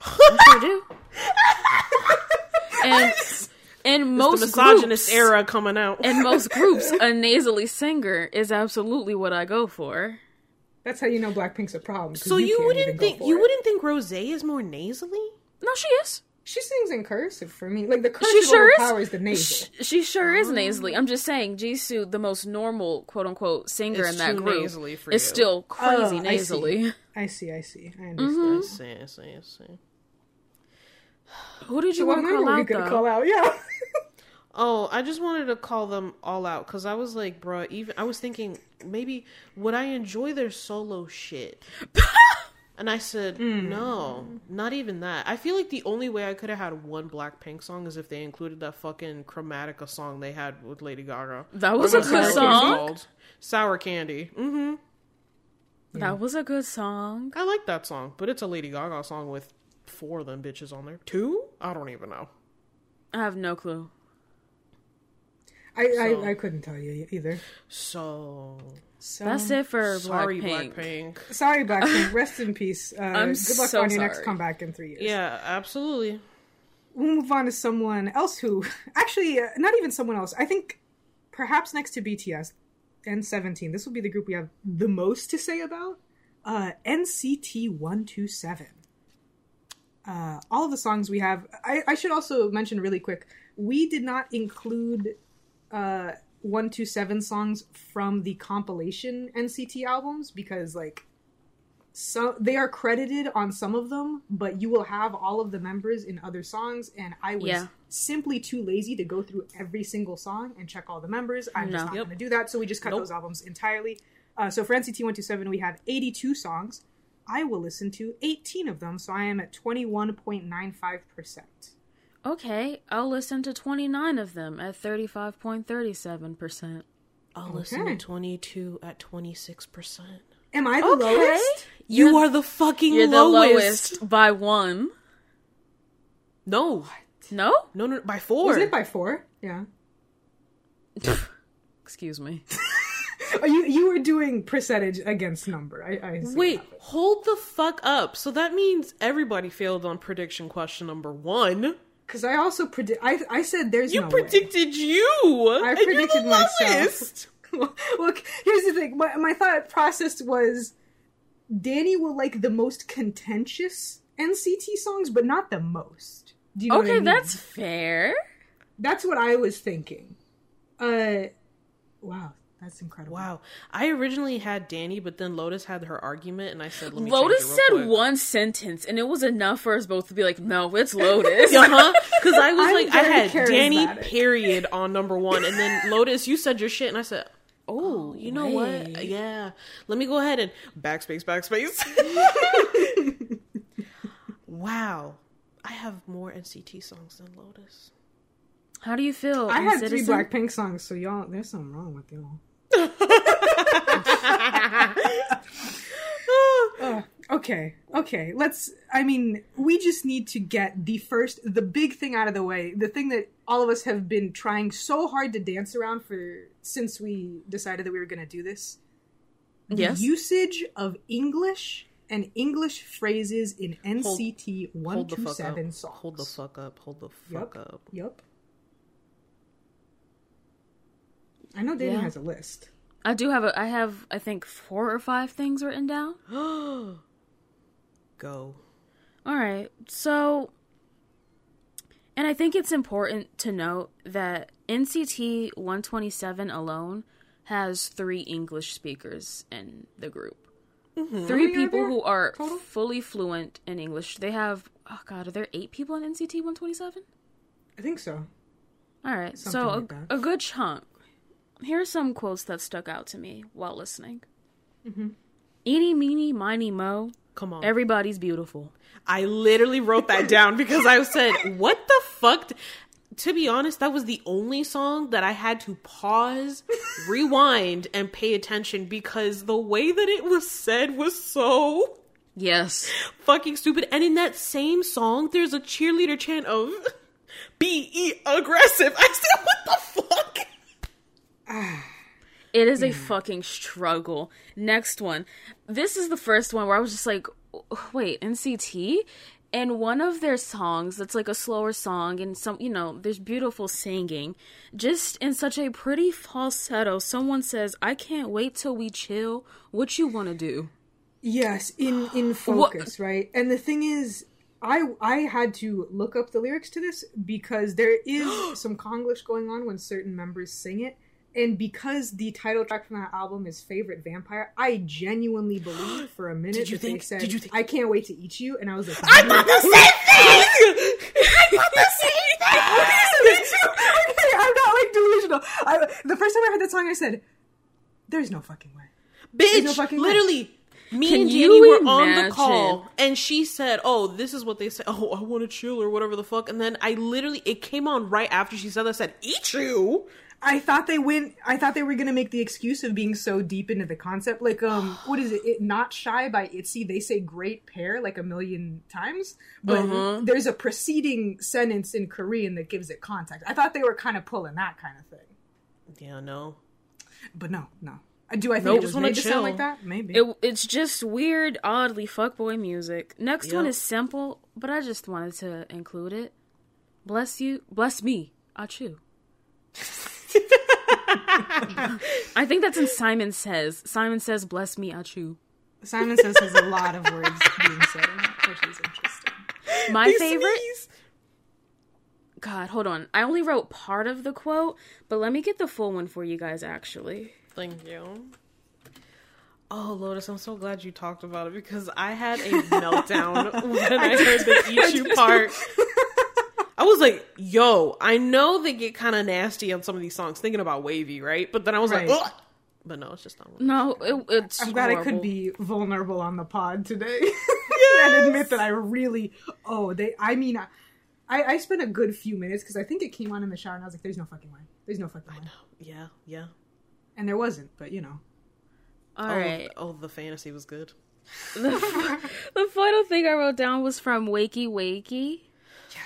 I sure do. and in most
the misogynist
groups,
era coming out.
and most groups, a nasally singer is absolutely what I go for.
That's how you know Blackpink's a problem. 'cause
so you,
can't
wouldn't think you
it.
wouldn't think Rose is more nasally?
No, she is.
She sings in cursive for me. Like the
She
cursive
sure
overpowers
is.
the nasal.
Sh- She sure is nasally. I'm just saying, Jisoo, the most normal quote unquote singer
Is
in that group, is
you.
still crazy
Oh, I see.
nasally.
I see. I see. I
Mm-hmm.
understand.
I see, I see, I see.
Who did you
So
want to call out though?
call out? Yeah.
Oh, I just wanted to call them all out because I was like, bruh, even I was thinking maybe would I enjoy their solo shit? and I said, no, not even that. I feel like the only way I could have had one Blackpink song is if they included that fucking Chromatica song they had with Lady Gaga.
That was a good
Sour
song.
called. Sour Candy. Mm-hmm.
That was a good song.
I like that song, but it's a Lady Gaga song with four of them bitches on there. Two? I don't even know.
I have no clue.
I,
So-
I I couldn't tell you either.
So
So
That's it for
sorry,
Blackpink.
Blackpink.
Sorry, Blackpink. Rest in peace. Uh,
I'm
good luck
so
on your next comeback in three years.
Yeah, absolutely.
We'll move on to someone else who, actually, uh, not even someone else. I think perhaps next to BTS and Seventeen, this will be the group we have the most to say about. Uh, NCT One Two Seven. uh, all of the songs we have. I, I should also mention really quick. We did not include uh, one to seven songs from the compilation NCT albums because like so they are credited on some of them, but you will have all of the members in other songs. And I was
Yeah.
simply too lazy to go through every single song and check all the members. I'm just not
Yep.
going to do that. So we just cut
Nope.
those albums entirely. Uh, so for NCT 127, we have 82 songs. I will listen to 18 of them, so I am at 21.95%.
Okay, I'll listen to 29 of them at 35.37%.
I'll listen to 22 at 26%.
Am I the
Okay.
lowest?
You
You're-
are the fucking
You're the
lowest.
lowest by one.
No.
No?
No, no, by four.
Was it by four? Yeah.
Excuse me.
Oh, you you were doing percentage against number. I, I
Wait, hold the fuck up. So that means everybody failed on prediction question number one.
Because I also predict. I I said there's
You
no
predicted you.
I predicted myself. Look, here's the thing. My my thought process was, Dani will like the most contentious NCT songs, but not the most. Do you know what I
Okay,
mean?
that's fair.
that's what I was thinking. Uh, wow, that's incredible.
Wow. I originally had Dani, but then Lotus had her argument, and I said, let me
Lotus
it
said
quick.
one sentence, and it was enough for us both to be like, no, it's Lotus.
Uh-huh. Because I was
I'm
like, I had
Dani,
period, on number one. And then Lotus, you said your shit, and I said,
oh,
you know what? Yeah. Let me go ahead and backspace, backspace. wow. I have more NCT songs than Lotus.
How do you feel?
I
in
had three Blackpink songs, so y'all, there's something wrong with y'all. Uh, okay, okay. Let's. I mean, we just need to get the first, the big thing out of the way. The thing that all of us have been trying so hard to dance around for since we decided that we were going to do this. The
Yes.
usage of English and English phrases in NCT one
Hold the
two
fuck up.
songs.
Hold the fuck up. Hold the fuck up.
Yep. I know Dani
Yeah.
has a list.
I do have a. I have. I think four or five things written down.
Go.
All right. So, and I think it's important to note that NCT 127 alone has three English speakers in the group. Mm-hmm. Three oh,
many are
people who are
total?
fully fluent in English. They have, oh God, are there eight people in NCT 127?
I think so.
All right.
Something
so,
like
a, a good chunk. Here are some quotes that stuck out to me while listening.
Mm-hmm.
Eeny, meeny, miny, mo.
Come on.
Everybody's beautiful.
I literally wrote that down because I said, "What the fuck?" To be honest, that was the only song that I had to pause, rewind, and pay attention because the way that it was said was so
Yes.
fucking stupid. And in that same song, there's a cheerleader chant of "Be aggressive." I said, "What the fuck?"
It is a fucking struggle. Next one. This is the first one where I was just like, wait, NCT? And one of their songs that's like a slower song and some, you know, there's beautiful singing. Just in such a pretty falsetto, someone says, I can't wait till we chill. What you want to do?
Yes, in in focus, right? And the thing is, I I had to look up the lyrics to this because there is some Konglish going on when certain members sing it, and because the title track from that album is "Favorite Vampire," I genuinely believe for a minute
Did you
that they
think-
said,
did you think-
"I can't wait to eat you," and I was like,
I thought the same thing. I thought the same thing.
I'm not like delusional. I, the first time I heard that song, I said, "There's no fucking way."
Bitch,
no fucking way.
literally. Me
Can
and
you
Jenny were on the call, and she said, "Oh, this is what they said. Oh, I want to chill or whatever the fuck." And then I literally, it came on right after she said that. I said, "Eat you."
I thought they went. I thought they were gonna make the excuse of being so deep into the concept. Like, um, what is it? it Not shy by Itzy. They say "great pair" like a million times, but
Uh-huh.
there's a preceding sentence in Korean that gives it context. I thought they were kind of pulling that kind of thing,
Yeah, no.
but no, no. Uh, Do I think
Nope.
it
Just
was
wanna
made to
chill.
sound like that? Maybe.
It, it's just weird, oddly fuckboy music. Next one is simple, but I just wanted to include it. Bless you, bless me, Achu. I think that's in Simon Says. Simon Says, bless me, Achu.
Simon says has a lot of words being said, which is interesting.
My
They
favorite
sneeze.
God, hold on. I only wrote part of the quote, but let me get the full one for you guys actually.
Thank you. Oh, Lotus, I'm so glad you talked about it because I had a meltdown when I heard the Ichu part. I was like, yo, I know they get kind of nasty on some of these songs, thinking about WayV, right? But then I was
Right.
like, Ugh! but no, it's just not.
No, it, it's
I'm glad I could be vulnerable on the pod today and admit that I really. Oh, they. I mean, I, I spent a good few minutes because I think it came on in the shower and I was like, "There's no fucking way. There's no fucking way,"
Yeah, yeah.
and there wasn't. But you know,
All
oh,
right.
oh, the fantasy was good.
The, the final thing I wrote down was from Wakey Wakey.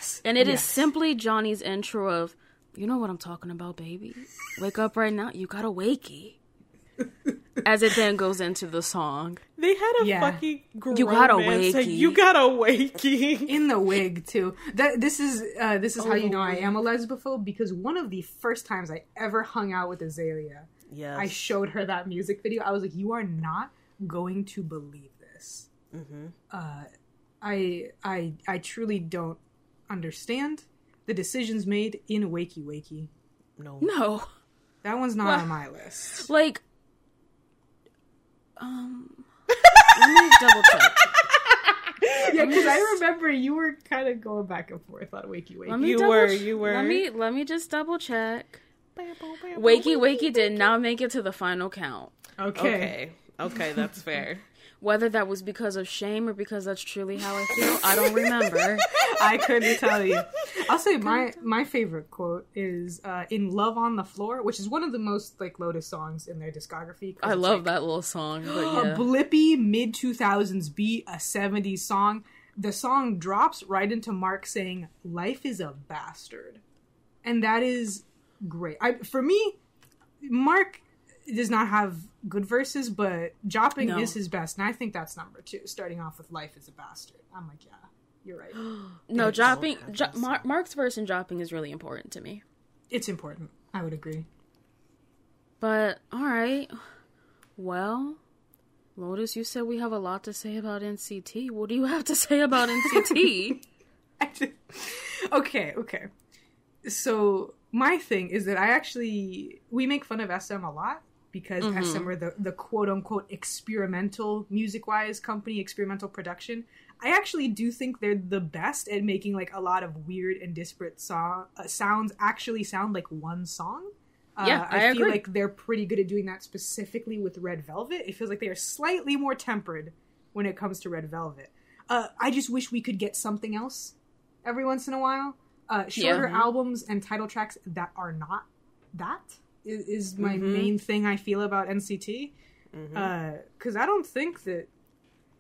Yes,
And it is
Yes.
simply Johnny's intro of, you know what I'm talking about, baby. Wake up right now. You got a wakey. As it then goes into the song.
They had a
Yeah.
fucking grown
You got a
man say,
wakey.
You got a wakey.
in the wig too. That this is uh, this is how
Oh,
you know I am a lesbophobe because one of the first times I ever hung out with Azalea,
Yes.
I showed her that music video. I was like, "You are not going to believe this."
mm-hmm.
uh, I I I truly don't understand the decisions made in Wakey Wakey.
No.
No.
That one's not
Well-
on my list.
Like, um, let me double check.
Yeah, because I remember you were kind of going back and forth on Wakey Wakey.
Let me
You
double
were, you were.
Let me let me just double check. Wakey Wakey did not make it to the final count.
okay.
Okay. Okay, that's fair.
Whether that was because of shame or because that's truly how I feel, I don't remember.
I couldn't tell you. I'll say my my favorite quote is uh, in "Love on the Floor," which is one of the most like Lotus songs in their discography.
I love
like,
that little song, but
a blippy mid 2000s beat, a 70s song. The song drops right into Mark saying, Life is a bastard. And that is great. I, for me, Mark does not have good verses, but Jopping
No.
is his best. And I think that's number two, starting off with Life is a bastard. I'm like, yeah, you're right.
No,
I
dropping jo- Mar- Mark's verse and Jopping is really important to me.
It's important. I would agree.
But all right, well, Lotus, you said we have a lot to say about NCT. What do you have to say about NCT?
okay, okay. So my thing is that I actually we make fun of SM a lot because SM are the the quote unquote experimental music wise company, experimental production. I actually do think they're the best at making like a lot of weird and disparate song uh, sounds actually sound like one song. Uh,
Yeah, I I
feel
agree.
like they're pretty good at doing that specifically with Red Velvet. It feels like they are slightly more tempered when it comes to Red Velvet. Uh, I just wish we could get something else every once in a while. Uh, shorter
Mhm.
albums and title tracks that are not that is, is my
Mhm.
main thing I feel about NCT. Because I don't think that.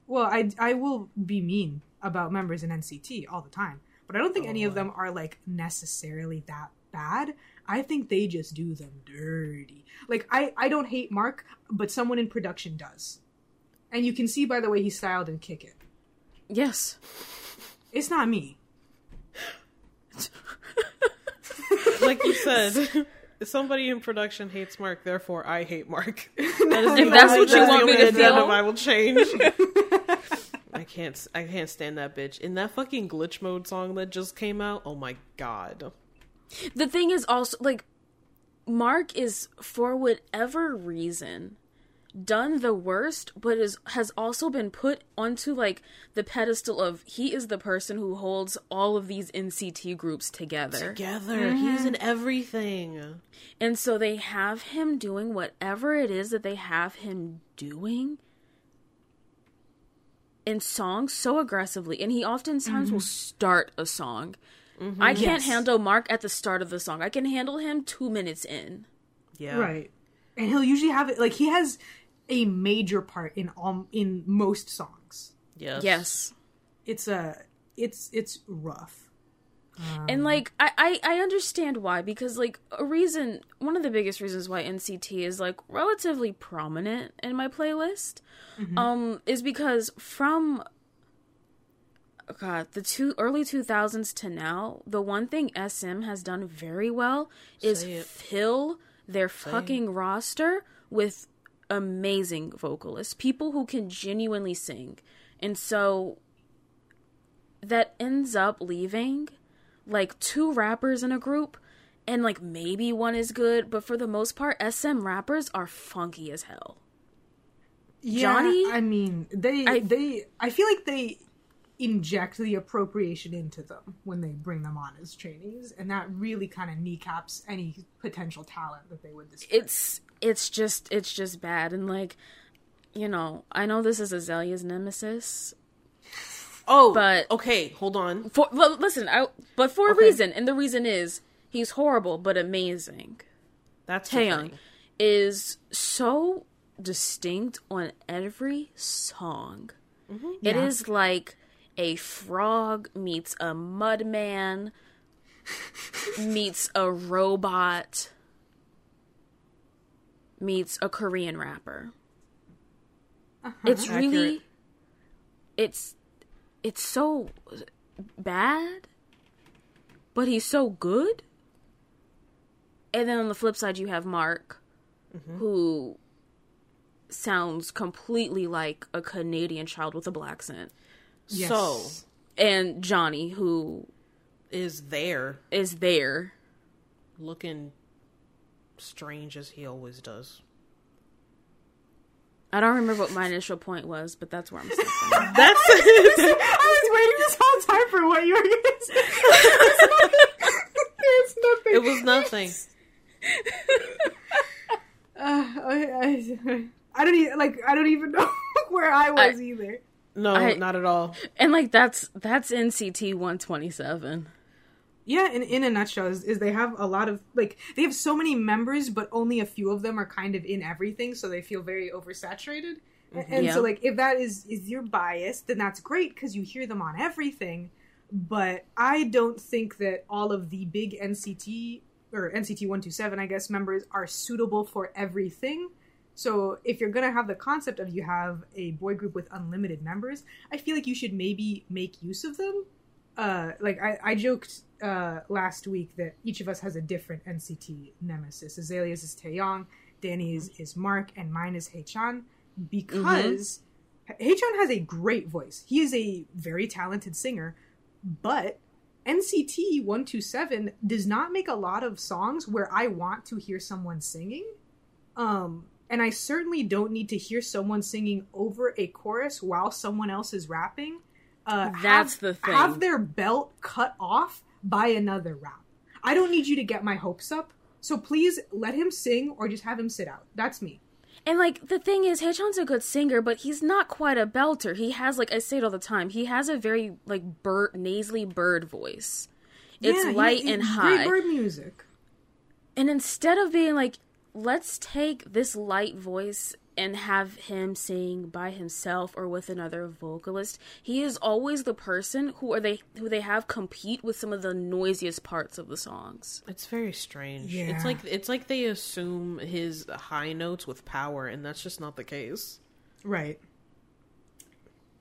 Well, I I will be mean about members in NCT all the time, but I don't think any of
Oh.
them are like necessarily that bad. I think they just do them dirty. Like I I don't hate Mark, but someone in production does, and you can see by the way he's styled and kick it.
yes.
It's not me.
like you said, somebody in production hates Mark, therefore I hate Mark. That
If that's what you want me to feel.
I will change. I can't. I can't stand that bitch. In that fucking glitch mode song that just came out. Oh my god.
The thing is also like Mark is for whatever reason done the worst but is has also been put onto like the pedestal of he is the person who holds all of these NCT groups together.
Together, he's mm-hmm. in everything.
And so they have him doing whatever it is that they have him doing in songs so aggressively. And he oftentimes will mm-hmm. start a song. Mm-hmm. I can't
Yes.
handle Mark at the start of the song. I can handle him two minutes in.
Yeah.
Right. And he'll usually have it like he has a major part in all in most songs.
Yes.
Yes.
It's a it's it's rough.
And like I, I I understand why because like a reason one of the biggest reasons why NCT is like relatively prominent in my playlist um is because from god the two early 2000s to now the one thing SM has done very well is fill their fucking roster with amazing vocalists people who can genuinely sing and so that ends up leaving like two rappers in a group and like maybe one is good, but for the most part SM rappers are funky as hell.
Yeah,
Johnny?
I mean, they
I-
they I feel like they inject the appropriation into them when they bring them on as trainees, and that really kind of kneecaps any potential talent that they would display.
It's it's just it's just bad and like you know, I know this is Azalea's nemesis.
Oh,
But-
okay, hold on.
For well, listen, I but for a reason, and the reason is he's horrible but amazing.
That's
Taeyong is so distinct on every song.
Mm-hmm.
Yeah.
is like a frog meets a mudman meets a robot meets a Korean rapper. Uh-huh. It's
Accurate.
really it's it's so bad but he's so good. And then on the flip side you have Mark mm-hmm. who sounds completely like a Canadian child with a black accent.
Yes.
So
And Johnny who
is there
is there.
looking strange as he always does.
I don't remember what my initial point was, but that's where I'm sitting.
That's
I was waiting this whole time for what you were going to say. There's nothing.
it was nothing.
Uh, I, I, I don't even like. I don't even know where I was
I-
either.
No,
I-
not at all.
and like that's that's NCT 127.
Yeah, in in a nutshell, is, is they have a lot of like they have so many members, but only a few of them are kind of in everything, so they feel very oversaturated. A- And
Yeah.
so, like, if that is is your bias, then that's great because you hear them on everything. But I don't think that all of the big NCT or NCT one two seven, I guess, members are suitable for everything. So if you're gonna have the concept of you have a boy group with unlimited members, I feel like you should maybe make use of them. Uh, like I, I joked uh, last week that each of us has a different NCT nemesis. Azalea's is Taeyong, Dani's is Mark, and mine is Haechan because Haechan has a great voice. He is a very talented singer, but NCT 127 does not make a lot of songs where I want to hear someone singing. Um, and I certainly don't need to hear someone singing over a chorus while someone else is rapping. Uh,
That's
have,
the thing.
Have their belt cut off by another rap. I don't need you to get my hopes up. So please let him sing or just have him sit out. That's me.
And like the thing is, Haechan's a good singer, but he's not quite a belter. He has like I say it all the time. He has a very like bird nasally bird voice. It's
Yeah,
light
he-
and
Great
high.
bird music.
And instead of being like, let's take this light voice and have him sing by himself or with another vocalist, he is always the person who are they who they have compete with some of the noisiest parts of the songs.
It's very strange.
Yeah.
It's like it's like they assume his high notes with power, and that's just not the case.
Right.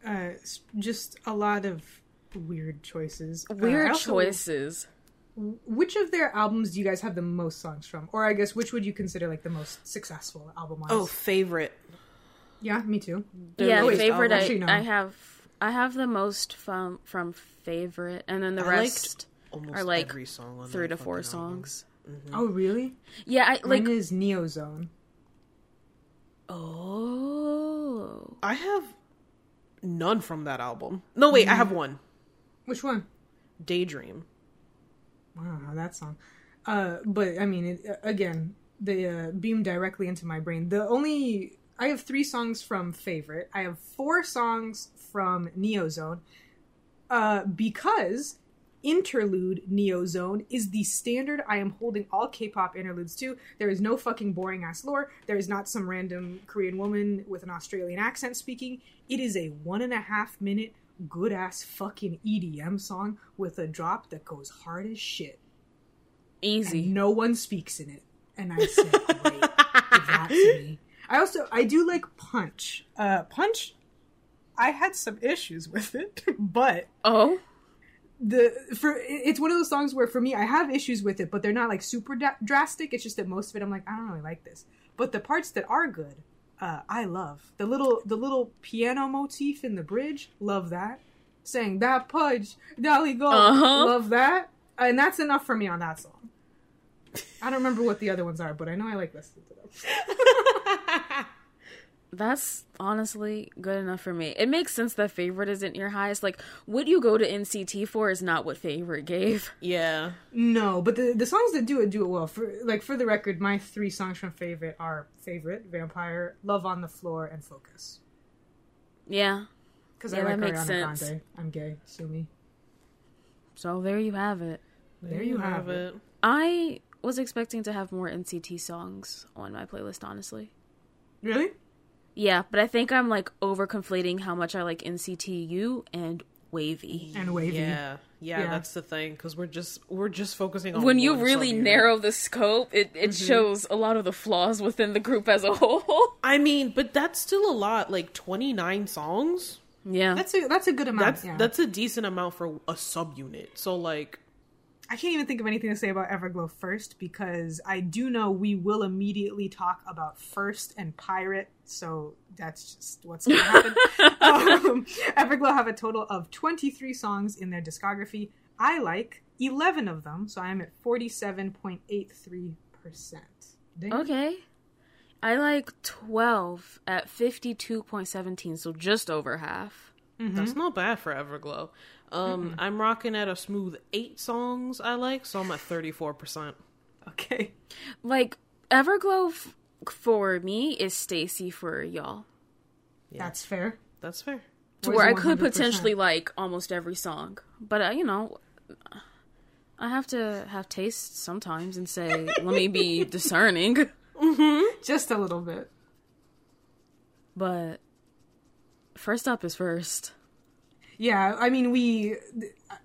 Uh, just a lot of weird choices. Uh,
Weird
also-
choices.
Which of their albums do you guys have the most songs from? Or I guess which would you consider like the most successful album wise?
Oh, favorite.
yeah, me too.
yeah,
wait,
favorite. I,
actually, no.
I have I have the most from from favorite, and then the
I
rest are like
every song on
three to four
fucking album.
songs. Mm-hmm.
Oh, really?
Yeah, I like.
Mine is Neo Zone.
Oh,
I have none from that album. No, wait, I have mm-hmm. one.
Which one?
Daydream.
Wow, that song. Uh, but I mean, it, uh, again, they uh, beam directly into my brain. The only I have three songs from favorite. I have four songs from Neozone. Uh, because interlude Neozone is the standard I am holding all K-pop interludes to. There is no fucking boring ass lore. There is not some random Korean woman with an Australian accent speaking. It is a one and a half minute good ass fucking EDM song with a drop that goes hard as shit.
easy.
And no one speaks in it. And I said, great, give that to me. I also, I do like Punch. Uh, Punch, I had some issues with it, but
Oh,
the for it's one of those songs where for me I have issues with it, but they're not like super da- drastic. It's just that most of it I'm like I don't really like this. But the parts that are good, uh, I love the little the little piano motif in the bridge. Love that. saying that pudge, Dolly go.
Uh-huh.
Love that. And that's enough for me on that song. I don't remember what the other ones are, but I know I like listening to them.
That's honestly good enough for me. It makes sense that favorite isn't your highest. Like, what you go to NCT for is not what favorite gave.
Yeah.
No, but the the songs that do it do it well. For like for the record, my three songs from favorite are favorite, Vampire, Love on the Floor, and Focus.
Yeah.
Because
Yeah,
I like
that makes
Ariana
sense.
Grande. I'm gay. Sue me.
So there you have it.
There you have it.
I was expecting to have more NCT songs on my playlist, honestly.
Really?
Yeah, but I think I'm like over conflating how much I like NCTU and WayV.
And WayV.
Yeah. yeah.
Yeah.
that's the thing because we're just we're just focusing on
When you really
subunit.
narrow the scope, it, it mm-hmm. shows a lot of the flaws within the group as a whole.
I mean, but that's still a lot. Like twenty nine songs.
yeah.
That's a that's a good amount.
That's
yeah.
that's a decent amount for a subunit. So like,
I can't even think of anything to say about Everglow first because I do know we will immediately talk about First and Pirate, so that's just what's going to happen. um, Everglow have a total of 23 songs in their discography. I like 11 of them, so I am at 47.83%. Dang.
Okay. I like 12 at 52.17, so just over half.
that's not bad for Everglow. Um, I'm rocking at a smooth eight songs I like, so I'm at thirty four percent.
Okay.
Like, Everglow f- for me is STAYC for y'all.
That's fair.
That's fair.
To
Where's
where I could potentially like almost every song. But, uh, you know, I have to have taste sometimes and say, let me be discerning.
Just a little bit.
But first up is first.
Yeah, I mean, we.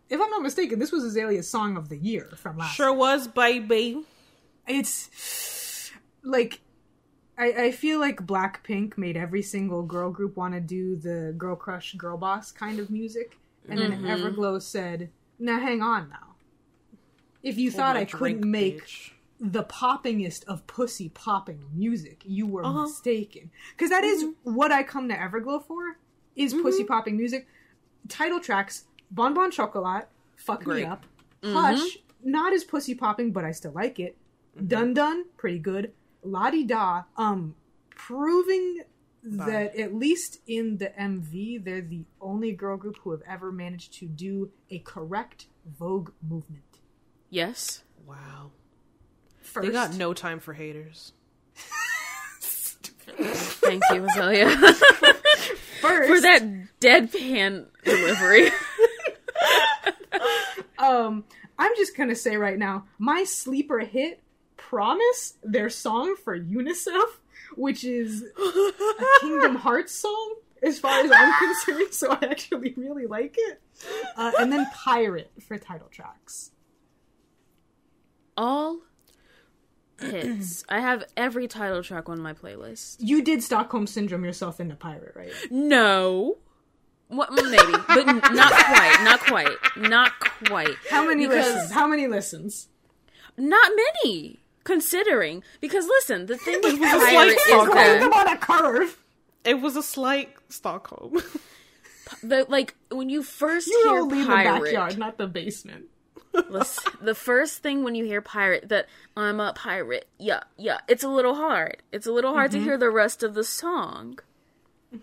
If I'm not mistaken, this was Azalea's song of the year from last
Sure was, baby.
it's like I, I feel like Blackpink made every single girl group want to do the girl crush, girl boss kind of music, and then mm-hmm. Everglow said, "Now hang on, now. If you thought I
drink,
couldn't make
bitch.
the poppingest of pussy popping music, you were
Uh-huh.
mistaken. Because that is mm-hmm. what I come to Everglow for: is mm-hmm. pussy popping music. Title tracks: Bon Bon Chocolat, Fuck
Great.
Me Up, Hush, not as pussy popping, but I still like it. Dun Dun, pretty good. La Di Da, um, proving that at least in the MV, they're the only girl group who have ever managed to do a correct Vogue movement.
Yes.
Wow.
First,
They got no time for haters.
Thank you, Azalea,
first,
for that deadpan delivery.
um, I'm just gonna say right now, my sleeper hit, Promise, their song for UNICEF, which is a Kingdom Hearts song, as far as I'm concerned. So I actually really like it. Uh, and then Pirate for title tracks.
All hits. I have every title track on my playlist.
You did Stockholm Syndrome yourself in the Pirate, right?
No. What, maybe, but n- not quite. Not quite. Not quite.
How many
Because-
listens? How many listens?
Not many, considering. Because listen, the thing with
was a
Pirate
slight
is that
them on a curve.
It was a slight Stockholm.
the like when you first
You
hear
only in the backyard, not the basement.
Listen, the first thing when you hear pirate that I'm a pirate, yeah, yeah, it's a little hard. It's a little hard to hear the rest of the song.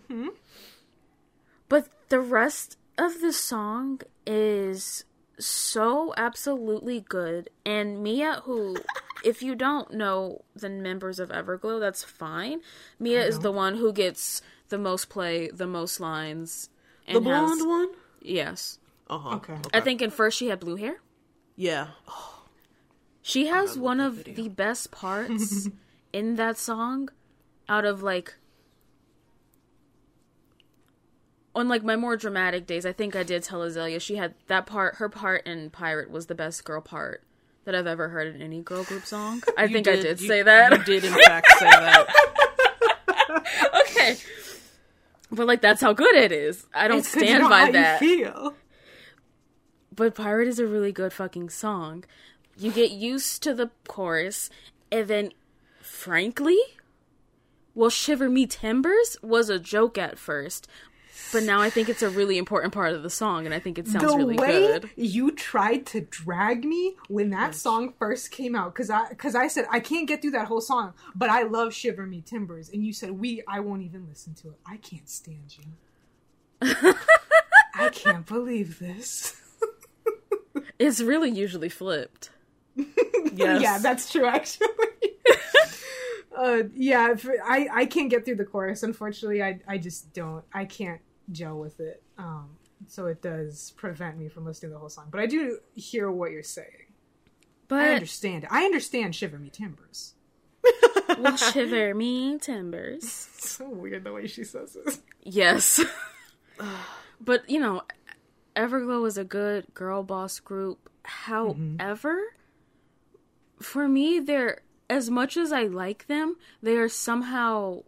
Hmm. But the rest of the song is so absolutely good. And Mia, who, if you don't know the members of Everglow, that's fine. Mia is the one who gets the most play, the most lines.
the blonde
has-
one?
Yes.
Uh huh.
Okay.
I think in first she had blue hair.
Yeah.
She has one of the best parts in that song out of like on like my more dramatic days, I think I did tell Azalea she had that part her part in Pirate was the best girl part that I've ever heard in any girl group song. I think I did
you-
say that.
You did, in fact, say that.
okay. But like that's how good it is. I don't
It's
stand by that.
feel.
But Pirate is a really good fucking song. You get used to the chorus, and then, frankly, well, Shiver Me Timbers was a joke at first. but now I think it's a really important part of the song, and I think it sounds
the
really
way
good.
you tried to drag me when that song first came out, because I because I said I can't get through that whole song, but I love "Shiver Me Timbers," and you said we I won't even listen to it. I can't stand you. I can't believe this.
It's really usually flipped.
Yes.
Yeah, that's true. Actually, uh, yeah, for, I I can't get through the chorus. Unfortunately, I I just don't. I can't gel with it. Um, so it does prevent me from listening to the whole song. But I do hear what you're saying.
But I
understand. I understand "Shiver Me Timbers."
will shiver me timbers.
So weird the way she says it.
Yes. but, you know, Everglow is a good girl boss group. Mm-hmm. However, for me, they're as much as I like them, they are somehow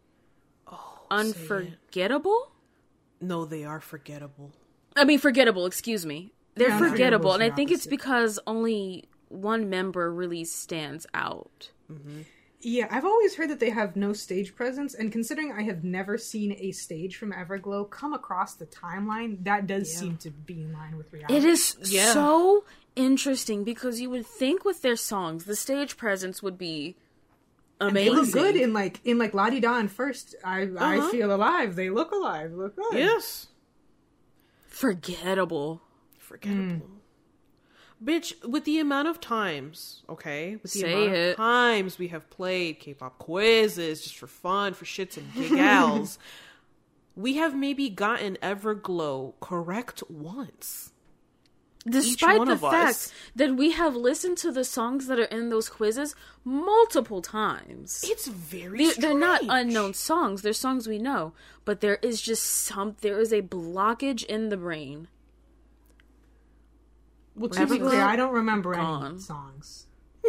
oh, unforgettable.
No, they are forgettable.
I mean, forgettable, excuse me. They're
Yeah,
forgettable, and I think it's because only one member really stands out. Mm-hmm.
Yeah, I've always heard that they have no stage presence, and considering I have never seen a stage from Everglow come across the timeline, that does seem to be in line with reality.
It is
Yeah.
so interesting because you would think with their songs, the stage presence would be amazing.
They
amazing.
look good in like in like La Di Da and First. I I
Uh-huh.
feel alive. They look alive. Look good.
Yes.
Forgettable.
Forgettable. Bitch, with the amount of times, okay? With the
Say
amount
it.
of times we have played K-pop quizzes just for fun, for shits and giggles, we have maybe gotten Everglow correct once.
Despite the fact
us.
that we have listened to the songs that are in those quizzes multiple times.
It's very
They're, they're not unknown songs. They're songs we know, but there is just some. There is a blockage in the brain.
Well, to be clear, I don't remember
gone.
any songs,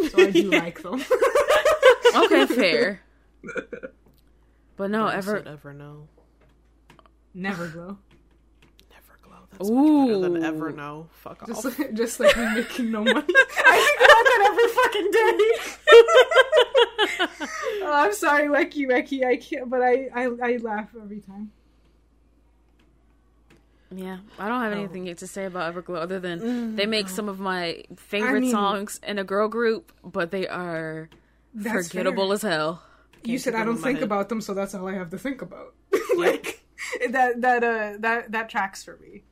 so I do like them.
Okay, fair. But no,
I
ever.
said ever know.
Never glow.
Everglow. That's much better than ever know. Fuck
Just
off.
like, just like me making no money. I think about that every fucking day. oh, I'm sorry, Lecky, Lecky. I can't, but I, I, I laugh every time.
Yeah, I don't have
Oh.
anything to say about Everglow other than they make some of my favorite
Mm, I mean-
songs in a girl group, but they are forgettable
fair.
as hell.
You said I don't think
head.
about them, so that's all I have to think about. like that, that, uh, that, that tracks for me.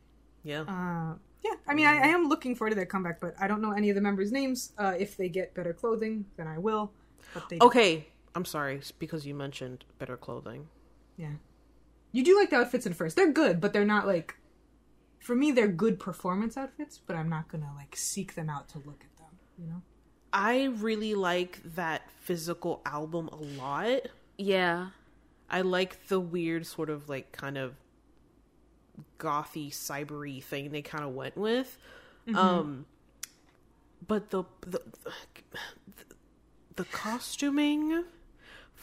Yeah.
Uh, yeah, I mean, I, I am looking forward to their comeback, but I don't know any of the members' names. Uh, if they get better clothing, then I will. But they,
okay, I'm sorry because you mentioned better clothing.
yeah, you do like the outfits in first. They're good, but they're not like. For me, they're good performance outfits, but I'm not gonna like seek them out to look at them. You know.
I really like that physical album a lot.
Yeah,
I like the weird sort of like kind of gothy cybery thing they kind of went with. Um but the the the costuming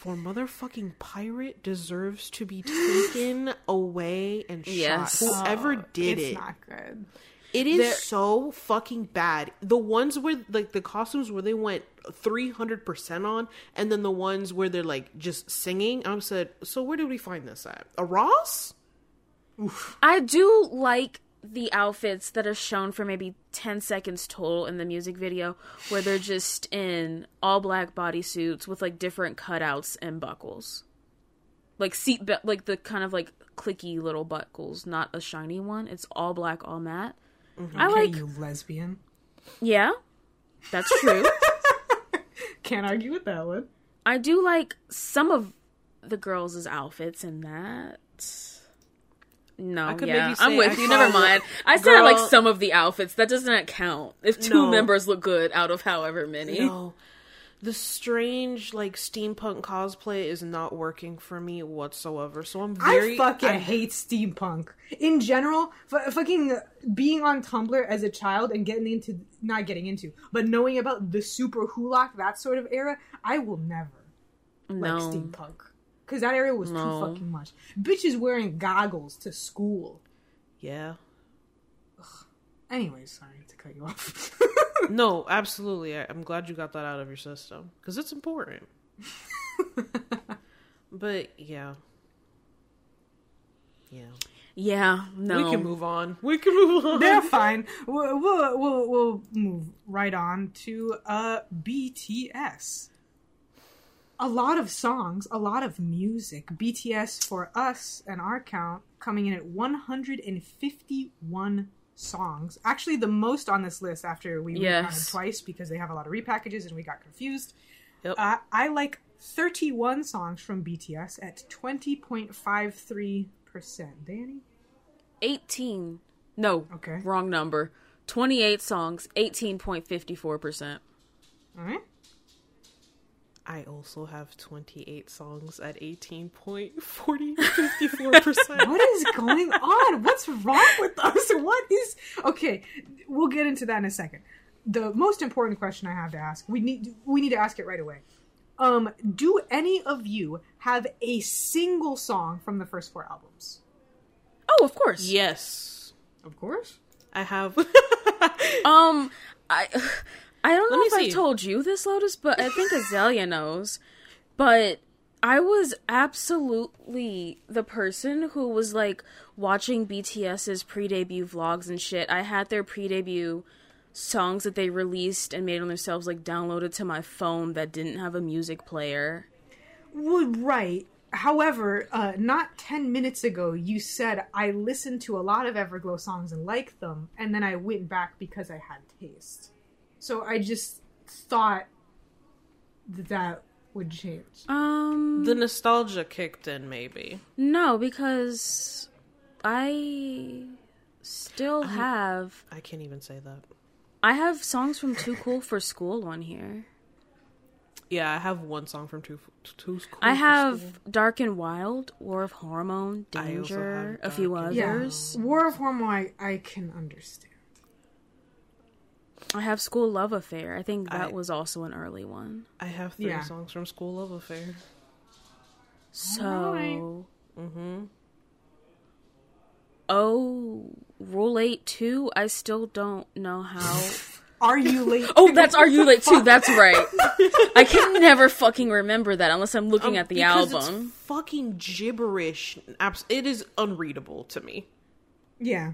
for motherfucking pirate deserves to be taken away and shot.
Yes.
Whoever oh, did
it's
it.
not good.
It is
There-
so fucking bad. The ones where like the costumes where they went three hundred percent on, and then the ones where they're like just singing. I said, so where did we find this at? A Ross?
I do like the outfits that are shown for maybe 10 seconds total in the music video where they're just in all black bodysuits with like different cutouts and buckles. Like seat be- like the kind of like clicky little buckles, not a shiny one. It's all black, all matte. Mm-hmm.
I
like
you lesbian.
Yeah. That's true.
Can't argue with that one.
I do like some of the girls' outfits in that. No,
I could
yeah,
maybe
I'm with
I
you. Never mind. I said I like some of the outfits. That does not count. If two
No.
members look good out of however many.
No. The strange like steampunk cosplay is not working for me whatsoever. So I'm very
I fucking
I-
hate steampunk in general. F- fucking being on Tumblr as a child and getting into not getting into, but knowing about the Superwholock that sort of era, I will never
No,
like steampunk because that area was
No.
too fucking much. Bitches wearing goggles to school.
Yeah.
Anyways, sorry to cut you off.
No, absolutely. I, I'm glad you got that out of your system because it's important. but yeah, yeah.
Yeah, no.
We can move on. We can move on.
They're fine. We'll, we'll, we'll, we'll move right on to uh, BTS. A lot of songs, a lot of music. BTS for us and our count coming in at 151 songs. Actually, the most on this list after we
Yes.
recounted twice because they have a lot of repackages and we got confused.
Yep.
Uh, I like 31 songs from BTS at 20.53%. Danny?
18. No.
Okay.
Wrong number. 28 songs, 18.54%.
All right.
I also have 28 songs at 18.4054%.
What is going on? What's wrong with us? What is okay? We'll get into that in a second. The most important question I have to ask we need we need to ask it right away. Um, do any of you have a single song from the first four albums?
Oh, of course.
yes.
Of course.
I have.
Um, I I don't know
me
if I
see.
told you this, Lotus, but I think Azalea knows. But I was absolutely the person who was like watching BTS's pre-debut vlogs and shit. I had their pre-debut songs that they released and made on themselves like downloaded to my phone that didn't have a music player.
Well, right. However, uh, not 10 minutes ago, you said I listened to a lot of Everglow songs and liked them, and then I went back because I had taste. So I just thought that that would change.
Um
the nostalgia kicked in, maybe.
no, because I still have
I can't even say that.
I have songs from Too Cool for School on here.
Yeah, I have one song from Too Too Cool. For School.
I have
School.
Dark and Wild, War of Hormone, Danger, a few
Dark and
Yeah.
others.
War of Hormone, I, I can understand.
I have School Love Affair. I think that
I-
was also an early one.
I have three
Yeah.
songs from School Love Affair.
So,
Alright.
Mm-hmm.
oh, Rule 8 2, I still don't know how.
Are you late?
Oh, that's Are You Late Too? That's right. I can never fucking remember that unless I'm looking at the
Um, Because
album.
It's fucking gibberish. It is unreadable to me.
yeah.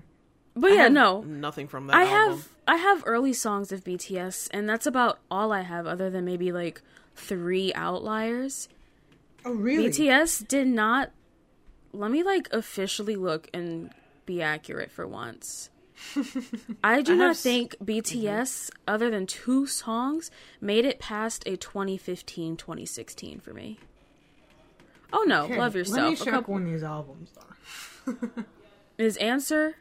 But
I
yeah,
have
no.
nothing from that
I
album.
have I have early songs of BTS, and that's about all I have, other than maybe like three outliers.
Oh, really?
BTS did not. Let me like officially look and be accurate for once. I do
I
not
have s-
think mm-hmm. BTS, other than two songs, made it past a 2015 2016 for me. Oh no,
Okay,
love yourself.
Let me
A
check
couple-
when these albums are.
Is Answer?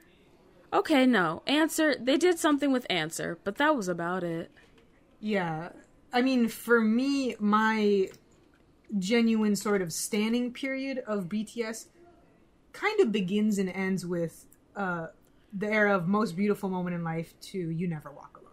Okay, no. Answer. They did something with Answer, but that was about it.
Yeah. I mean, for me, my genuine sort of standing period of BTS kind of begins and ends with uh, the era of Most Beautiful Moment in Life to You Never Walk Alone.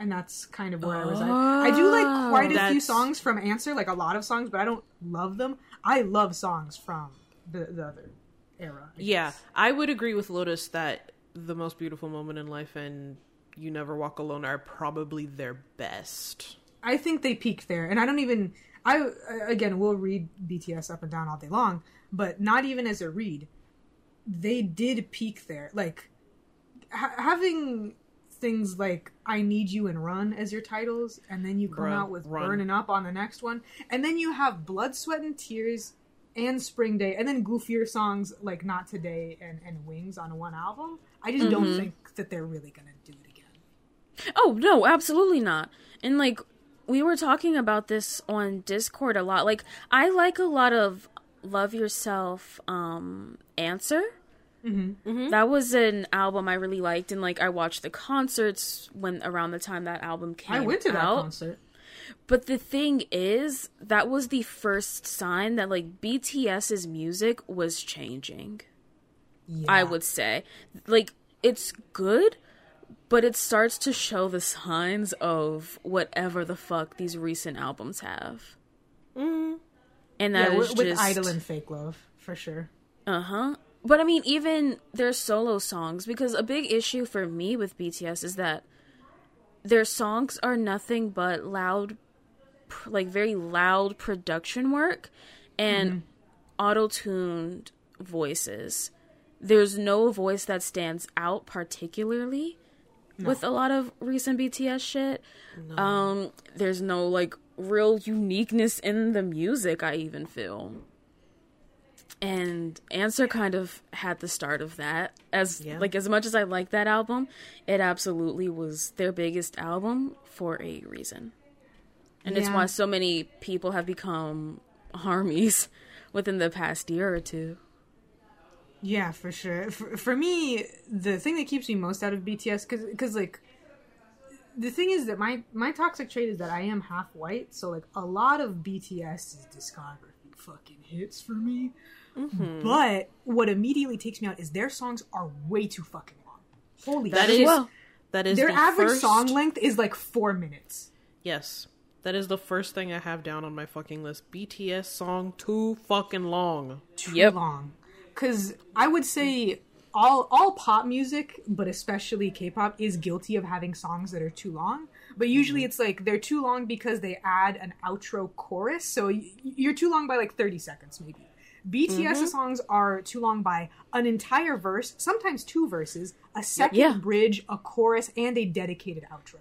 And that's kind of where I was at. I do like quite a few songs from Answer, like a lot of songs, but I don't love them. I love songs from the, the other era. I
Yeah,
guess.
I would agree with Lotus that the most beautiful moment in life and You Never Walk Alone are probably their best.
I think they peaked there, and I don't even. I uh, again, we'll read BTS up and down all day long, but not even as a read, they did peak there. Like ha- having things like "I Need You" and "Run" as your titles, and then you come
Bruh,
out with
Run.
"Burning Up" on the next one, and then you have "Blood, Sweat, and Tears" and "Spring Day," and then goofier songs like "Not Today" and and "Wings" on one album. I just don't think that they're really gonna do it again.
Oh no, absolutely not. And like we were talking about this on Discord a lot. Like I like a lot of Love Yourself um Answer. Mm-hmm. That was an album I really liked and like I watched the concerts when around the time that album came
I went to that
out.
concert.
But the thing is, that was the first sign that like BTS's music was changing. I would say. Like, it's good, but it starts to show the signs of whatever the fuck these recent albums have. And
Yeah,
that is
with,
just
Idol and Fake Love, for sure.
uh huh. But I mean, even their solo songs, because a big issue for me with BTS is that their songs are nothing but loud, pr- like very loud production work and auto tuned voices. There's no voice that stands out particularly with a lot of recent BTS shit. Um, there's no like real uniqueness in the music. I even feel. And Answer kind of had the start of that. As
Yeah.
like as much as I like that album, it absolutely was their biggest album for a reason. And it's why so many people have become harmies within the past year or two.
Yeah, for sure. For, for me, the thing that keeps me most out of BTS, because because like the thing is that my my toxic trait is that I am half white, so like a lot of BTS's discography fucking hits for me. Mm-hmm. But what immediately takes me out is their songs are way too fucking long. Holy
That
shit.
is
well.
that is
their
the
average
first-
song length is like four minutes.
Yes. That is the first thing I have down on my fucking list. BTS song too fucking long.
too
Yep.
long. Because I would say all all pop music, but especially K-pop, is guilty of having songs that are too long. But usually mm-hmm. it's like they're too long because they add an outro chorus, so y- you're too long by like 30 seconds maybe. BTS mm-hmm. songs are too long by an entire verse, sometimes two verses, a second
Yeah.
bridge, a chorus, and a dedicated outro.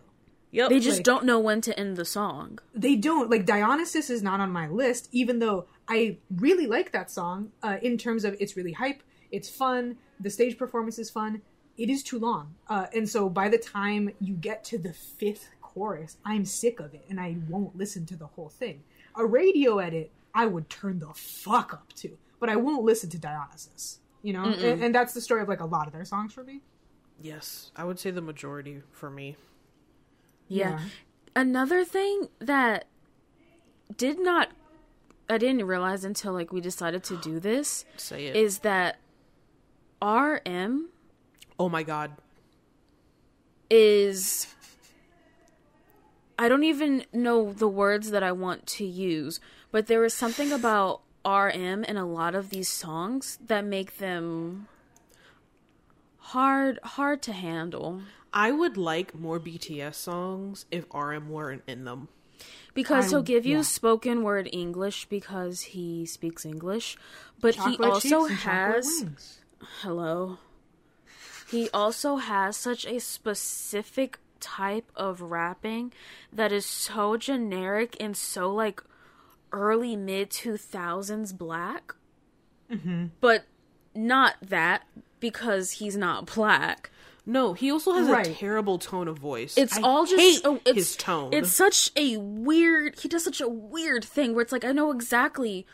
Yep.
They just
Like-
don't know when to end the song.
they don't like Dionysus is not on my list, even though I really like that song. Uh, in terms of it's really hype, it's fun, the stage performance is fun. It is too long, uh, and so by the time you get to the fifth chorus, I'm sick of it, and I won't listen to the whole thing. A radio edit, I would turn the fuck up to, but I won't listen to Dionysus. You know, and, and that's the story of like a lot of their songs for me.
Yes. I would say the majority for me.
Yeah.
Yeah.
Another thing that did not I didn't realize until like we decided to do this
Say it.
is that RM
oh my god.
is I don't even know the words that I want to use, but there is something about RM in a lot of these songs that make them hard hard to handle.
I would like more BTS songs if RM weren't in them.
Because
I-
he'll give you
yeah.
spoken word English because he speaks English, but he also
chocolate
has hello. He also has such a specific type of rapping that is so generic and so like early mid 2000s black.
Mm-hmm.
But not that because he's not black.
No, he also has
Right.
a terrible tone of voice.
It's
I
all just
hate
oh, it's,
his tone.
It's such a weird. He does such a weird thing where it's like I know exactly,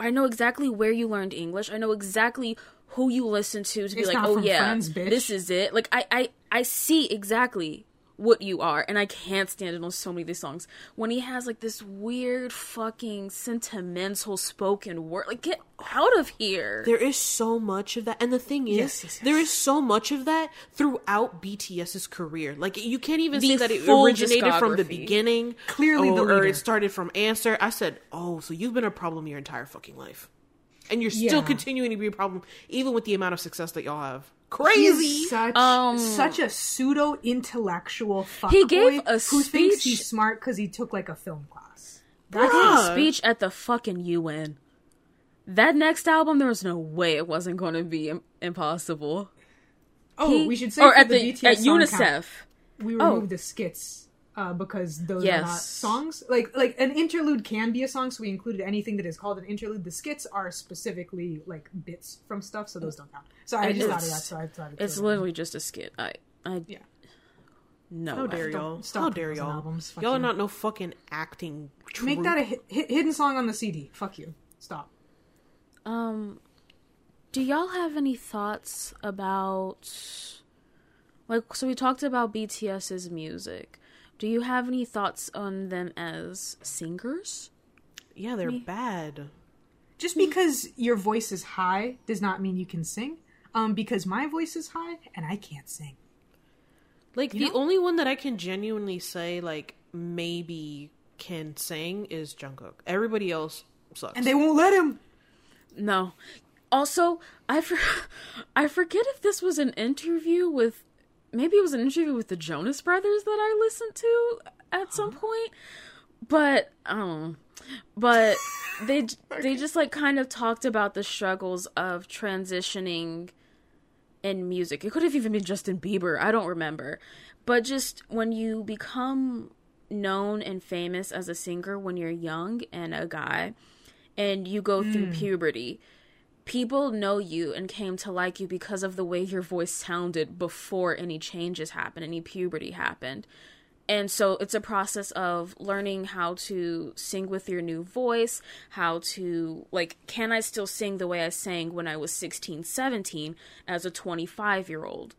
I know exactly where you learned English. I know exactly who you listen to to be like, oh yeah,
Friends,
this is it. Like I, I, I see exactly what you are, and I can't stand it on so many of these songs. When he has like this weird fucking sentimental spoken word, like get out of here.
There is so much of that, and the thing is,
Yes, yes, yes.
there is so much of that throughout BTS's career. Like you can't even
The
say that it originated from the beginning,
Clearly oh, the
or, or it started from Answer. I said, "Oh, so you've been a problem your entire fucking life, and you're still
Yeah.
continuing to be a problem, even with the amount of success that y'all have."
He's
Crazy.
such
Um,
such a pseudo intellectual fuckboy
He gave a
who thinks
speech-
he's smart because he took like a film class.
That
Yeah.
speech at the fucking UN. That next album, there was no way it wasn't going to be Im- impossible.
Oh,
He-
we should say
or at
the,
the,
BTS
at UNICEF.
count, we
Oh.
removed the skits uh, because those are not songs. Like like an interlude can be a song, so we included anything that is called an interlude. The skits are specifically like bits from stuff, so those don't count. So I
It
just thought of that. So I thought
It's literally just a skit. I, I,
Yeah.
no.
How dare y'all?
stop
How dare y'all?
albums. Fuck
Y'all are not no fucking acting.
make that a hi- hi- hidden song on the CD. Fuck you. Stop.
Um, do y'all have any thoughts about, like, so we talked about BTS's music. Do you have any thoughts on them as singers?
Yeah, they're bad.
Just because your voice is high does not mean you can sing. Um, because my voice is high and I can't sing.
Like
You
the
know?
only one that I can genuinely say like maybe can sing is Jungkook. Everybody else sucks.
And they won't let him.
No. Also, I for- I forget if this was an interview with maybe it was an interview with the Jonas Brothers that I listened to at some point. But um but they they just like kind of talked about the struggles of transitioning in music. It could have even been Justin Bieber. I don't remember. But just when you become known and famous as a singer when you're young and a guy and you go through puberty, people know you and came to like you because of the way your voice sounded before any changes happened, any puberty happened. And so it's a process of learning how to sing with your new voice, how to, like, can I still sing the way I sang when I was 16, 17 as a 25 year old?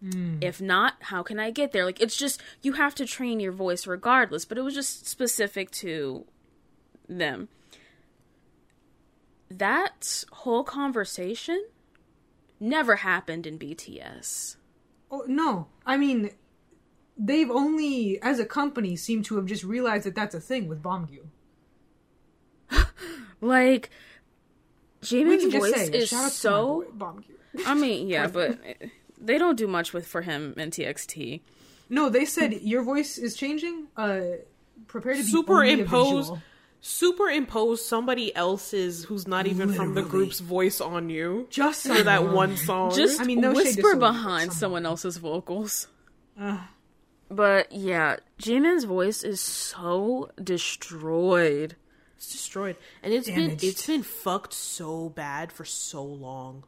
Hmm. If not, how can I get there? Like, it's just, you have to train your voice regardless, but it was just specific to them. That whole conversation never happened in BTS.
Oh, no, I mean, they've only, as a company, seem to have just realized that that's a thing with Beomgyu.
Like,
We Jimin's
voice
say,
is so.
to my boy,
I mean, yeah, but they don't do much with for him in TXT.
No, they said your voice is changing. Uh, prepare to be
Superimpose-
only a visual.
Superimpose somebody else's who's not even from the group's voice on you
Just
for that one song.
Just
I mean, no
whisper behind
someone.
someone else's vocals.
Ugh.
But yeah, Jimin's voice is so destroyed.
It's destroyed, and it's been it's been fucked so bad for so long.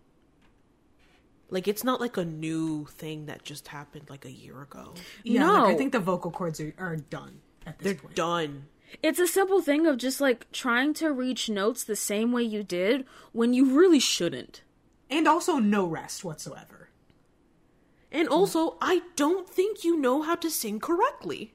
Like it's not like a new thing that just happened like a year ago.
Yeah,
No.
like, I think the vocal cords are, are done at this
They're
point.
done.
It's a simple thing of just like trying to reach notes the same way you did when you really shouldn't.
And also no rest whatsoever.
And also, I don't think you know how to sing correctly.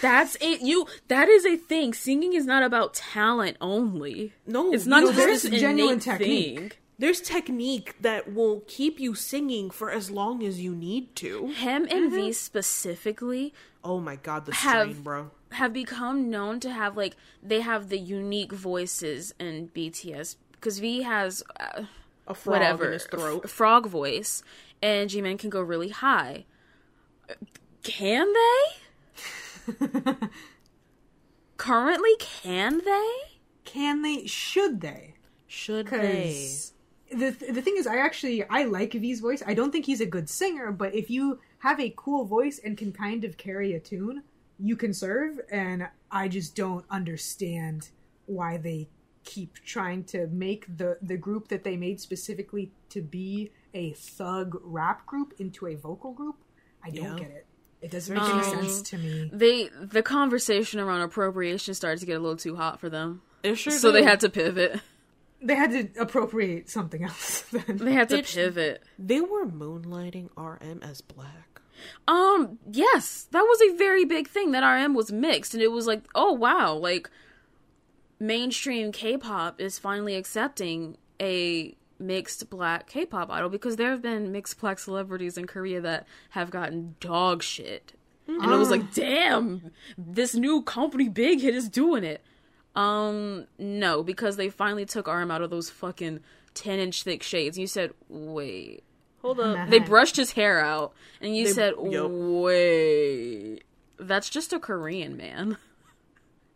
That's it. You that is a thing. Singing is not about talent only.
No,
It's not
no,
just
there's
this
genuine technique.
thing.
There's technique that will keep you singing for as long as you need to.
Him and V mm-hmm. specifically
Oh my god, the
Have-
strain, bro.
Have become known to have like they have the unique voices in BTS because V has uh,
A frog
whatever
in his throat.
f- frog voice and Jimin can go really high. Can they? Currently, can they?
Can they? Should they?
Should they?
The the thing is, I actually I like V's voice. I don't think he's a good singer, but if you have a cool voice and can kind of carry a tune, you can serve. And I just don't understand why they keep trying to make the the group that they made specifically to be a thug rap group into a vocal group. I don't
Yeah.
get it. It doesn't make any
Um,
sense to me.
They the conversation around appropriation started to get a little too hot for them,
It sure
so they had to pivot.
They had to appropriate something else. Then.
They had to
Bitch.
pivot.
They were moonlighting RM as black.
Um, yes, that was a very big thing that RM was mixed, and it was like, oh wow, like mainstream K-pop is finally accepting a mixed black K-pop idol because there have been mixed black celebrities in Korea that have gotten dog shit, and I was like, damn, this new company Big Hit is doing it. Um, no, because they finally took RM out of those fucking ten inch thick shades. You said, wait, hold up. They brushed his hair out, and you
They-
said,
yup.
wait, that's just a Korean man.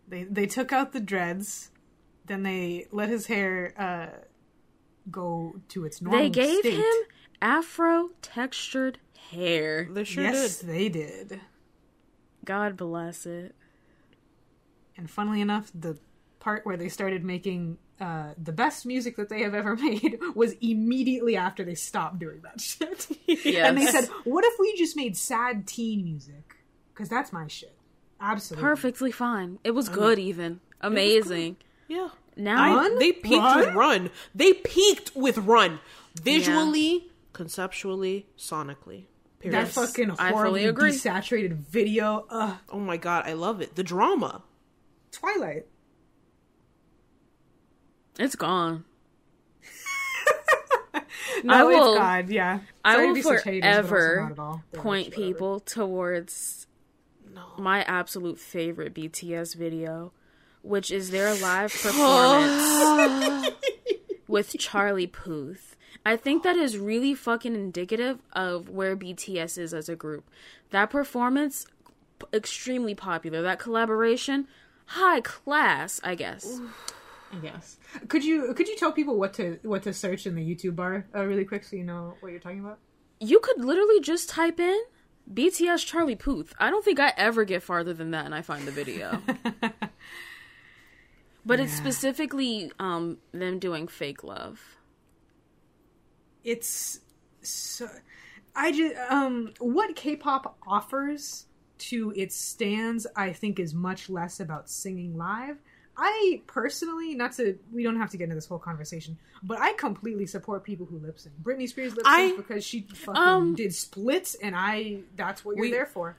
They they took out the dreads, then they let his hair uh, go to its normal
They gave
state.
him afro textured hair.
They sure
yes,
did.
they did.
God bless it.
And funnily enough, the part where they started making uh, the best music that they have ever made was immediately after they stopped doing that shit.
Yes.
and they said, "What if we just made sad teen music? Because that's my shit." Absolutely
perfectly fine. It was good, even amazing.
Yeah.
Now,
I, they peaked
Run?
with Run. They peaked with Run. Visually, conceptually, sonically. Period.
That fucking
I fully
horribly desaturated video. Ugh,
oh my god, I love it. The drama.
Twilight.
It's gone.
No,
I will-
it's God. Yeah,
I
Sorry to
will
be such haters, but also
forever
not at all.
Point people towards
No.
my absolute favorite BTS video, which is their live performance with Charlie Puth. I think that is really fucking indicative of where BTS is as a group. That performance, p- extremely popular. That collaboration, high class, I guess.
I guess. Could you could you tell people what to what to search in the YouTube bar uh, really quick so you know what you're talking about?
You could literally just type in BTS Charlie Puth. I don't think I ever get farther than that and I find the video. but it's specifically um them doing fake love.
it's so I just um what K-pop offers to its stands I think is much less about singing live. I personally, not to, we don't have to get into this whole conversation, but I completely support people who lip sync. Britney Spears lip sync because she fucking
Um,
did splits, and I, that's what you're
We-
there for.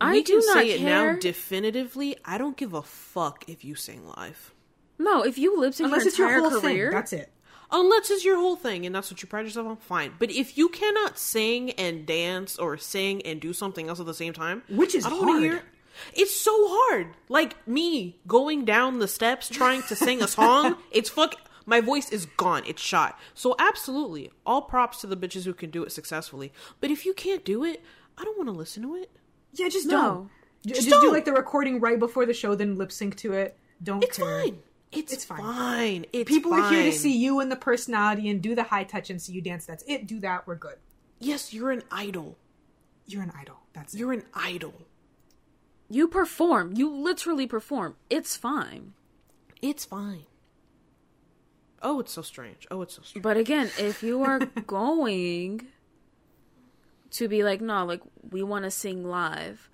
I
we
do
can
not
say it
care.
now definitively. I don't give a fuck if you sing live.
no, if you lip sync
Unless
your
it's your whole
career,
thing. That's it.
Unless it's your whole thing and that's what you pride yourself on, fine. But if you cannot sing and dance or sing and do something else at the same time,
Which is
I don't
hard.
hear. It's so hard. Like me going down the steps trying to sing a song, it's fuck. My voice is gone. It's shot. So absolutely, all props to the bitches who can do it successfully. But if you can't do it, I don't want to listen to it.
Yeah, just
No.
don't. Just,
Just
do
don't.
like the recording right before the show, then lip sync to it. Don't
It's
care.
fine. It's,
It's fine.
fine. It's
People are here to see you and the personality and do the high touch and see you dance. That's it. Do that. We're good.
Yes, you're an idol.
You're an idol. That's.
You're an idol.
You perform. You literally perform. It's fine.
It's fine. Oh, it's so strange. Oh, it's so strange.
But again, if you are going to be like, no, like we want to sing live,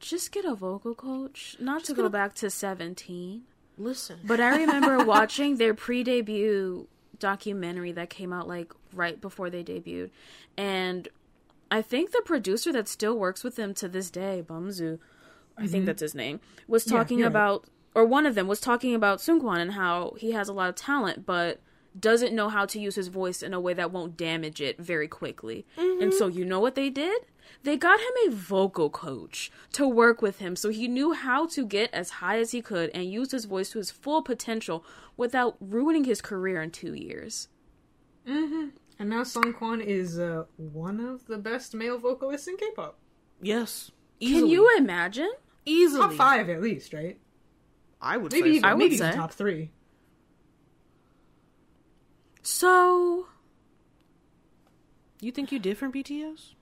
just get a vocal coach. Not to go
a-
back to 17.
Listen.
But I remember watching their pre-debut documentary that came out like right before they debuted, and I think the producer that still works with them to this day, Bumzu, I think that's his name, was
Mm-hmm. Yeah,
talking
right.
about, or one of them was talking about Seungkwan and how he has a lot of talent, but doesn't know how to use his voice in a way that won't damage it very quickly. And so you know what they did? They got him a vocal coach to work with him so he knew how to get as high as he could and use his voice to his full potential without ruining his career in 2 years.
And now Seungkwan is uh, one of the best male vocalists in K-pop.
yes.
Can you imagine?
easily?
Top five at least, right?
I would
Maybe
say
even,
so.
I would
maybe even
say.
top three.
So,
You think you did from BTS?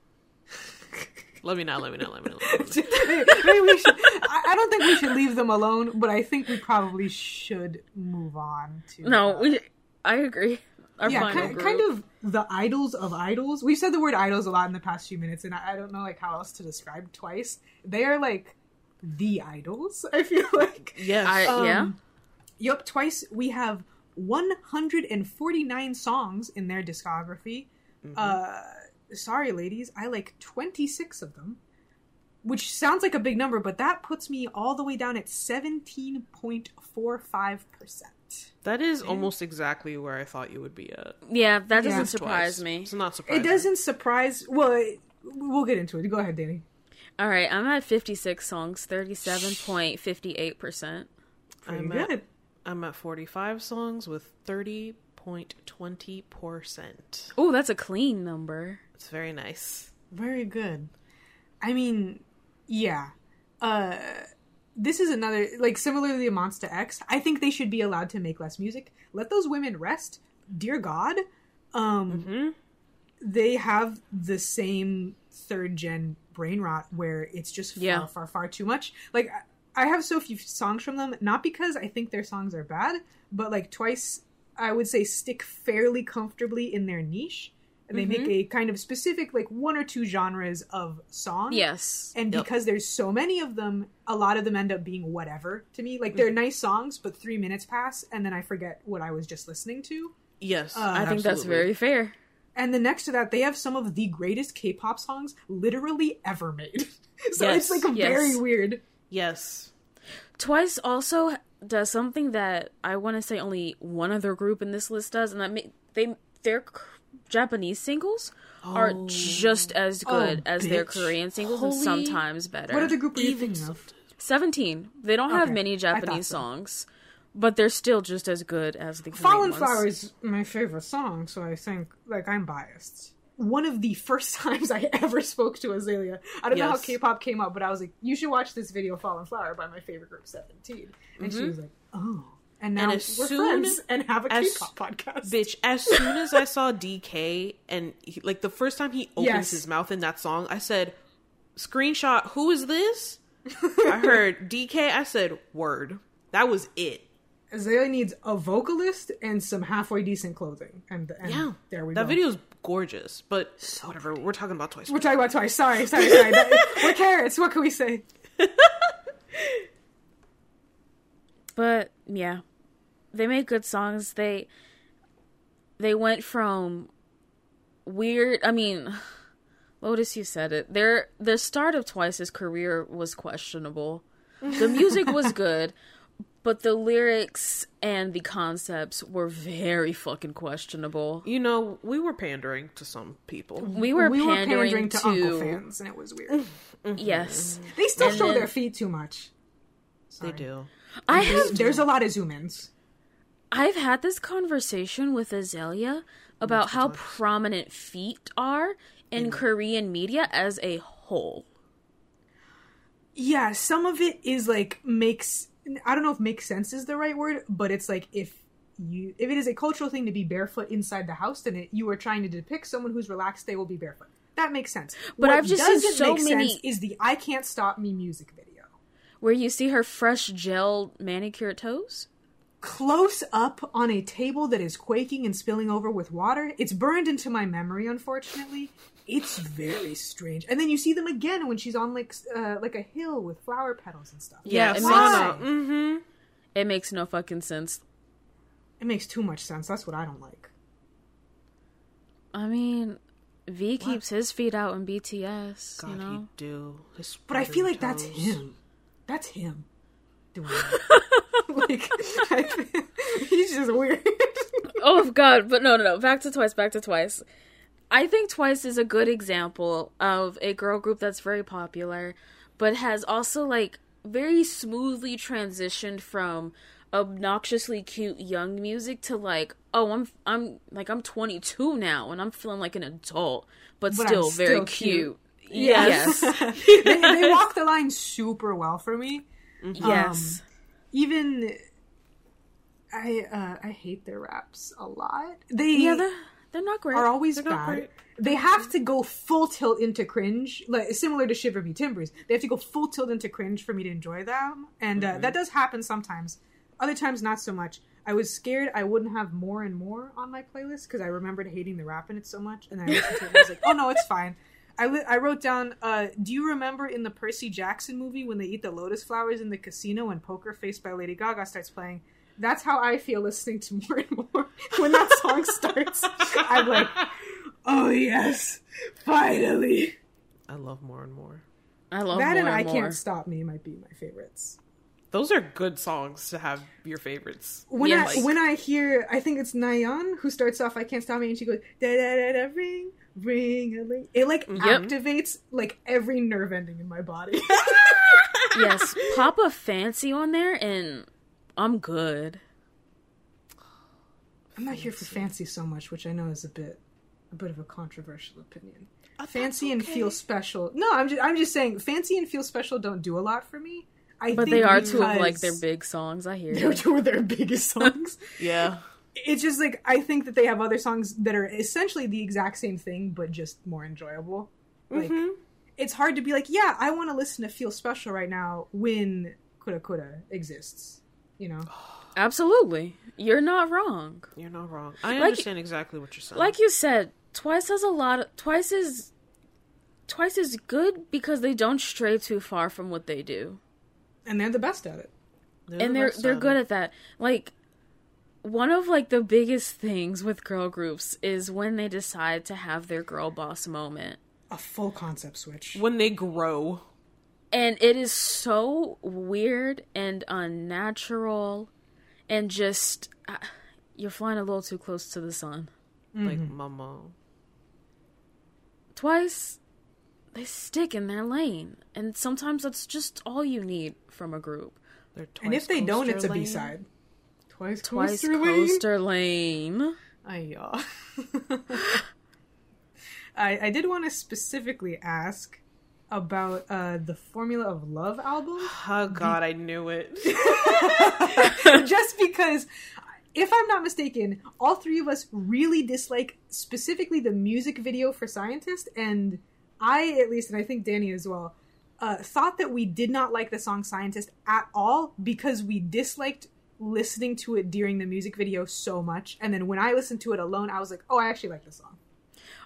let me know. Let me know. Let me know. Let me know.
maybe, maybe we should. I, I don't think we should leave them alone, but I think we probably should move on to.
no,
uh,
we, I agree. Our
yeah,
final
kind,
group.
kind of the idols of idols. We've said the word idols a lot in the past few minutes, and I, I don't know like how else to describe twice. They are like the idols. I feel like.
Yes.
I,
Um,
yeah.
Yep, twice we have 149 songs in their discography. Uh, sorry, ladies, I like 26 of them, which sounds like a big number, but that puts me all the way down at 17.45%.
that is almost exactly where I thought you would be at.
Yeah, that doesn't
Yeah.
surprise
Twice.
me.
It's not surprising.
It doesn't surprise. Well, it, we'll get into it. Go ahead, Danny.
All right, I'm at 56 songs, 37.58%.
I'm at,
good.
I'm at 45 songs with 30.20%.
Oh, that's a clean number.
It's very nice.
Very good. I mean, yeah. Uh this is another like similarly to Monsta X. I think they should be allowed to make less music. Let those women rest. Dear God. Um
Mhm.
they have the same third gen brain rot where it's just far,
Yeah.
far, far too much. Like I have so few songs from them, not because I think their songs are bad, but like twice I would say stick fairly comfortably in their niche. And they
Mm-hmm.
make a kind of specific like one or two genres of song.
Yes.
And
Yep.
because there's so many of them, a lot of them end up being whatever to me. Like they're nice songs, but three minutes pass and then I forget what I was just listening to.
Yes.
Uh,
I think that's very fair.
And then next to that, they have some of the greatest K-pop songs literally ever made. so
Yes,
it's like a
yes.
very weird.
Yes.
Twice also does something that I want to say only one other group in this list does, and that ma- they their c- Japanese singles are just oh. as good
Oh,
as their. Korean singles, and sometimes better.
What other group are you
Even
thinking of?
Seventeen. They don't have
Okay,
many Japanese
so.
songs, but they're still just as good as the Korean
Fallen
ones.
Flower is my favorite song, so I think like I'm biased. one of the first times I ever spoke to Azalea. I don't know how K-pop came up, but I was like, "You should watch this video, "Fallen Flower" by my favorite group, Seventeen. And she mm-hmm. was like, "Oh." And now.
And as
we're
soon
friends and have a
as-
K-pop podcast.
Bitch, as soon as I saw DK and he, like the first time he opens
Yes.
his mouth in that song, I said, "Screenshot, who is this?" I heard DK. I said, "Word." That was it.
Azalea needs a vocalist and some halfway decent clothing, and, and
Yeah,
there we
that
go.
That video's gorgeous, but whatever. We're talking about Twice.
We're talking about twice. Sorry, sorry, sorry. We're Carats. What can we say?
But yeah, they made good songs. They they went from weird. I mean, Lotus, you said it. Their the start of Twice's career was questionable. The music was good, but the lyrics and the concepts were very fucking questionable.
you know, we were pandering to some people.
We were
we
pandering,
were pandering to,
to,
Uncle fans, and it was weird.
yes.
They still
And
show
then-
their feet too much.
They do.
I have
There's a lot of zoom-ins.
I've had this conversation with Azalea about how prominent feet are in Korean media as a whole.
Yeah, some of it is like makes I don't know if makes sense is the right word, but it's like if you if it is a cultural thing to be barefoot inside the house, then it, you are trying to depict someone who's relaxed. They will be barefoot. That makes sense.
But
What
I've just seen so
make
many-
sense is the "I Can't Stop Me" music video.
Where you see her fresh gel manicure toes?
close up on a table that is quaking and spilling over with water. It's burned into my memory, unfortunately. It's very strange. And then you see them again when she's on like uh, like a hill with flower petals and stuff.
Yeah,
Yeah,
it
Why?
Sana. Mm-hmm.
It makes no fucking sense.
It makes too much sense. That's what I don't like.
I mean, V keeps his feet out in BTS,
God,
you
he
know?
do. His
But I feel
spreading
like that's him. That's him doing like I he's just weird.
oh god. But no no no. Back to twice back to twice. I think twice is a good example of a girl group that's very popular but has also like very smoothly transitioned from obnoxiously cute young music to like oh i'm i'm like i'm 22 now and i'm feeling like an adult but,
But I'm
still very cute,
cute.
Yes
they, they walk the line super well for me.
yes
even I uh, I hate their raps a lot. They
yeah they're, they're not great
are always
not
bad. They have to go full tilt into cringe, like similar to Shiver Me Timbers. They have to go full tilt into cringe for me to enjoy them, and uh, that does happen sometimes. Other times, not so much. I was scared I wouldn't have more and more on my playlist because I remembered hating the rap in it so much, and then I listened to it and I was like, "Oh no, it's fine." I, I wrote down. Uh, do you remember in the Percy Jackson movie when they eat the lotus flowers in the casino and "Poker Face" by Lady Gaga starts playing? That's how I feel listening to more and more when that song starts. I'm like, oh yes, finally.
I love more and more.
i love
that
more
and I
more.
can't stop me might be my favorites.
Those are good songs to have your favorites.
When
Yes.
I when I hear, I think it's Nayeon who starts off. I can't stop me, and she goes da da da da ring ring a ling. It like mm-hmm. activates like every nerve ending in my body.
yes pop a fancy on there and i'm good
I'm not here for fancy so much, which I know is a bit a bit of a controversial opinion. Oh, fancy and feel special. No, I'm just I'm just saying fancy and feel special don't do a lot for me. I
But
think
they are two of like their big songs. I hear
They're
you.
two of their biggest songs.
Yeah.
It's just like I think that they have other songs that are essentially the exact same thing, but just more enjoyable. Like mm-hmm. it's hard to be like, yeah, I want to listen to Feel Special right now when Kura Kura exists. You know,
Absolutely, you're not wrong.
You're not wrong. I
Like-
understand exactly what you're saying.
Like you said, Twice has a lot. Of, Twice is Twice is good because they don't stray too far from what they do,
and they're the best at it.
They're
and
the
they're they're good
it.
at that. Like one of like the biggest things with girl groups is when they decide to have their girl boss moment.
A full concept switch.
when they grow.
and it is so weird and unnatural and just uh, you're flying a little too close to the sun
Like mama.
twice they stick in their lane and sometimes that's just all you need from a group
They're
And if they don't, it's a
B
B side. Twice,
twice
coaster lane.
coaster lane
Ay, yeah. I, I did want to specifically ask about uh, the Formula of Love album,
Oh god, I knew it.
just because. If I'm not mistaken, all three of us really dislike specifically the music video for Scientist, and I, at least, and I think Danny as well, uh, thought that we did not like the song Scientist at all because we disliked listening to it during the music video so much. And then when I listened to it alone, I was like, oh, I actually like the song.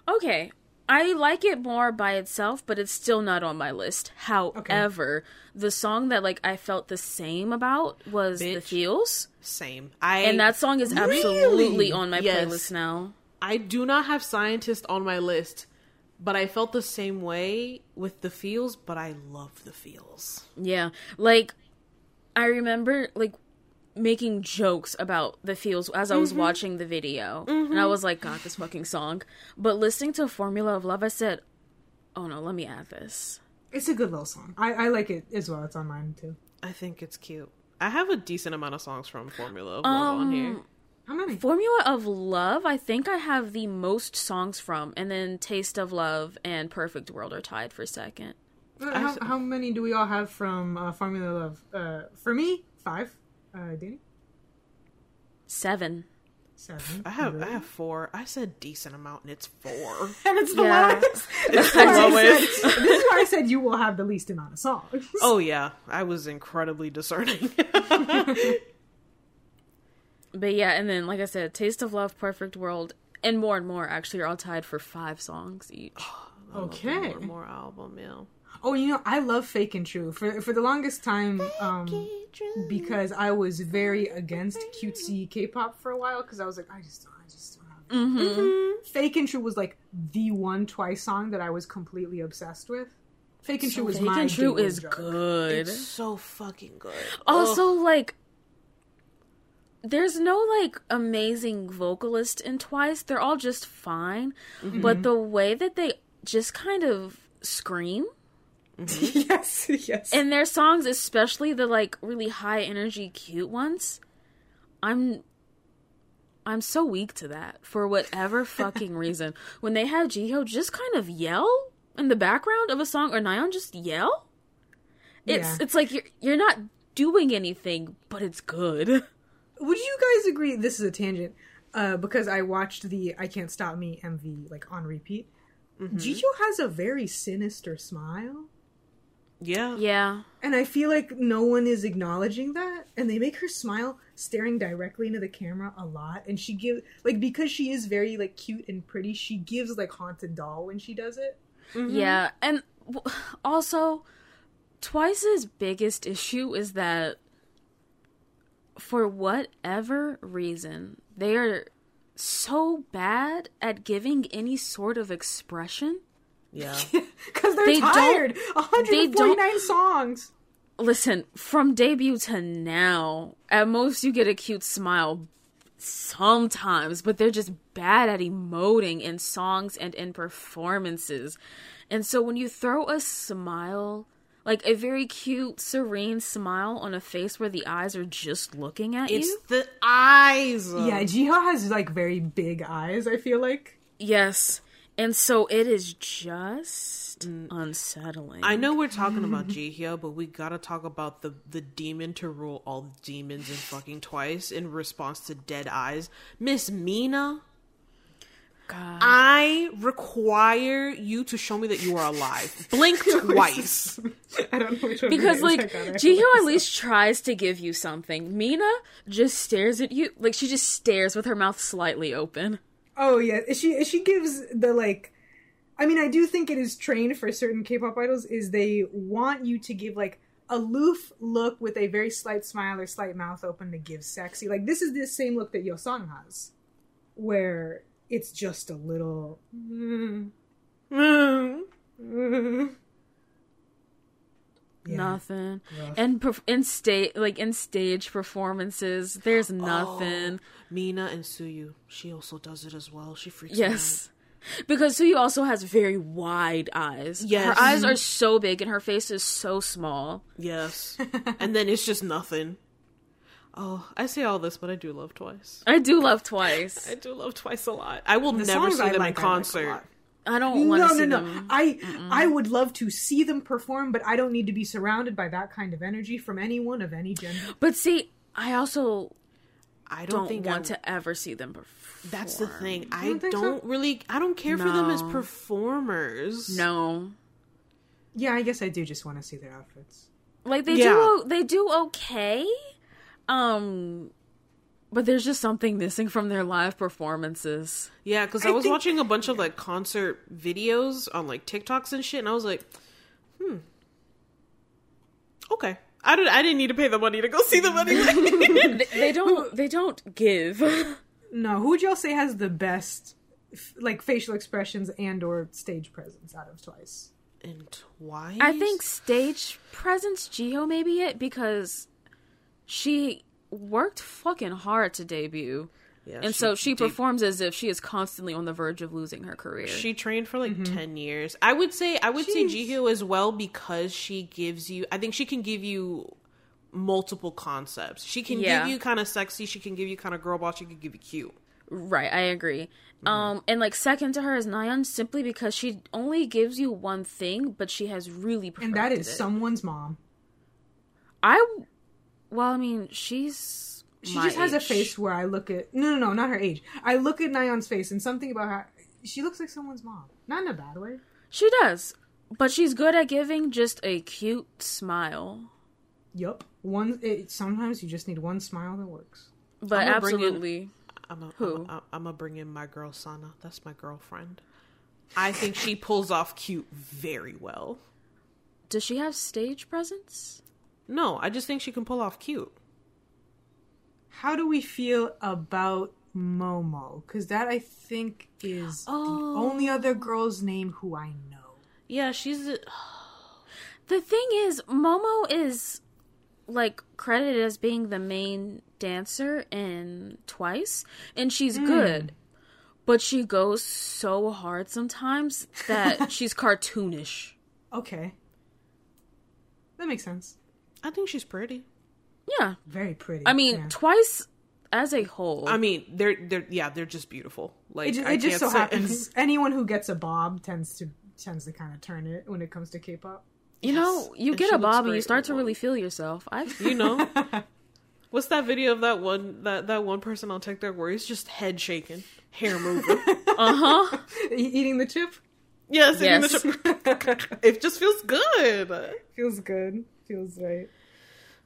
Okay. I like it more by itself, but it's still not on my list. However, the song that like I felt the same about was The Feels.
Same. I
And that song is
Really?
absolutely on my
Yes.
playlist now.
I do not have scientist on my list, but I felt the same way with the feels, but I love the feels.
Yeah. Like I remember like making jokes about the feels as I was watching the video. And I was like, God, this fucking song. But listening to Formula of Love, I said, Oh no, let me add this.
It's a good little song. I, I like it as well. It's on mine too.
I think it's cute. I have a decent amount of songs from Formula of Love on here.
How many?
Formula of Love, I think I have the most songs from, and then Taste of Love and Perfect World are tied for second.
How, how many do we all have from uh, Formula of Love? Uh, for me, five. Uh, Dani,
Seven.
seven.
I have
Really?
I have four. I said decent amount, and it's four.
and it's the
Yeah.
lowest.
It's
This is why I
lowest.
said- this is why I said you will have the least amount of songs.
oh yeah, I was incredibly discerning.
But yeah, and then, like I said, Taste of Love, Perfect World, and more and more actually are all tied for five songs each.
Okay.
more, more album, yeah.
Oh, you know, I love Fake and True for for the longest time. Um, because I was very against cutesy K-pop for a while because I was like, I just don't, I just don't have. it. Mm-hmm. Mm-hmm. Fake and True was like the one Twice song that I was completely obsessed with. Fake and True was
Fake
my
and True is
drug.
good.
It's so fucking good.
Also, like, there's no like amazing vocalist in Twice. They're all just fine, mm-hmm. but the way that they just kind of scream
yes, yes.
And their songs, especially the like really high energy, cute ones, I'm. I'm so weak to that for whatever fucking reason. When they have Jihyo just kind of yell in the background of a song or Nayeon just yell, it's
Yeah.
it's like you're you're not doing anything, but it's good.
Would you guys agree? This is a tangent, uh, because I watched the "I Can't Stop Me" MV like on repeat. Jihyo has a very sinister smile.
Yeah.
Yeah.
And I feel like no one is acknowledging that. And they make her smile staring directly into the camera a lot. And she gives, like, because she is very, like, cute and pretty, she gives, like, Haunted Doll when she does it. Mm-hmm.
Yeah, and w- also Twice's biggest issue is that for whatever reason, they are so bad at giving any sort of expression.
Yeah.
Because they're
They don't-
tired.
they
149 songs.
Listen, from debut to now, at most you get a cute smile sometimes, but they're just bad at emoting in songs and in performances. And so when you throw a smile, like a very cute, serene smile on a face where the eyes are just looking at
It's
you.
It's the eyes.
Yeah, Jihyo has, like, very big eyes, I feel like.
Yes. And so it is just mm. unsettling.
I know we're talking about Jihyo, but we gotta talk about the the demon to rule all the demons and fucking twice in response to dead eyes. Miss Mina,
God.
I require you to show me that you are alive. Blink twice.
I don't know which one
because like
I got
at least tries to give you something. Mina just stares at you like she just stares with her mouth slightly open.
Oh yeah, she she gives the like. I mean, I do think it is trained for certain K-pop idols. Is they want you to give like aloof look with a very slight smile or slight mouth open to give sexy. Like this is the same look that Yeosang has, where it's just a little. Mm, mm, mm. Yeah.
Nothing.
rough.
And perf- in state like in stage performances, there's oh, nothing.
Mina and Tzuyu, she also does it as well. She freaks me out.
Yes. Because Tzuyu also has very wide eyes.
Yes.
Her eyes are so big and her face is so small.
Yes. and then it's just nothing. Oh, I say all this, but I do love Twice.
I do love Twice.
I do love Twice a lot. I will
The
never see them
like,
in
like
concert.
Lot.
I don't want
No,
to
no,
see
no.
them.
I I would love to see them perform, but I don't need to be surrounded by that kind of energy from anyone of any gender.
But see, I also
I don't,
don't,
think
want
I,
to ever see them perform.
That's the thing. I
don't think
don't really. I don't care for them as performers.
No.
Yeah, I guess I do just want to see their outfits.
Like they
Yeah.
do they do okay. Um but there's just something missing from their live performances.
Yeah, because I,
I
was
think-
watching a bunch of like concert videos on like TikToks and shit, and I was like, hmm, okay. I didn't. I didn't need to pay the money to go see them anyway.
They, they don't they don't give.
No, who would y'all say has the best, like facial expressions and or stage presence out of Twice?
and twice,
I think stage presence Jihyo may be it because she worked fucking hard to debut.
Yeah,
And so she
did-
performs as if she is constantly on the verge of losing her career.
She trained for like ten years. I would say I would say
Jeez.
Jihyo as well because she gives you. I think she can give you multiple concepts. She can
Yeah.
give you kind of sexy. She can give you kind of girl boss. She can give you cute.
Right, I agree.
Mm-hmm.
Um, and like second to her is Nayeon simply because she only gives you one thing, but she has really
And that is
it.
someone's mom.
I, well, I mean, she's
She
my
just has a face where I look at no, no, no, not her age. I look at Nayeon's face and something about her. She looks like someone's mom, not in a bad way.
She does, but she's good at giving just a cute smile.
Yup. One. It, sometimes you just need one smile that works.
But
I'ma in-
absolutely,
I'm a,
Who?
I'm, a, I'm gonna bring in my girl Sana. That's my girlfriend. I think she pulls off cute very well.
does she have stage presence?
No, I just think she can pull off cute.
How do we feel about Momo? Because that I think is
Oh.
the only other girl's name who I know.
Yeah, she's a,
The thing is, Momo is like credited as being the main dancer in Twice, and she's hmm. good. But she goes so hard sometimes that she's cartoonish.
Okay. That makes sense.
I think she's pretty.
Yeah.
Very pretty.
I mean,
yeah.
Twice as a whole.
I mean, they're they're yeah, they're just beautiful. Like
it, ju-
I
it just so
say-
happens anyone who gets a bob tends to tends to kind of turn it when it comes to K-pop.
you know, you
And
get a bob and you start to
one.
really feel yourself. I
you know. What's that video of that one that that one person on TikTok where he's just head shaking, hair moving?
Uh huh.
E- eating the chip
yes, eating
Yes.
the chip. it just feels good.
feels good. Feels right.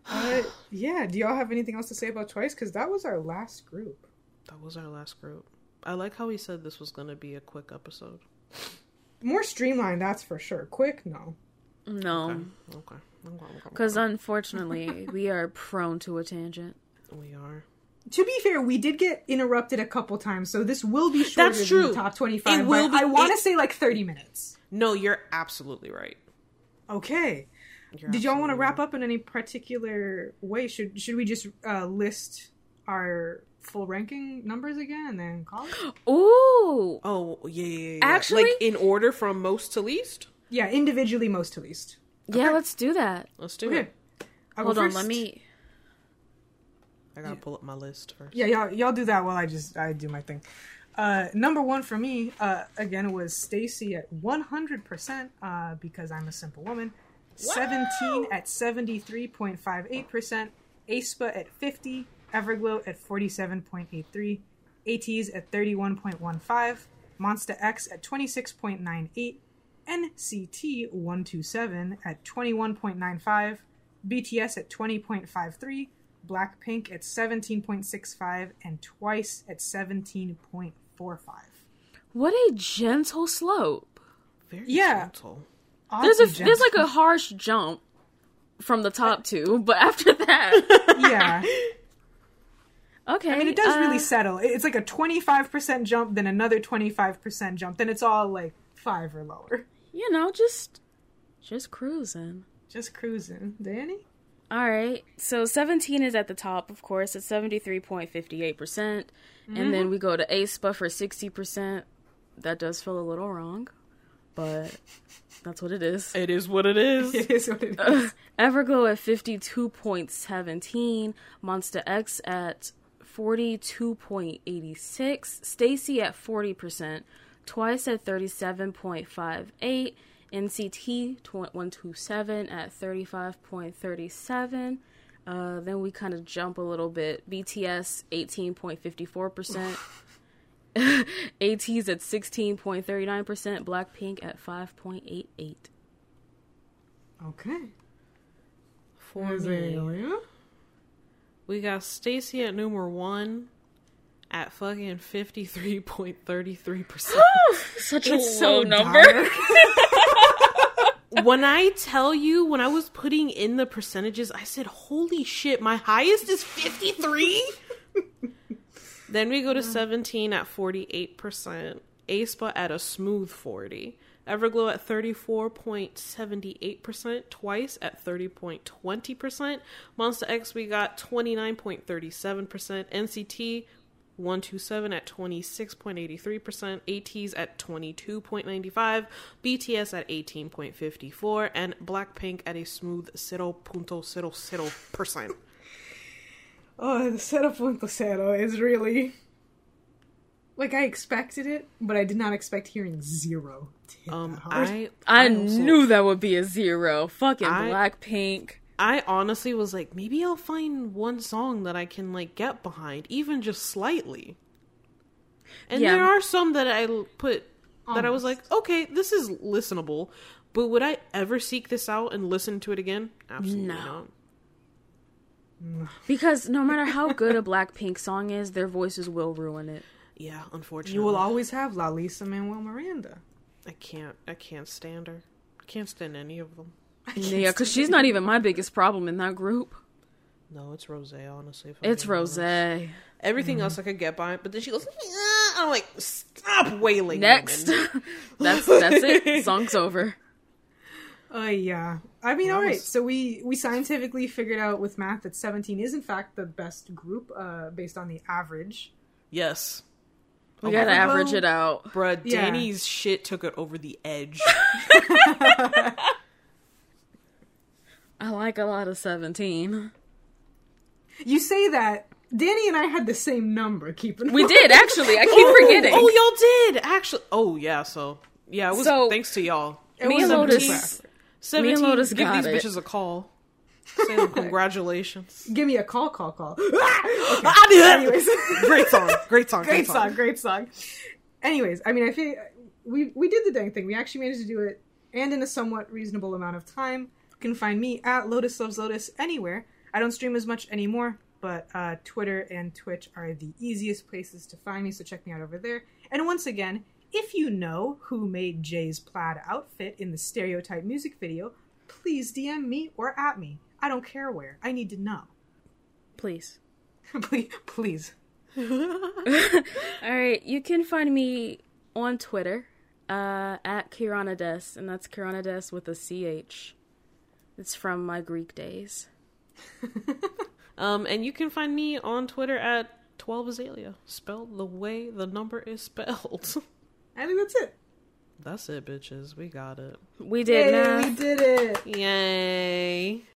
Uh, yeah. Do y'all have anything else to say about Twice? Because that was our last group.
That was our last group. I like how he said this was going to be a quick episode.
More streamlined, that's for sure. Quick, no.
No.
Okay. Okay. Okay, okay,
Because unfortunately, we are prone to a tangent.
we are.
To be fair, we did get interrupted a couple times, so this will be shorter
That's
than
true.
the top twenty-five.
It will
but
be-
I want to say like thirty minutes.
No, you're absolutely right.
Okay.
You're
Did y'all want to wrap up in any particular way? Should should we just uh, list our full ranking numbers again and then call it?
Ooh.
Oh yeah, yeah, yeah, yeah.
Actually-
like in order from most to least.
Yeah, individually, most to least.
Yeah, let's do that.
Let's do
Okay.
it.
I'll
Hold on, let me.
I gotta pull up my list first.
Yeah, y'all y'all do that while I just I do my thing. Uh, number one for me, uh, again, was STAYC at 100% uh, because I'm a simple woman. 17 at 73.58%. aespa at 50. Everglow at 47.83. ATEEZ at 31.15. Monsta X at 26.98. NCT 127 at 21.95. BTS at 20.53. Blackpink at 17.65 and Twice at 17.45.
What a gentle slope.
Very
Yeah.
gentle.
There's a
Oddly
there's like a harsh jump from the top two, but after that,
yeah.
okay.
I mean, it does
uh,
really settle. It's like a 25% jump, then another 25% jump, then it's all like five or lower.
You know, just just cruising.
Just cruising. Dani?
All right. So 17 is at the top, of course, at 73.58%. And
Mm-hmm.
then we go to aespa for 60%. That does feel a little wrong, but that's what it is.
It is what it is.
It is what it is.
Everglow at 52.17, Monsta X at 42.86, STAYC at 40%, Twice at 37.58. NCT tw- 127 at 35.37. Uh, then we kind of jump a little bit. BTS 18.54%. ATEEZ at 16.39%. Blackpink at 5.88.
Okay.
For me,
Azalea.
we got STAYC at number one at fucking fifty three point thirty three percent.
Such
It's
a
so
low number.
When I tell you, when I was putting in the percentages, I said, "Holy shit, my highest is fifty three. Then we go to mm. seventeen at forty eight percent. aespa at a smooth forty. Everglow at 34.78%, twice at 30.20%. Monsta X, we got 29.37%. NCT 127 at 26.83%. ATEEZ at 22.95. BTS at 18.54. And Blackpink at a smooth 0.00%.
Oh, the setup punto cero is really like I expected it, but I did not expect hearing zero.
Um,
that.
I,
I
also-
knew that would be a zero. Fucking
I-
Blackpink.
I honestly was like, maybe I'll find one song that I can like get behind, even just slightly. And
Yeah.
there are some that I put that I was like, okay, this is listenable, but would I ever seek this out and listen to it again? Absolutely
No.
not.
Because no matter how good a Blackpink song is, their voices will ruin it.
Yeah, unfortunately,
you will always have La Lisa Manuel Miranda.
I can't. I can't stand her. I can't stand any of them.
Yeah, because she's not even my biggest problem in that group.
No, it's Rose. Honestly,
It's
being honest.
Rose.
Everything else I could get by, but then she goes. "Yeah." I'm like, stop wailing.
Next. that's that's it. Song's over.
Uh, yeah. I mean, all right.
Was...
So we we scientifically figured out with math that 17 is in fact the best group uh, based on the average.
Yes.
We
oh
gotta average it out,
bruh.
Yeah.
Dani's shit took it over the edge.
I like a lot of 17.
You say that. Dani and I had the same number. Keeping
we did actually. I keep oh, forgetting.
Oh, y'all did actually. Oh yeah. So yeah, it was
so,
thanks to y'all.
It
me and Lotus
17,
Me and
Lotus
give these
it.
bitches a call. Say them congratulations.
Give me a call, call, call. Ah! okay.
I knew that.
Anyways.
great song. Great song.
Great, great song. Great song. Anyways, I mean, I feel we we did the dang thing. We actually managed to do it, and in a somewhat reasonable amount of time. You can find me at Lotus Loves Lotus anywhere. I don't stream as much anymore, but uh, Twitter and Twitch are the easiest places to find me. So check me out over there. And once again, if you know who made J's plaid outfit in the stereotype music video, please DM me or at me. I don't care where. I need to know.
Please.
please, please.
All right, you can find me on Twitter uh, at Kiranades, and that's Kiranades with a CH. It's from my Greek days.
Um, and you can find me on Twitter at twelve Azalea, spelled the way the number is spelled.
I think that's it.
That's it, bitches. We got it.
We did
Yay, we did it.
Yay.